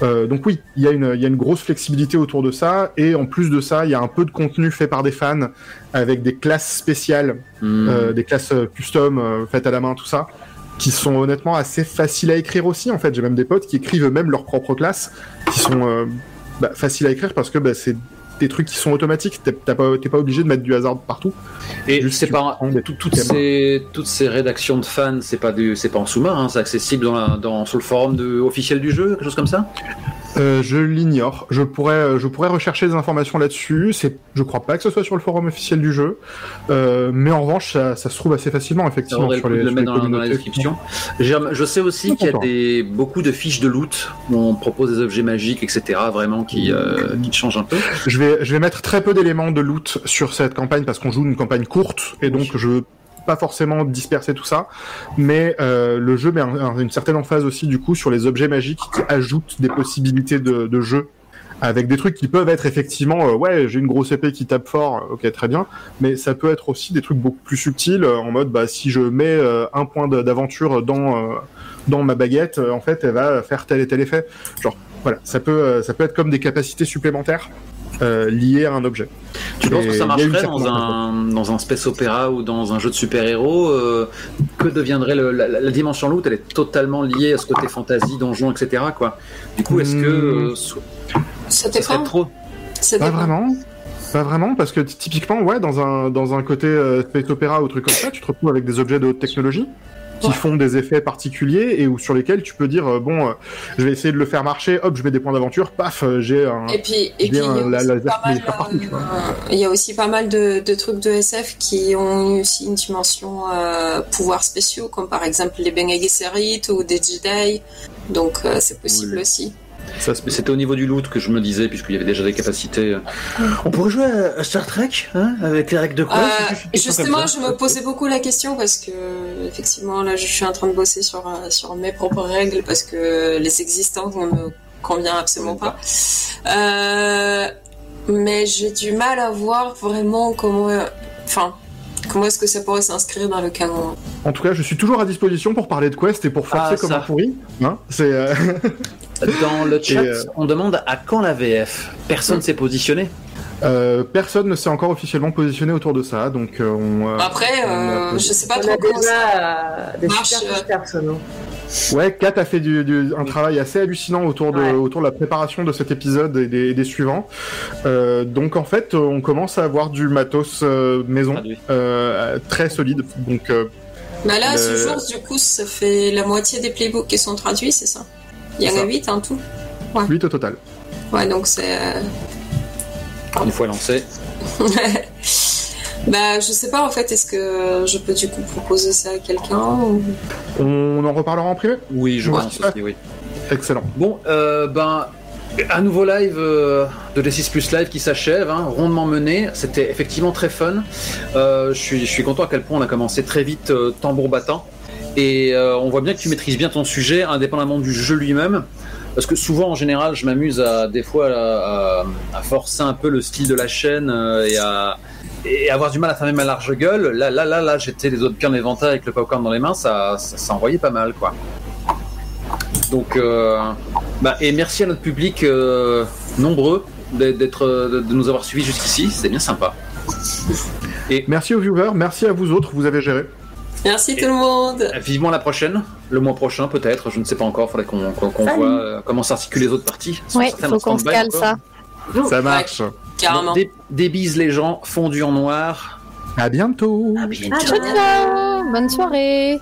Euh, donc oui, il y, a une- il y a une grosse flexibilité autour de ça, et en plus de ça, il y a un peu de contenu fait par des fans, avec des classes spéciales Hmm. euh, des classes euh, custom euh, faites à la main, tout ça, qui sont honnêtement assez faciles à écrire aussi. En fait, j'ai même des potes qui écrivent eux-mêmes leurs propres classes, qui sont bah, facile à écrire parce que bah, c'est des trucs qui sont automatiques. T'es pas, pas obligé de mettre du hasard partout. Et c'est pas tout- toutes ces toutes ces rédactions de fans, c'est pas du c'est pas en sous-marin, hein, c'est accessible dans, la- dans sur le forum de, officiel du jeu, quelque chose comme ça? Euh, je l'ignore. Je pourrais, euh, je pourrais rechercher des informations là-dessus. C'est, je crois pas que ce soit sur le forum officiel du jeu, Euh, mais en revanche, ça, ça se trouve assez facilement effectivement sur les, le sur les dans, la- dans la communautés. description. Je sais aussi qu'il y a des, beaucoup de fiches de loot où on propose des objets magiques, etc. Vraiment qui, euh, qui changent un peu. Je vais, je vais mettre très peu d'éléments de loot sur cette campagne parce qu'on joue une campagne courte et donc je veux pas forcément disperser tout ça, mais euh, le jeu met un- un- une certaine emphase aussi du coup sur les objets magiques qui ajoutent des possibilités de, de jeu avec des trucs qui peuvent être effectivement euh, ouais j'ai une grosse épée qui tape fort ok très bien. Mais ça peut être aussi des trucs beaucoup plus subtils euh, en mode bah si je mets euh, un point d'aventure dans euh, dans ma baguette euh, en fait elle va faire tel et tel effet. Genre voilà ça peut euh, ça peut être comme des capacités supplémentaires euh, liées à un objet Tu penses que ça marcherait dans un, dans un space opéra ou dans un jeu de super-héros euh, Que deviendrait le- la, la dimension loot Elle est totalement liée à ce côté fantasy, donjon, etc. Quoi. Du coup, est-ce que Hmm. euh, so- Ça ça serait trop? Ça Pas vraiment. Pas vraiment, parce que typiquement, ouais, dans un, dans un côté euh, space opéra ou truc comme ça, tu te retrouves avec des objets de haute technologie qui Ouais. font des effets particuliers et ou sur lesquels tu peux dire euh, bon, euh, je vais essayer de le faire marcher, hop, je mets des points d'aventure, paf, euh, j'ai un. Et puis, et puis il, y a la- aussi la- pas la- mal, les faire partout, tu vois. euh, il y a aussi pas mal de, de trucs de SF qui ont aussi une dimension euh, pouvoirs spéciaux, comme par exemple les Bene Gesserit ou des Jedi. Donc euh, c'est possible Oui. aussi. C'était au niveau du loot que je me disais, puisqu'il y avait déjà des capacités. On pourrait jouer à Star Trek, hein, avec les règles de quoi Euh, justement, je me posais beaucoup la question parce que effectivement là, je suis en train de bosser sur euh, sur mes propres règles parce que les existantes ne me convient absolument pas. Euh, mais j'ai du mal à voir vraiment comment, euh, enfin, comment est-ce que ça pourrait s'inscrire dans le canon. En tout cas, je suis toujours à disposition pour parler de Quest et pour forcer Ah, comme un pourri. Hein c'est euh, Dans le chat, euh, on demande à quand la VF Personne s'est positionné. euh, personne ne s'est encore officiellement positionné autour de ça, donc euh, on. euh, Après, on a- je sais pas On trop a comment ça. déjà des marche, super euh. fiches perso, non Ouais, Kat a fait du, du- un travail assez hallucinant autour de, Ouais. autour de la préparation de cet épisode et des, suivants. Euh, donc en fait, on commence à avoir du matos euh, maison euh, très solide. Donc euh, Bah là, ce jour, du coup, ça fait la moitié des playbooks qui sont traduits, c'est ça? Il y en a ça. 8 en tout. 8 au total. Ouais, donc c'est. euh, Une fois lancé. bah, je sais pas en fait, est-ce que je peux du coup proposer ça à quelqu'un ou... On en reparlera en privé? Oui, je Ouais. pense aussi, oui. Excellent. Bon, euh, ben, un nouveau live euh, de D6 Plus Live qui s'achève, hein, rondement mené. C'était effectivement très fun. Euh, je, suis, je suis content à quel point on a commencé très vite, euh, tambour battant. Et euh, on voit bien que tu maîtrises bien ton sujet, indépendamment du jeu lui-même. Parce que souvent, en général, je m'amuse à des fois à, forcer un peu le style de la chaîne euh, et à et avoir du mal à fermer ma large gueule. Là, là, là, là, j'étais les autres pieds en éventail avec le popcorn dans les mains, ça, ça, envoyait pas mal, quoi. Donc, euh, bah, et merci à notre public nombreux d'être, de, de nous avoir suivis jusqu'ici, c'est bien sympa. Merci aux viewers, merci à vous autres, vous avez géré. Merci tout le monde Vivement la prochaine, le mois prochain peut-être, je ne sais pas encore, faudrait qu'on, voit euh, comment s'articulent les autres parties. Ouais, certainement faut qu'on se cale ça. Ça marche. Carrément. Des, des bises les gens, fondus en noir. À bientôt. À bientôt. Ciao, ciao Bonne soirée